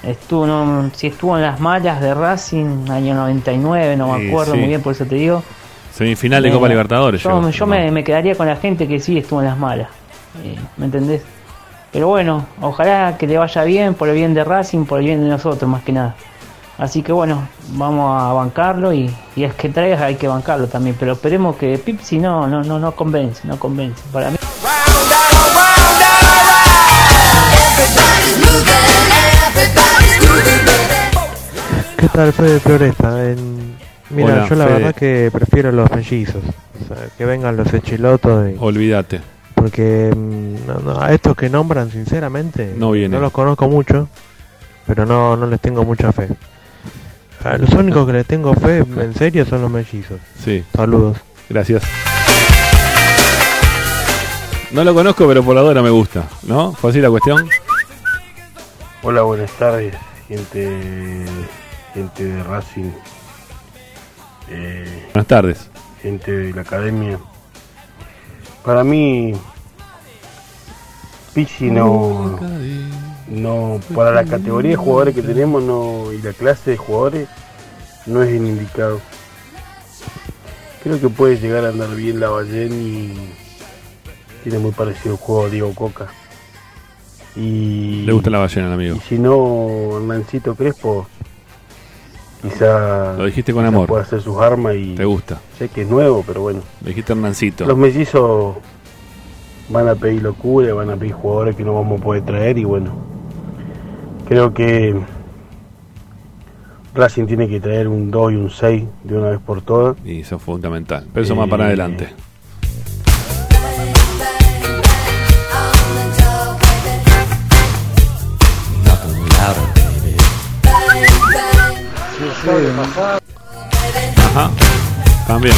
Estuvo, no, si estuvo en las malas de Racing, año 99, no me acuerdo sí. muy bien, por eso te digo. Semifinal de Copa Libertadores. Yo, llegó. yo me, me quedaría con la gente que sí estuvo en las malas. Eh, ¿Me entendés? Pero bueno, ojalá que le vaya bien, por el bien de Racing, por el bien de nosotros más que nada. Así que bueno, vamos a bancarlo y, y es que traigas hay que bancarlo también. Pero esperemos que Pipsi no, no, no, no convence, no convence. Para mí. ¿Qué tal, Fede Floresta? En- Mira, Hola, yo la Fede. verdad que prefiero los mellizos. O sea, que vengan los echilotos. y- Olvídate. Porque mm, no, no, a estos que nombran, sinceramente, No viene. los conozco mucho, pero no, no les tengo mucha fe. A los únicos que les tengo fe, en serio, son los mellizos. Sí. Saludos. Gracias. No lo conozco, pero por ahora me gusta, ¿no? ¿Fue así la cuestión? Hola, buenas tardes, gente, gente de Racing, eh, Buenas tardes. gente de la academia. Para mí, Pizzi no, no, para la categoría de jugadores que tenemos no, y la clase de jugadores, no es el indicado. Creo que puede llegar a andar bien la Ballén y tiene muy parecido el juego a Diego Coca. Y Le gusta la ballena al amigo. y si no, Hernancito Crespo, quizá, Lo dijiste con amor. pueda hacer sus armas y Te gusta. sé que es nuevo, pero bueno. Le dijiste Hernancito. Los mellizos van a pedir locura, van a pedir jugadores que no vamos a poder traer y bueno, creo que Racing tiene que traer un 2 y un 6 de una vez por todas. Y eso es fundamental. Pero eso más para Eh, adelante. Ajá. También.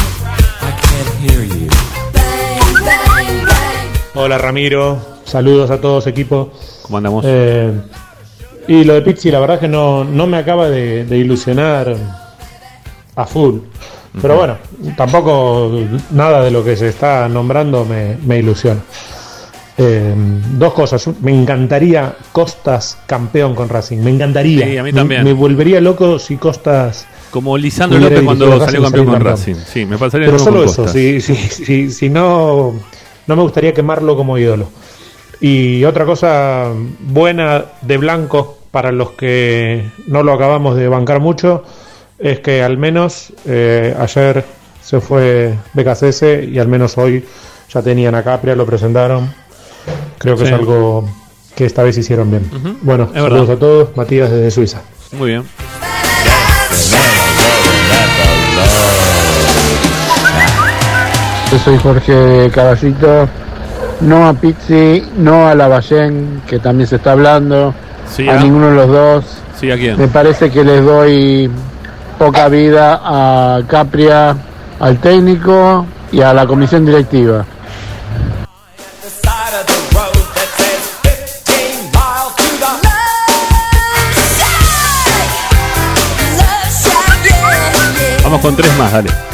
Hola Ramiro, saludos a todos equipo. ¿Cómo andamos? Eh, y lo de Pizzi, la verdad es que no, no me acaba de, de ilusionar a full. Pero bueno, tampoco nada de lo que se está nombrando me, me ilusiona. Eh, dos cosas. Me encantaría Costas campeón con Racing. Me encantaría. Sí, a mí Me- también. Me, volvería loco si Costas. Como Lisandro López cuando salió campeón con Racing. Sí, me pasaría Pero lo solo eso. Si, si, si, si no, no me gustaría quemarlo como ídolo. Y otra cosa buena de Blanco para los que no lo acabamos de bancar mucho es que al menos eh, ayer se fue BKCS y al menos hoy ya tenían a Capria, lo presentaron. Creo que Sí. es algo que esta vez hicieron bien. Bueno, Es saludos verdad. a todos. Matías desde Suiza. Muy bien. Yo soy Jorge Caballito. No a Pizzi, no a la Ballén, que también se está hablando. Sí, a ¿a? ninguno de los dos. Sí, ¿a quién? Me parece que les doy poca vida a Capria, al técnico y a la comisión directiva. Vamos con tres más, dale.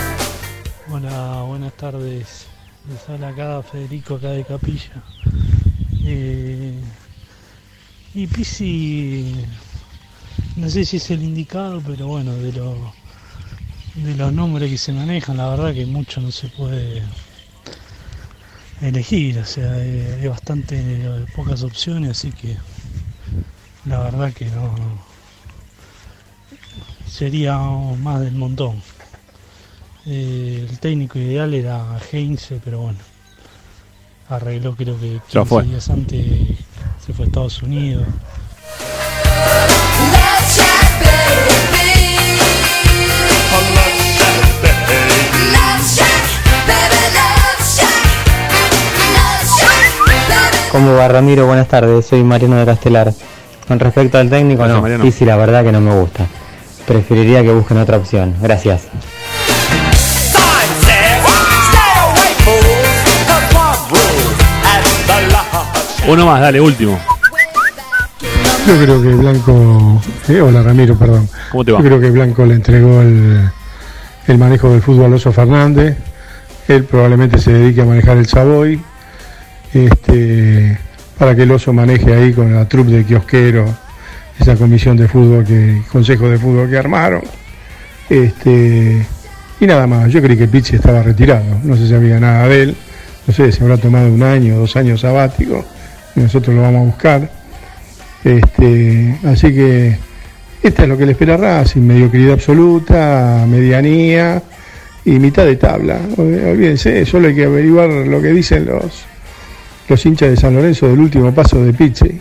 Tardes. Les habla acá Federico, acá de Capilla. Eh, y Pisi, no sé si es el indicado, pero bueno, de, lo, de los nombres que se manejan, la verdad que mucho no se puede elegir. O sea, eh, hay bastante pocas opciones, así que la verdad que no sería más del montón. Eh, el técnico ideal era Heinze, pero bueno, arregló creo que 15 Ya fue. días antes, se fue a Estados Unidos. ¿Cómo va Ramiro? Buenas tardes, soy Mariano de Castelar. Con respecto al técnico, Gracias, no, Mariano. sí, sí, la verdad que no me gusta. Preferiría que busquen otra opción. Gracias. Uno más, dale, último. Yo creo que Blanco. eh, hola Ramiro, perdón. ¿Cómo te va? Yo creo que Blanco le entregó el, el manejo del fútbol Oso Fernández. Él probablemente se dedique a manejar el Savoy. Este, para que el oso maneje ahí con la trupe de kiosquero, esa comisión de fútbol que, consejo de fútbol que armaron. Este, y nada más, yo creí que Pizzi estaba retirado, no se sabía nada de él, no sé si habrá tomado un año, dos años sabático, nosotros lo vamos a buscar. Este, así que esta es lo que le espera a Racing, mediocridad absoluta, medianía y mitad de tabla. Olvídense, solo hay que averiguar lo que dicen los, los hinchas de San Lorenzo del último paso de Pizzi.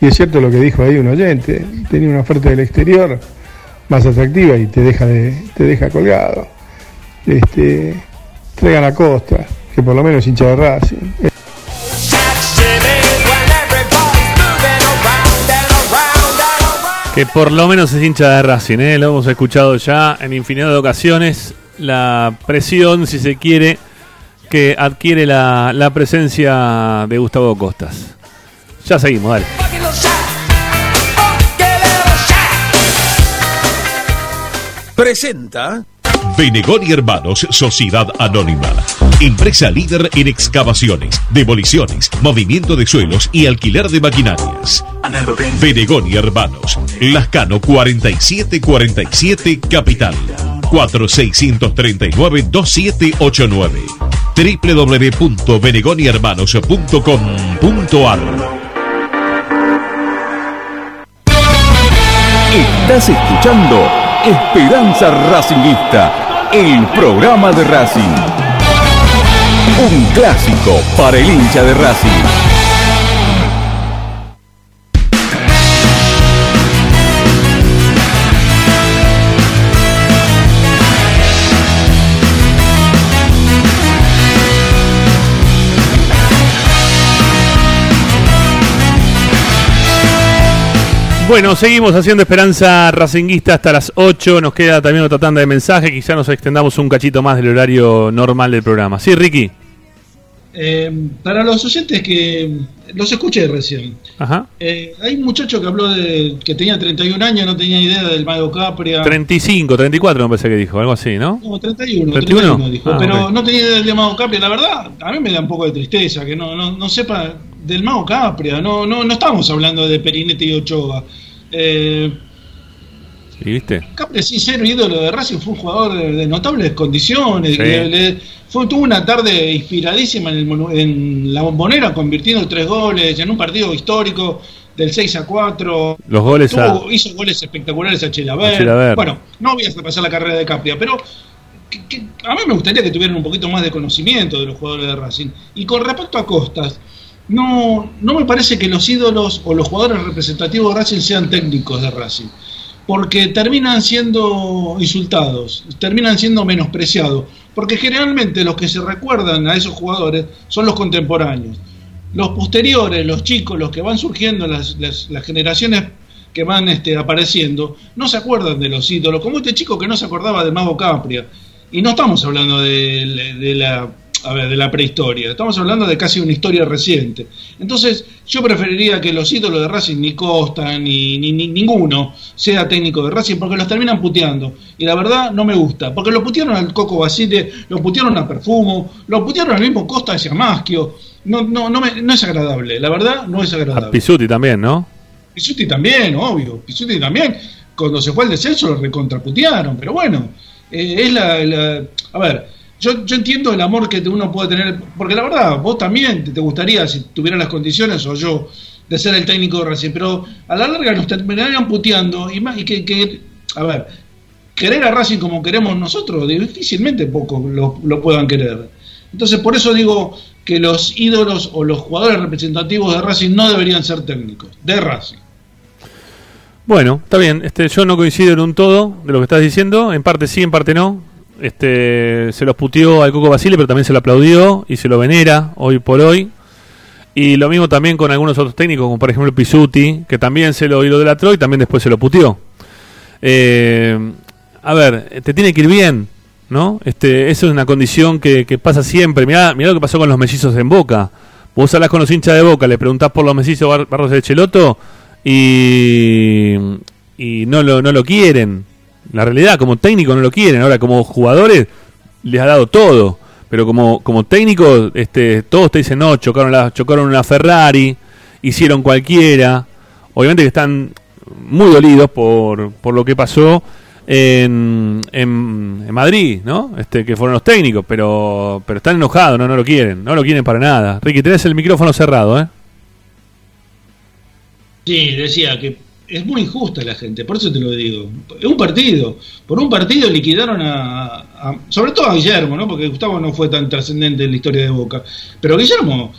Y es cierto lo que dijo ahí un oyente, tenía una oferta del exterior más atractiva y te deja de, te deja colgado. Este, traigan a Costa, que por lo menos es hincha de Racing. Que por lo menos es hincha de Racing, ¿eh? lo hemos escuchado ya en infinidad de ocasiones. La presión, si se quiere, que adquiere la, la presencia de Gustavo Costas. Ya seguimos, dale. Presenta Benegón y Hermanos Sociedad Anónima. Empresa líder en excavaciones, demoliciones, movimiento de suelos y alquiler de maquinarias. Benegón y Hermanos. Lascano 4747 Capital. 4639-2789 www.benegonihermanos.com.ar Estás escuchando Esperanza Racingista, el programa de Racing. Un clásico para el hincha de Racing. Bueno, seguimos haciendo Esperanza Racinguista hasta las 8. Nos queda también otra tanda de mensajes. Quizá nos extendamos un cachito más del horario normal del programa. Sí, Ricky. Eh, para los oyentes que los escuché recién, Ajá. eh, hay un muchacho que habló de que tenía 31 años, no tenía idea del Mago Capria. 35, 34 me parece que dijo, algo así, ¿no? No, 31, 31. 31 dijo, Ah, pero no tenía idea del Mago Capria. La verdad, a mí me da un poco de tristeza que no, no, no sepa del Mago Capria. No, no, no estamos hablando de Perinetti y Ochoa. Eh, ¿Sí, viste? Capri, sincero ídolo de Racing, fue un jugador de, de notables condiciones. Sí. Le- le- fue, tuvo una tarde inspiradísima en, el en la bombonera, convirtiendo tres goles en un partido histórico del 6 a 4. Los goles a- Hizo goles espectaculares a Chilaver. A Chilaver. Bueno, no voy a repasar la carrera de Capria, pero que- que a mí me gustaría que tuvieran un poquito más de conocimiento de los jugadores de Racing. Y con respecto a Costas, no, no me parece que los ídolos o los jugadores representativos de Racing sean técnicos de Racing porque terminan siendo insultados, terminan siendo menospreciados, porque generalmente los que se recuerdan a esos jugadores son los contemporáneos. Los posteriores, los chicos, los que van surgiendo, las, las- generaciones que van este, apareciendo, no se acuerdan de los ídolos, como este chico que no se acordaba del Mago Capria. Y no estamos hablando de, de la, a ver, de la prehistoria, estamos hablando de casi una historia reciente. Entonces, yo preferiría que los ídolos de Racing, ni Costa, ni, ni- ni ninguno, sea técnico de Racing, porque los terminan puteando. Y la verdad, no me gusta, porque lo putearon al Coco Basile, lo putearon a Perfumo, lo putearon al mismo Costa de Maschio. No, no, no, me- no es agradable, la verdad, no es agradable. A Pisuti también, ¿no? Pisuti también, obvio. Pisuti también. Cuando se fue al descenso lo recontraputearon. Pero bueno, eh, es la, la- A ver, yo, yo entiendo el amor que uno puede tener. Porque la verdad, vos también te, gustaría, si tuvieran las condiciones, o yo, de ser el técnico de Racing. Pero a la larga nos terminarían puteando. Y, más, y que, que- A ver, querer a Racing como queremos nosotros, difícilmente poco lo, lo puedan querer. Entonces, por eso digo que los ídolos o los jugadores representativos de Racing no deberían ser técnicos, de Racing. Bueno, está bien. Este, yo no coincido en un todo de lo que estás diciendo. En parte sí, en parte no. Este, se los puteó al Coco Basile, pero también se lo aplaudió y se lo venera hoy por hoy. Y lo mismo también con algunos otros técnicos, como por ejemplo Pisuti, que también se lo idolatró y también después se lo puteó. Eh, a ver, te tiene que ir bien, ¿no? Este, eso es una condición que, que pasa siempre. Mirá, mirá lo que pasó con los mellizos en Boca. Vos hablas con los hinchas de Boca, le preguntás por los mellizos Bar- Barros de Cheloto y, y no, lo, no lo quieren. La realidad, como técnico no lo quieren. Ahora, como jugadores, les ha dado todo. Pero como, como técnico, este, todos te dicen, no, chocaron, la, chocaron una Ferrari, hicieron cualquiera. Obviamente que están muy dolidos por, por lo que pasó en, en, en Madrid, ¿no? Este, que fueron los técnicos, pero, pero están enojados, no, no lo quieren, no lo quieren para nada. Ricky, tenés el micrófono cerrado, ¿eh? Sí, decía que es muy injusta la gente, por eso te lo digo. Es un partido, por un partido liquidaron a, a- sobre todo a Guillermo, ¿no? Porque Gustavo no fue tan trascendente en la historia de Boca. Pero Guillermo,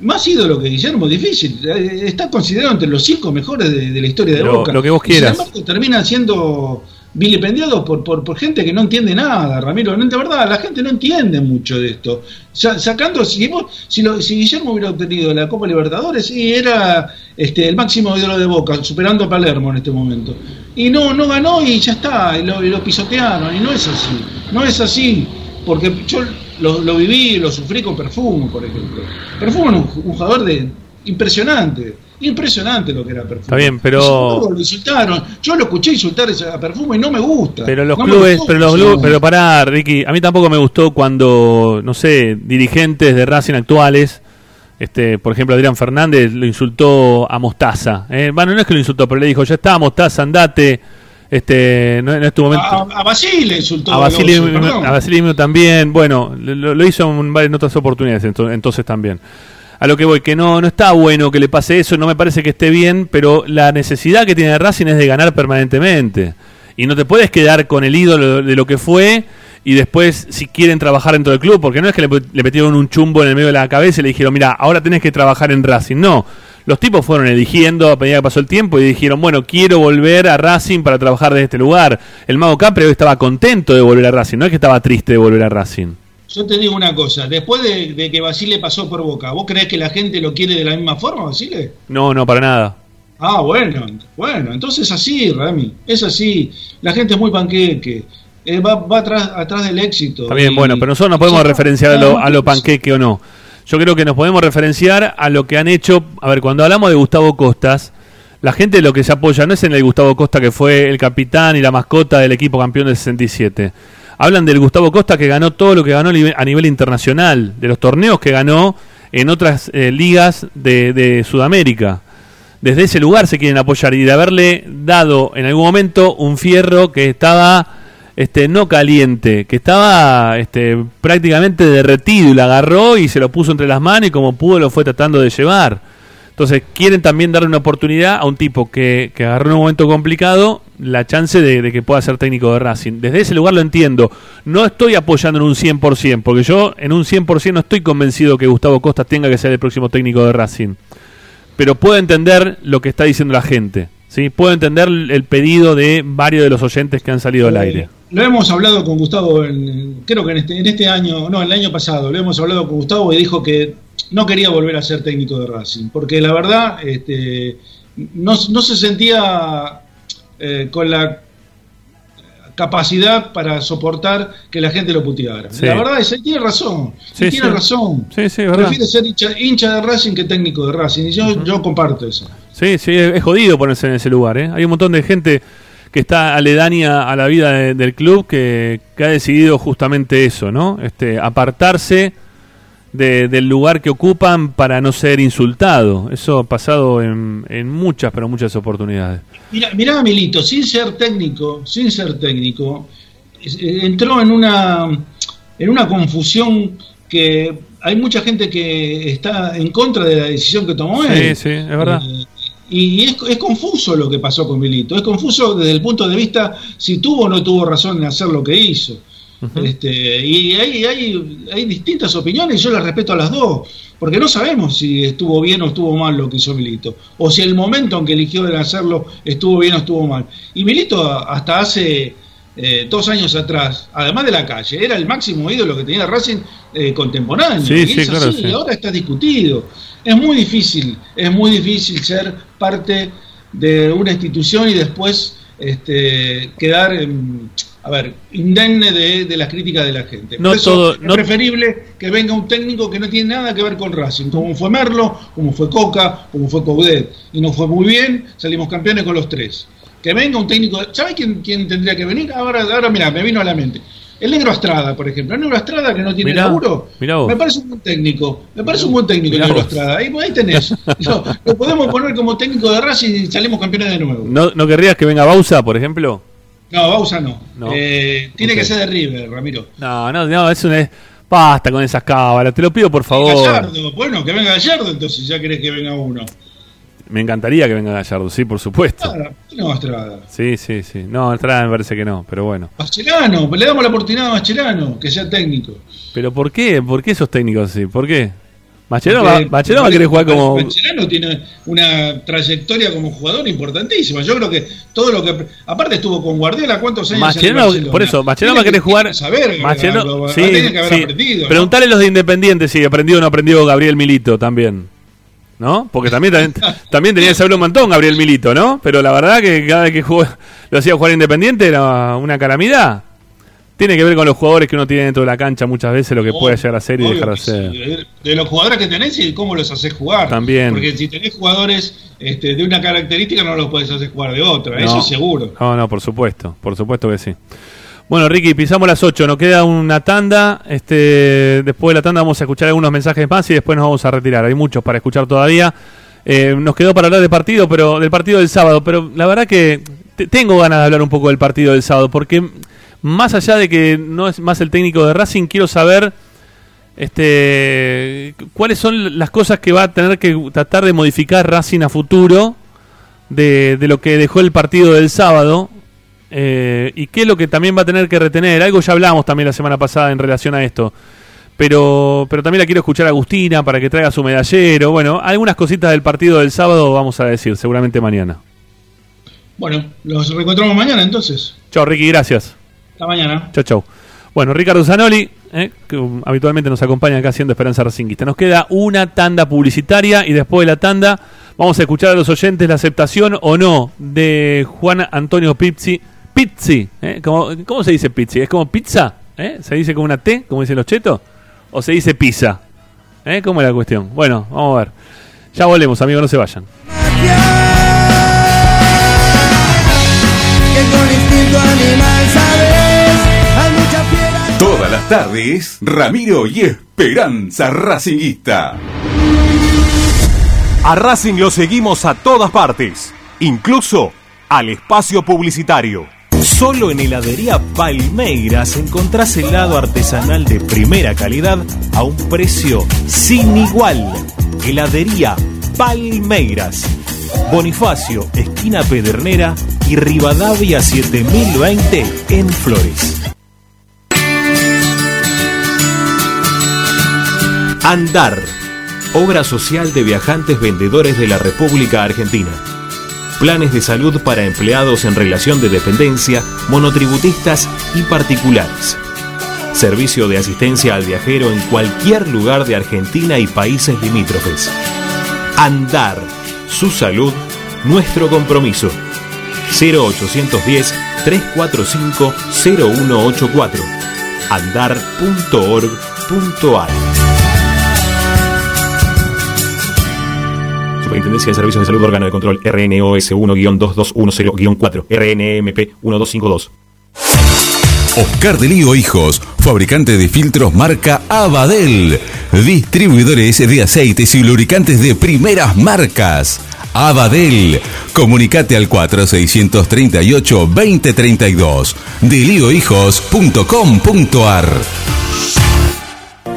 más ídolo que Guillermo, difícil. Eh, Está considerado entre los cinco mejores de, de la historia de Boca. lo que vos Y sin quieras. embargo, terminan siendo vilipendiados por, por, por gente que no entiende nada, Ramiro. No, de verdad, la gente no entiende mucho de esto. Sa- sacando, si, vos- si, lo- si Guillermo hubiera obtenido la Copa Libertadores, sí, era este, el máximo ídolo de Boca, superando a Palermo en este momento. Y no, no ganó y ya está, y lo, y pisotearon, y no es así. No es así, porque yo lo, lo viví, lo sufrí con Perfumo, por ejemplo. Perfumo era un, un jugador de impresionante. Impresionante lo que era Perfumo. Está bien, pero- lo insultaron. Yo lo escuché insultar a Perfumo y no me gusta. Pero los No clubes, gustó, pero los clubes, pero pará, Ricky, a mí tampoco me gustó cuando, no sé, dirigentes de Racing actuales, este, por ejemplo, Adrián Fernández lo insultó a Mostaza. ¿eh? Bueno, no es que lo insultó, pero le dijo, ya está, Mostaza, andate, este, no, en este momento. A, a Basile insultó. A Basile, a Basile también, bueno, lo, lo hizo en varias otras oportunidades ento- entonces también. A lo que voy, que no, no está bueno que le pase eso, no me parece que esté bien, pero la necesidad que tiene Racing es de ganar permanentemente. Y no te puedes quedar con el ídolo de lo que fue y después si quieren trabajar dentro del club, porque no es que le, le metieron un chumbo en el medio de la cabeza y le dijeron, mira, ahora tenés que trabajar en Racing. No, los tipos fueron eligiendo a medida que pasó el tiempo y dijeron, bueno, quiero volver a Racing para trabajar desde este lugar. El Mago Capri hoy estaba contento de volver a Racing, no es que estaba triste de volver a Racing. Yo te digo una cosa, después de, de que Basile pasó por Boca, ¿vos creés que la gente lo quiere de la misma forma, Basile? No, no, para nada. Ah, bueno, bueno, entonces es así, Rami, es así. La gente es muy panqueque, eh, va, va atrás, atrás del éxito. Está bien, Y- bueno, pero nosotros no podemos referenciar a lo, a lo panqueque o no. Yo creo que nos podemos referenciar a lo que han hecho. A ver, cuando hablamos de Gustavo Costas, la gente lo que se apoya no es en el Gustavo Costa que fue el capitán y la mascota del equipo campeón del 67. Hablan del Gustavo Costa que ganó todo lo que ganó a nivel, internacional, de los torneos que ganó en otras eh, ligas de, de Sudamérica. Desde ese lugar se quieren apoyar y de haberle dado en algún momento un fierro que estaba este no caliente, que estaba este, prácticamente derretido y lo agarró y se lo puso entre las manos y como pudo lo fue tratando de llevar. Entonces quieren también darle una oportunidad a un tipo que, que agarró en un momento complicado la chance de, de que pueda ser técnico de Racing. Desde ese lugar lo entiendo. No estoy apoyando en un 100%, porque yo en un 100% no estoy convencido que Gustavo Costa tenga que ser el próximo técnico de Racing. Pero puedo entender lo que está diciendo la gente. ¿sí? Puedo entender el pedido de varios de los oyentes que han salido al aire. Lo hemos hablado con Gustavo, en- creo que en este, en este año, no, el año pasado, lo hemos hablado con Gustavo y dijo que no quería volver a ser técnico de Racing, porque la verdad este, no, no se sentía eh, con la capacidad para soportar que la gente lo puteara. Sí. La verdad es que tiene razón, Sí, y tiene sí. razón. Prefiere ser hincha, hincha de Racing que técnico de Racing, y yo, yo comparto eso. Sí, sí, es es jodido ponerse en ese lugar. ¿eh? Hay un montón de gente que está aledaña a la vida de- del club que, que ha decidido justamente eso, ¿no? Este, apartarse de- del lugar que ocupan para no ser insultado. Eso ha pasado en, en muchas, pero muchas oportunidades. Mira, mirá, Milito, sin ser técnico, sin ser técnico, eh, entró en una en una confusión que hay mucha gente que está en contra de la decisión que tomó Sí, él. sí, es verdad. Eh, y es, es confuso lo que pasó con Milito. Es confuso desde el punto de vista si tuvo o no tuvo razón en hacer lo que hizo. Este, y hay, hay, hay distintas opiniones y yo las respeto a las dos, porque no sabemos si estuvo bien o estuvo mal lo que hizo Milito, o si el momento en que eligió de hacerlo estuvo bien o estuvo mal. Y Milito hasta hace eh, dos años atrás, además de la calle, era el máximo ídolo que tenía Racing eh, contemporáneo. Sí, y sí, es claro, así, sí. y ahora está discutido. Es muy difícil, es muy difícil ser parte de una institución y después este, quedar, en- a ver, indemne de, de las críticas de la gente. No Por eso todo- es preferible que venga un técnico que no tiene nada que ver con Racing, como fue Merlo, como fue Coca, como fue Coudet. Y nos fue muy bien, salimos campeones con los tres. Que venga un técnico. ¿Sabes quién, quién tendría que venir? Ahora, ahora mira, me vino a la mente. El negro Estrada, por ejemplo. El negro Estrada que no tiene Mirá, laburo. mirá vos. Me parece un buen técnico. Me parece un buen técnico el negro. Estrada. Ahí, ahí tenés. Lo, lo podemos poner como técnico de Racing y salimos campeones de nuevo. ¿No, ¿No querrías que venga Bausa, por ejemplo? No, Bausa no. No. Eh, tiene que ser de River, Ramiro. No, no, no, es un... Basta con esas cábalas, te lo pido por favor. Gallardo. Bueno, que venga Gallardo, entonces ya querés que venga uno. Me encantaría que venga Gallardo, sí, por supuesto. Claro, no Estrada. Sí, sí, sí. No, Estrada me parece que no, pero bueno. Mascherano, le damos la oportunidad a Mascherano, que sea técnico. ¿Pero por qué? ¿Por qué esos técnicos así? ¿Por qué? Mascherano va, Mascherano va a querer jugar como... Mascherano tiene una trayectoria como jugador importantísima. Yo creo que todo lo que. Aparte estuvo con Guardiola, ¿cuántos años? Mascherano, por eso, Mascherano va a querer jugar... saber, Mascherano- sí, que haber sí. aprendido. ¿no? Preguntale a los de Independiente si aprendió o no aprendió Gabriel Milito también. ¿No? Porque también, también, también tenía que saber un montón Gabriel Milito, ¿no? Pero la verdad que cada vez que jugó- lo hacía jugar Independiente era una calamidad. Tiene que ver con los jugadores que uno tiene dentro de la cancha muchas veces, lo que puede llegar a hacer y Obvio dejar de que sí. De los jugadores que tenés y cómo los haces jugar. También. Porque si tenés jugadores este, de una característica, no los puedes hacer jugar de otra. No. Eso seguro. No, no, por supuesto, por supuesto que sí. Bueno, Ricky, pisamos las 8, nos queda una tanda. Este, después de la tanda vamos a escuchar algunos mensajes más y después nos vamos a retirar. Hay muchos para escuchar todavía. Eh, nos quedó para hablar de partido, pero del partido del sábado, pero la verdad que te- tengo ganas de hablar un poco del partido del sábado, porque más allá de que no es más el técnico de Racing, quiero saber este cuáles son las cosas que va a tener que tratar de modificar Racing a futuro de, de lo que dejó el partido del sábado eh, y qué es lo que también va a tener que retener. Algo ya hablamos también la semana pasada en relación a esto. Pero, pero también la quiero escuchar a Agustina para que traiga su medallero. Bueno, algunas cositas del partido del sábado vamos a decir, seguramente mañana. Bueno, los reencontramos mañana entonces. Chao, Ricky, gracias. Hasta mañana. Chau, chau. Bueno, Ricardo Zanoli, eh, que um, habitualmente nos acompaña acá haciendo Esperanza Racinguista. Nos queda una tanda publicitaria y después de la tanda vamos a escuchar a los oyentes la aceptación o no de Juan Antonio Pizzi. Pizzi, eh, ¿cómo, cómo se dice Pizzi? ¿Es como pizza? ¿Eh? ¿Se dice con una T, como dicen los chetos? ¿O se dice pizza? ¿Eh? ¿Cómo es la cuestión? Bueno, vamos a ver. Ya volvemos, amigos, no se vayan. Todas las tardes, Ramiro y Esperanza Racinguista. A Racing lo seguimos a todas partes, incluso al espacio publicitario. Solo en heladería Palmeiras encontrás helado artesanal de primera calidad a un precio sin igual. Heladería Palmeiras. Bonifacio, esquina Pedernera y Rivadavia 7020 en Flores. Andar. Obra social de viajantes vendedores de la República Argentina. Planes de salud para empleados en relación de dependencia, monotributistas y particulares. Servicio de asistencia al viajero en cualquier lugar de Argentina y países limítrofes. Andar. Su salud, nuestro compromiso. 0810-345-0184. Andar.org.ar Superintendencia de Servicios de Salud Órgano de Control RNOS 1-2210-4 RNMP 1252 Oscar de Lío Hijos, fabricante de filtros marca Abadel, distribuidores de aceites y lubricantes de primeras marcas. Abadel, comunicate al 4638-2032, deliohijos.com.ar.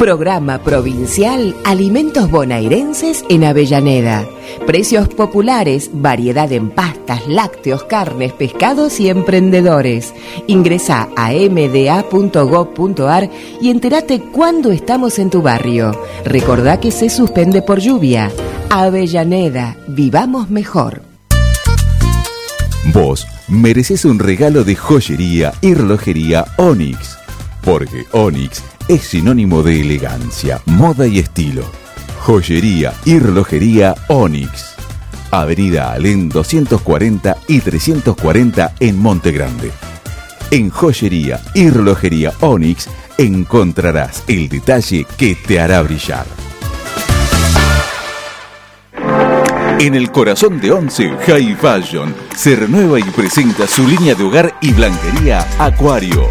Programa Provincial Alimentos Bonaerenses en Avellaneda. Precios populares, variedad en pastas, lácteos, carnes, pescados y emprendedores. Ingresa a mda.gov.ar y entérate cuándo estamos en tu barrio. Recordá que se suspende por lluvia. Avellaneda, vivamos mejor. Vos mereces un regalo de joyería y relojería Onyx, porque Onyx es sinónimo de elegancia, moda y estilo. Joyería y relojería Onyx. Avenida Alén 240 y 340 en Monte Grande. En joyería y relojería Onyx encontrarás el detalle que te hará brillar. En el corazón de Once, High Fashion se renueva y presenta su línea de hogar y blanquería Acuario.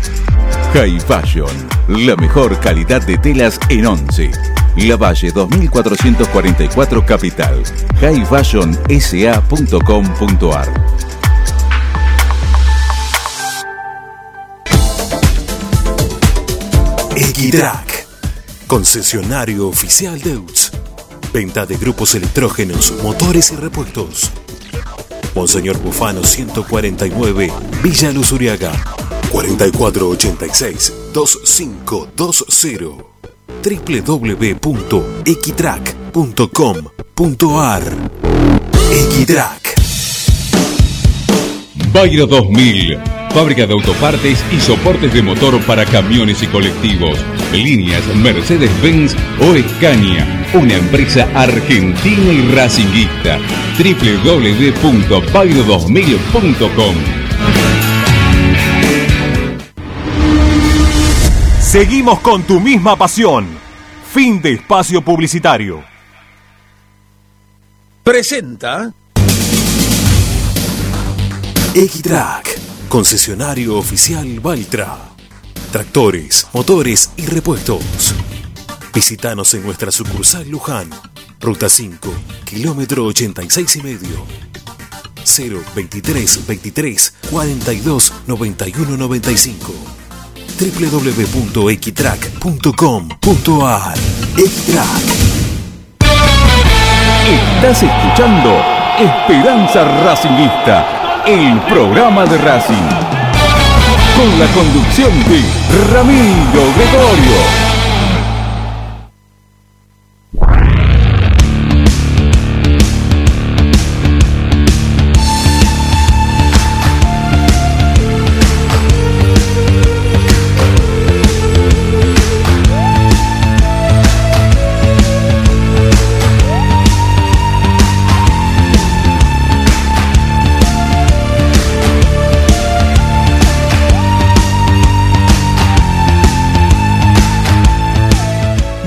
High Fashion, la mejor calidad de telas en Once. La Valle 2444 Capital. highfashionsa.com.ar Equitrack, concesionario oficial Deutz. Venta de grupos electrógenos, motores y repuestos. Monseñor Bufano 149, Villa Luz Uriaga. 4486-2520 www.equitrack.com.ar Equitrack Bayro 2000, fábrica de autopartes y soportes de motor para camiones y colectivos. Líneas Mercedes-Benz o Escaña, una empresa argentina y racinguista. www.bayro2000.com Seguimos con tu misma pasión. Fin de espacio publicitario. Presenta Equitrack, concesionario oficial Valtra. Tractores, motores y repuestos. Visítanos en nuestra sucursal Luján, ruta 5, kilómetro 86 y medio. 0 23 23 42 91 95 www.equitrack.com.ar Equitrack Estás escuchando Esperanza Racingista, el programa de Racing. Con la conducción de Ramiro Gregorio.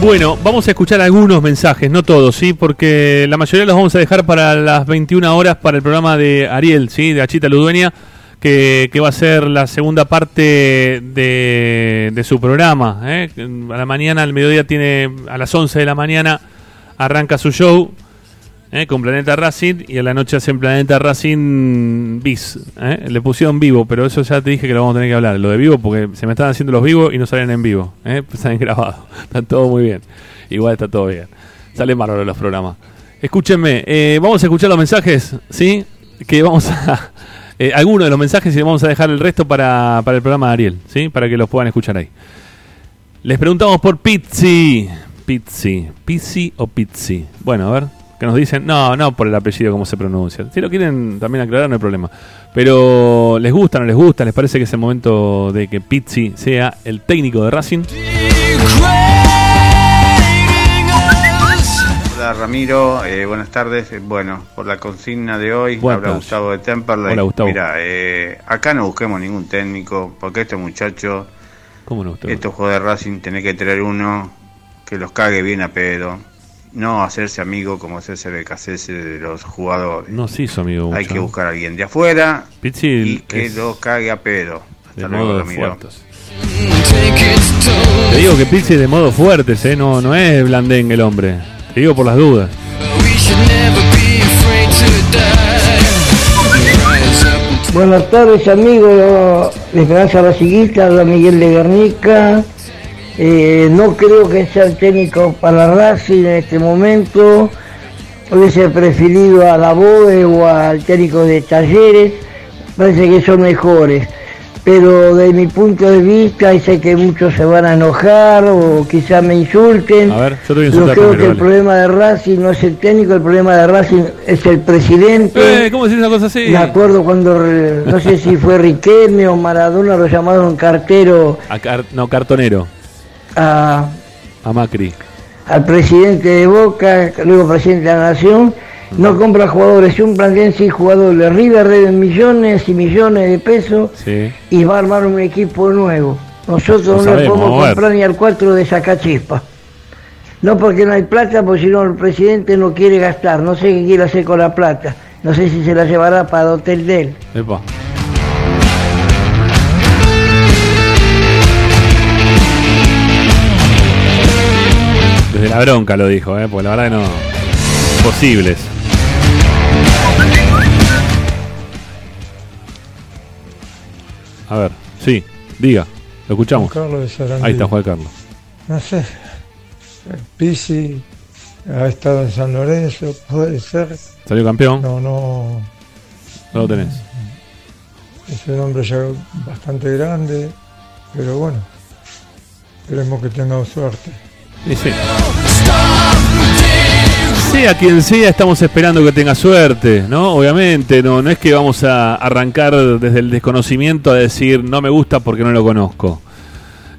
Bueno, vamos a escuchar algunos mensajes, no todos, ¿sí? Porque la mayoría los vamos a dejar para las 21 horas para el programa de Ariel, ¿sí? De Achita Ludueña, que, que va a ser la segunda parte de, su programa. ¿eh? A la mañana, al mediodía, tiene a las 11 de la mañana arranca su show ¿eh? con Planeta Racing y a la noche hacen Planeta Racing bis. ¿eh? Le pusieron vivo, pero eso ya te dije que lo vamos a tener que hablar. Lo de vivo, porque se me están haciendo los vivos y no salen en vivo. ¿eh? Salen grabados. Está todo muy bien. Igual está todo bien. Salen bárbaros los programas. Escúchenme, eh, vamos a escuchar los mensajes, ¿sí? Que vamos a. Eh, algunos de los mensajes y vamos a dejar el resto para, para el programa de Ariel, ¿sí? Para que los puedan escuchar ahí. Les preguntamos por Pizzi. Pizzi. Pizzi o Pizzi. Bueno, a ver. Que nos dicen. No, no por el apellido, cómo se pronuncia. Si lo quieren también aclarar, no hay problema. Pero, ¿les gusta, no les gusta? ¿Les parece que es el momento de que Pizzi sea el técnico de Racing? Hola Ramiro, eh, buenas tardes. Bueno, por la consigna de hoy, Buenas habla tardes. Gustavo de Temperley. Hola, Gustavo. Mira, eh, acá no busquemos ningún técnico, porque este muchacho, ¿Cómo no, estos juegos de Racing, tenés que traer uno que los cague bien a pedo. No hacerse amigo como hacerse becasese de los jugadores. No se hizo amigo. Hay mucho, que buscar a alguien de afuera Pizzi y que los cague a pedo. de Hasta luego, modo. Te digo que Pizzi es de modo fuertes, ¿eh? No, no es blandengue el hombre. Te digo por las dudas. Buenas tardes amigos de Esperanza Raciguista, habla Miguel de Guernica. Eh, no creo que sea el técnico para Racing en este momento. Hubiese preferido a la BOE o al técnico de Talleres. Parece que son mejores. Pero de mi punto de vista, y sé que muchos se van a enojar o quizás me insulten. A ver, yo te voy a Yo creo primero, que el dale. problema de Racing no es el técnico, el problema de Racing es el presidente. Eh, ¿Cómo decís una cosa así? Me acuerdo cuando, no sé si fue Riquelme o Maradona, lo llamaron cartero A car- no, cartonero. A- A Macri. al presidente de Boca, luego presidente de la Nación. No compra jugadores, un plantel sin jugadores. River debe millones y millones de pesos Sí. y va a armar un equipo nuevo. Nosotros no le sabemos, podemos comprar ni al cuatro de Sacachispa. No porque no hay plata, porque si no el presidente no quiere gastar, no sé qué quiere hacer con la plata. No sé si se la llevará para el hotel de él. Epa. Desde la bronca lo dijo, ¿eh? porque la verdad que no. Imposibles. A ver, sí, diga, lo escuchamos. Juan Carlos de. Ahí está Juan Carlos. No sé. Pisi ha estado en San Lorenzo, puede ser. Salió campeón. No, no. No lo tenés. Es un hombre ya bastante grande, pero bueno. Esperemos que tenga suerte. Sí. Sea quien sea, estamos esperando que tenga suerte, ¿no? Obviamente, no, no es que vamos a arrancar desde el desconocimiento a decir no me gusta porque no lo conozco.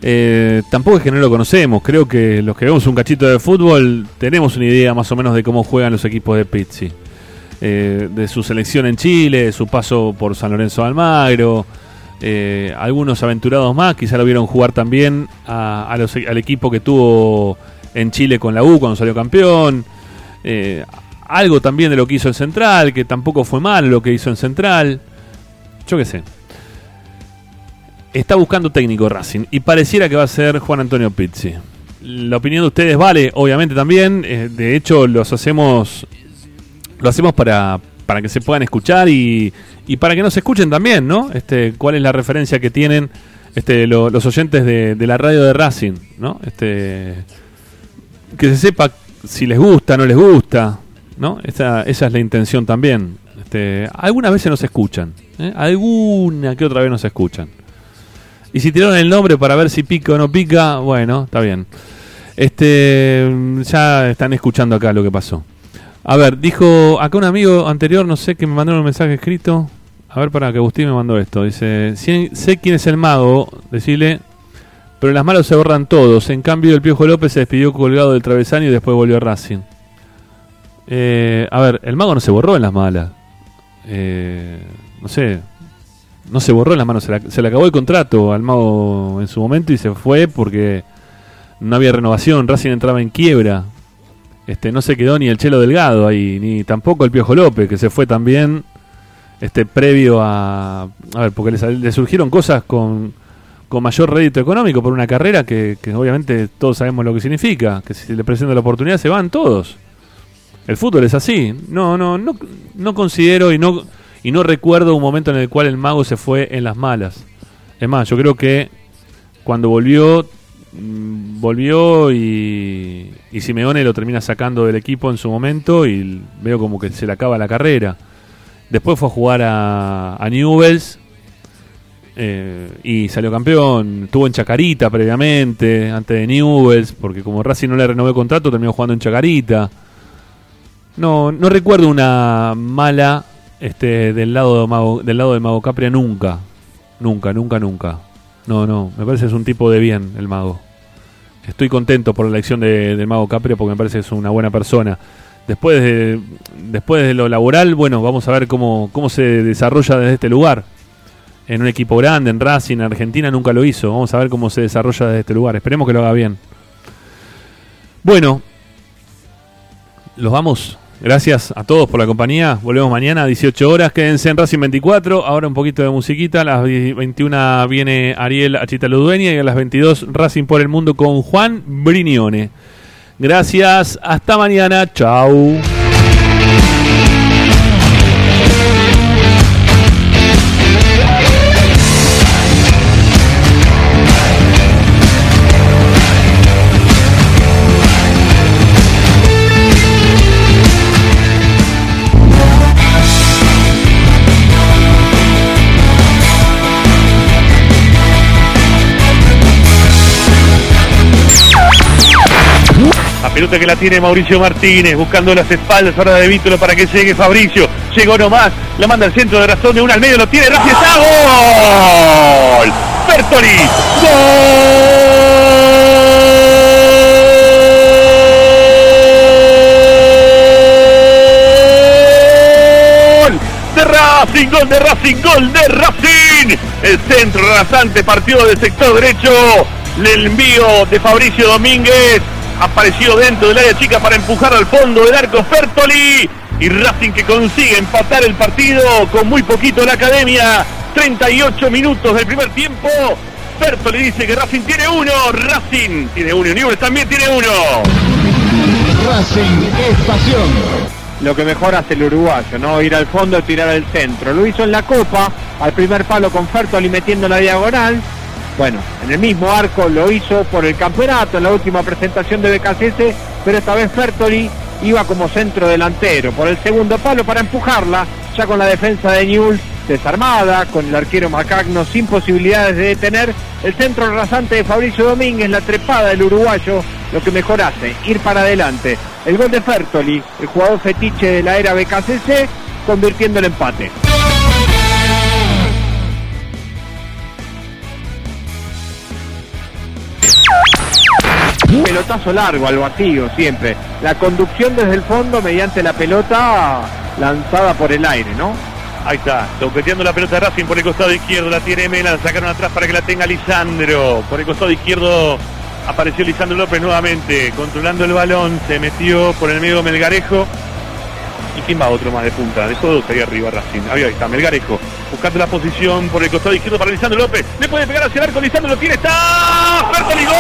Eh, tampoco es que no lo conocemos, creo que los que vemos un cachito de fútbol tenemos una idea más o menos de cómo juegan los equipos de Pizzi. Eh, de su selección en Chile, de su paso por San Lorenzo de Almagro, eh, algunos aventurados más, quizá lo vieron jugar también al equipo que tuvo en Chile con la U cuando salió campeón. Eh, algo también de lo que hizo en Central, que tampoco fue mal lo que hizo en Central. Yo qué sé. Está buscando técnico Racing y pareciera que va a ser Juan Antonio Pizzi. La opinión de ustedes vale, obviamente también. eh, de hecho, los hacemos lo hacemos para, para que se puedan escuchar y, y para que nos escuchen también, ¿no? Este, ¿Cuál es la referencia que tienen este, lo- los oyentes de, de la radio de Racing, ¿no? Este, que se sepa si les gusta, no les gusta, ¿no? Esa, esa es la intención también. Este, algunas veces nos escuchan, ¿eh? alguna que otra vez nos escuchan. Y si tiraron el nombre para ver si pica o no pica, bueno, está bien. Este, ya están escuchando acá lo que pasó. A ver, dijo acá un amigo anterior, no sé, que me mandaron un mensaje escrito. A ver, para que Agustín me mandó esto. Dice, "Sí, sé quién es el mago, decirle, pero las malas se borran todos. En cambio, el Piojo López se despidió colgado del travesaño y después volvió a Racing. Eh, a ver, el mago no se borró en las malas. Eh, no sé, no se borró en las manos, se, la- se le acabó el contrato al mago en su momento y se fue porque no había renovación, Racing entraba en quiebra. Este, no se quedó ni el Chelo Delgado ahí, ni tampoco el Piojo López, que se fue también este previo a... A ver, porque le, surgieron cosas con, con mayor rédito económico por una carrera que, obviamente todos sabemos lo que significa, que si le presenta la oportunidad se van todos. El fútbol es así. No, no, no, no considero y no, y no recuerdo un momento en el cual el mago se fue en las malas. Es más, yo creo que cuando volvió, volvió y, y Simeone lo termina sacando del equipo en su momento y veo como que se le acaba la carrera. Después fue a jugar a, a Newells eh, y salió campeón. Estuvo en Chacarita previamente, antes de Newells, porque como Racing no le renovó el contrato, terminó jugando en Chacarita. No, no recuerdo una mala este, del lado de Mago, del lado de Mago Capria nunca. Nunca, nunca, nunca. No, no, me parece que es un tipo de bien el mago. Estoy contento por la elección de- mago Capria porque me parece que es una buena persona. Después de, después de lo laboral, bueno, vamos a ver cómo, cómo se desarrolla desde este lugar. En un equipo grande, en Racing, en Argentina nunca lo hizo. Vamos a ver cómo se desarrolla desde este lugar. Esperemos que lo haga bien. Bueno, los vamos. Gracias a todos por la compañía. Volvemos mañana a 18 horas. Quédense en Racing 24. Ahora un poquito de musiquita. A las 21 viene Ariel Achita Ludueña y a las 22 Racing por el Mundo con Juan Brignone. Gracias. Hasta mañana. Chau. Pelota que la tiene Mauricio Martínez, buscando las espaldas ahora de Víctor para que llegue Fabricio. Llegó nomás, la manda al centro de razón de una al medio, lo tiene, Racing está gol. Bertoli, gol Racing, gol de Racing, gol de Racing. El centro rasante partió del sector derecho. El envío de Fabricio Domínguez Apareció dentro del área chica para empujar al fondo del arco Fertoli. Y Racing que consigue empatar el partido con muy poquito la academia. 38 minutos del primer tiempo. Fertoli dice que Racing tiene uno. Racing tiene uno. Newell's también tiene uno. Racing es pasión. Lo que mejor hace el uruguayo, ¿no? Ir al fondo, tirar al centro. Lo hizo en la Copa, al primer palo con Fertoli metiendo la diagonal. Bueno, en el mismo arco lo hizo por el campeonato, en la última presentación de BKCS, pero esta vez Fertoli iba como centro delantero por el segundo palo para empujarla, ya con la defensa de Newell's desarmada, con el arquero Macagno sin posibilidades de detener, el centro rasante de Fabricio Domínguez, la trepada del uruguayo, lo que mejor hace, ir para adelante. El gol de Fertoli, el jugador fetiche de la era BKCC, convirtiendo el empate. Pelotazo largo al vacío siempre. La conducción desde el fondo mediante la pelota lanzada por el aire, ¿no? Ahí está, toqueteando la pelota de Racing por el costado izquierdo, la tiene Mela, la sacaron atrás para que la tenga Lisandro. Por el costado izquierdo apareció Lisandro López nuevamente, controlando el balón, se metió por el medio Melgarejo. ¿Y quién va otro más de punta? Dos ahí arriba Racing. Ahí, está, Melgarejo. Buscando la posición por el costado izquierdo para Lisandro López. Le puede pegar hacia el arco, Lisandro lo tiene, está. ¡Fertoli gol!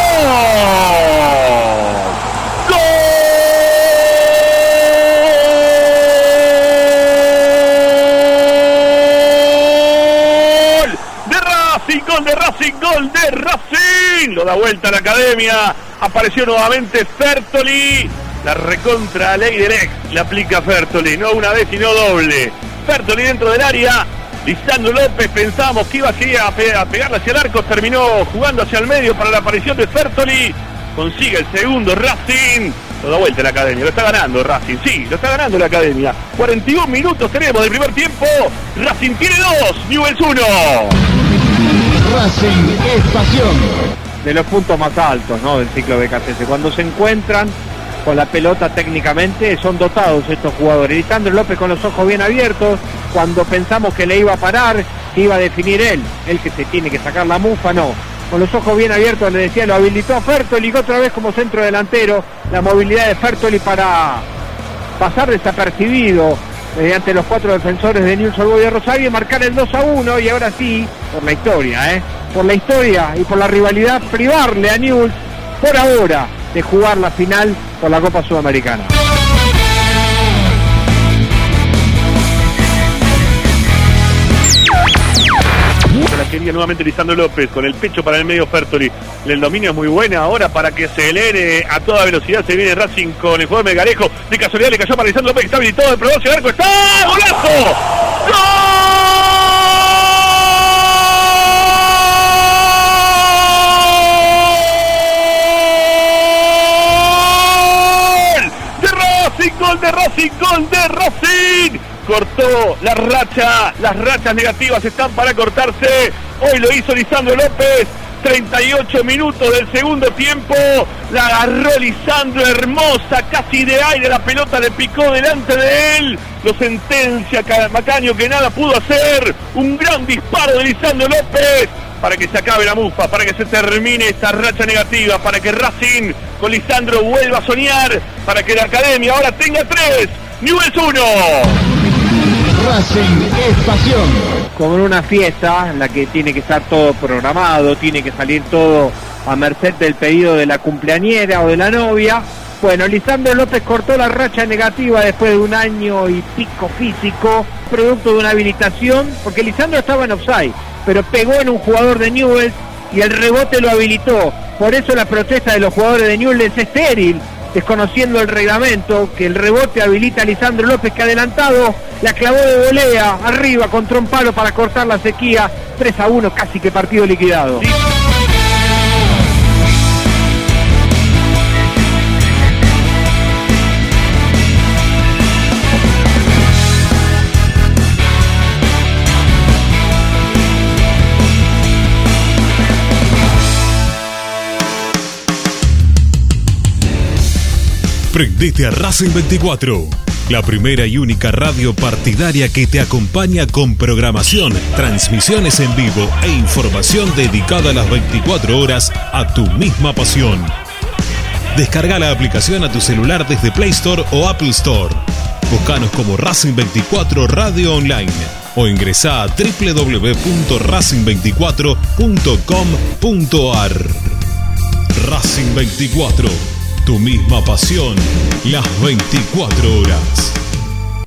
gol de Racing, gol de Racing. Lo da vuelta a la academia. Apareció nuevamente Fertoli. La recontra ley del ex le aplica Fertoli. No una vez, sino doble. Fertoli dentro del área. Lisandro López pensamos que iba a, pegarle hacia el arco. Terminó jugando hacia el medio para la aparición de Fertoli. Consigue el segundo Racing. Lo da vuelta la academia. Lo está ganando Racing. Sí, lo está ganando la academia. 41 minutos tenemos del primer tiempo. Racing tiene dos. Newell's uno. Racing es pasión. De los puntos más altos ¿no? del ciclo de BKCS. Cuando se encuentran con la pelota técnicamente, son dotados estos jugadores. Lisandro López con los ojos bien abiertos. Cuando pensamos que le iba a parar, que iba a definir él, él que se tiene que sacar la mufa, no. Con los ojos bien abiertos, le decía, lo habilitó a Fertoli otra vez como centro delantero. La movilidad de Fertoli para pasar desapercibido mediante los cuatro defensores de Newell's Old de Rosario, marcar el 2 a 1 y ahora sí, por la historia, ¿eh? por la historia y por la rivalidad, privarle a Newell's por ahora de jugar la final por la Copa Sudamericana. la quería nuevamente Lisandro López con el pecho para el medio Fertoli. El dominio es muy buena ahora para que se acelere a toda velocidad. Se viene Racing con el juego de Melgarejo. De casualidad le cayó para Lisandro López está habilitado el probó arco. ¡Está! ¡Golazo! ¡Gol! ¡Gol de Racing! ¡Gol de Racing! cortó la racha, las rachas negativas están para cortarse. Hoy lo hizo Lisandro López. 38 minutos del segundo tiempo, la agarró Lisandro hermosa, casi de aire, la pelota le picó delante de él, lo sentencia Macaño que nada pudo hacer, un gran disparo de Lisandro López para que se acabe la mufa, para que se termine esta racha negativa, para que Racing con Lisandro vuelva a soñar, para que la academia ahora tenga tres, Newell's uno. Racing es pasión. Como en una fiesta en la que tiene que estar todo programado, tiene que salir todo a merced del pedido de la cumpleañera o de la novia. Bueno, Lisandro López cortó la racha negativa después de un año y pico físico, producto de una habilitación, porque Lisandro estaba en offside, pero pegó en un jugador de Newell's y el rebote lo habilitó. Por eso la protesta de los jugadores de Newell's es estéril, desconociendo el reglamento, que el rebote habilita a Lisandro López que adelantado, la clavó de volea arriba contra un palo para cortar la sequía, 3 a 1 casi que partido liquidado. Prendete a Racing 24, la primera y única radio partidaria que te acompaña con programación, transmisiones en vivo e información dedicada a las 24 horas a tu misma pasión. Descarga la aplicación a tu celular desde Play Store o Apple Store. Buscanos como Racing 24 Radio Online o ingresa a www.racing24.com.ar. Racing 24, tu misma pasión, las 24 horas.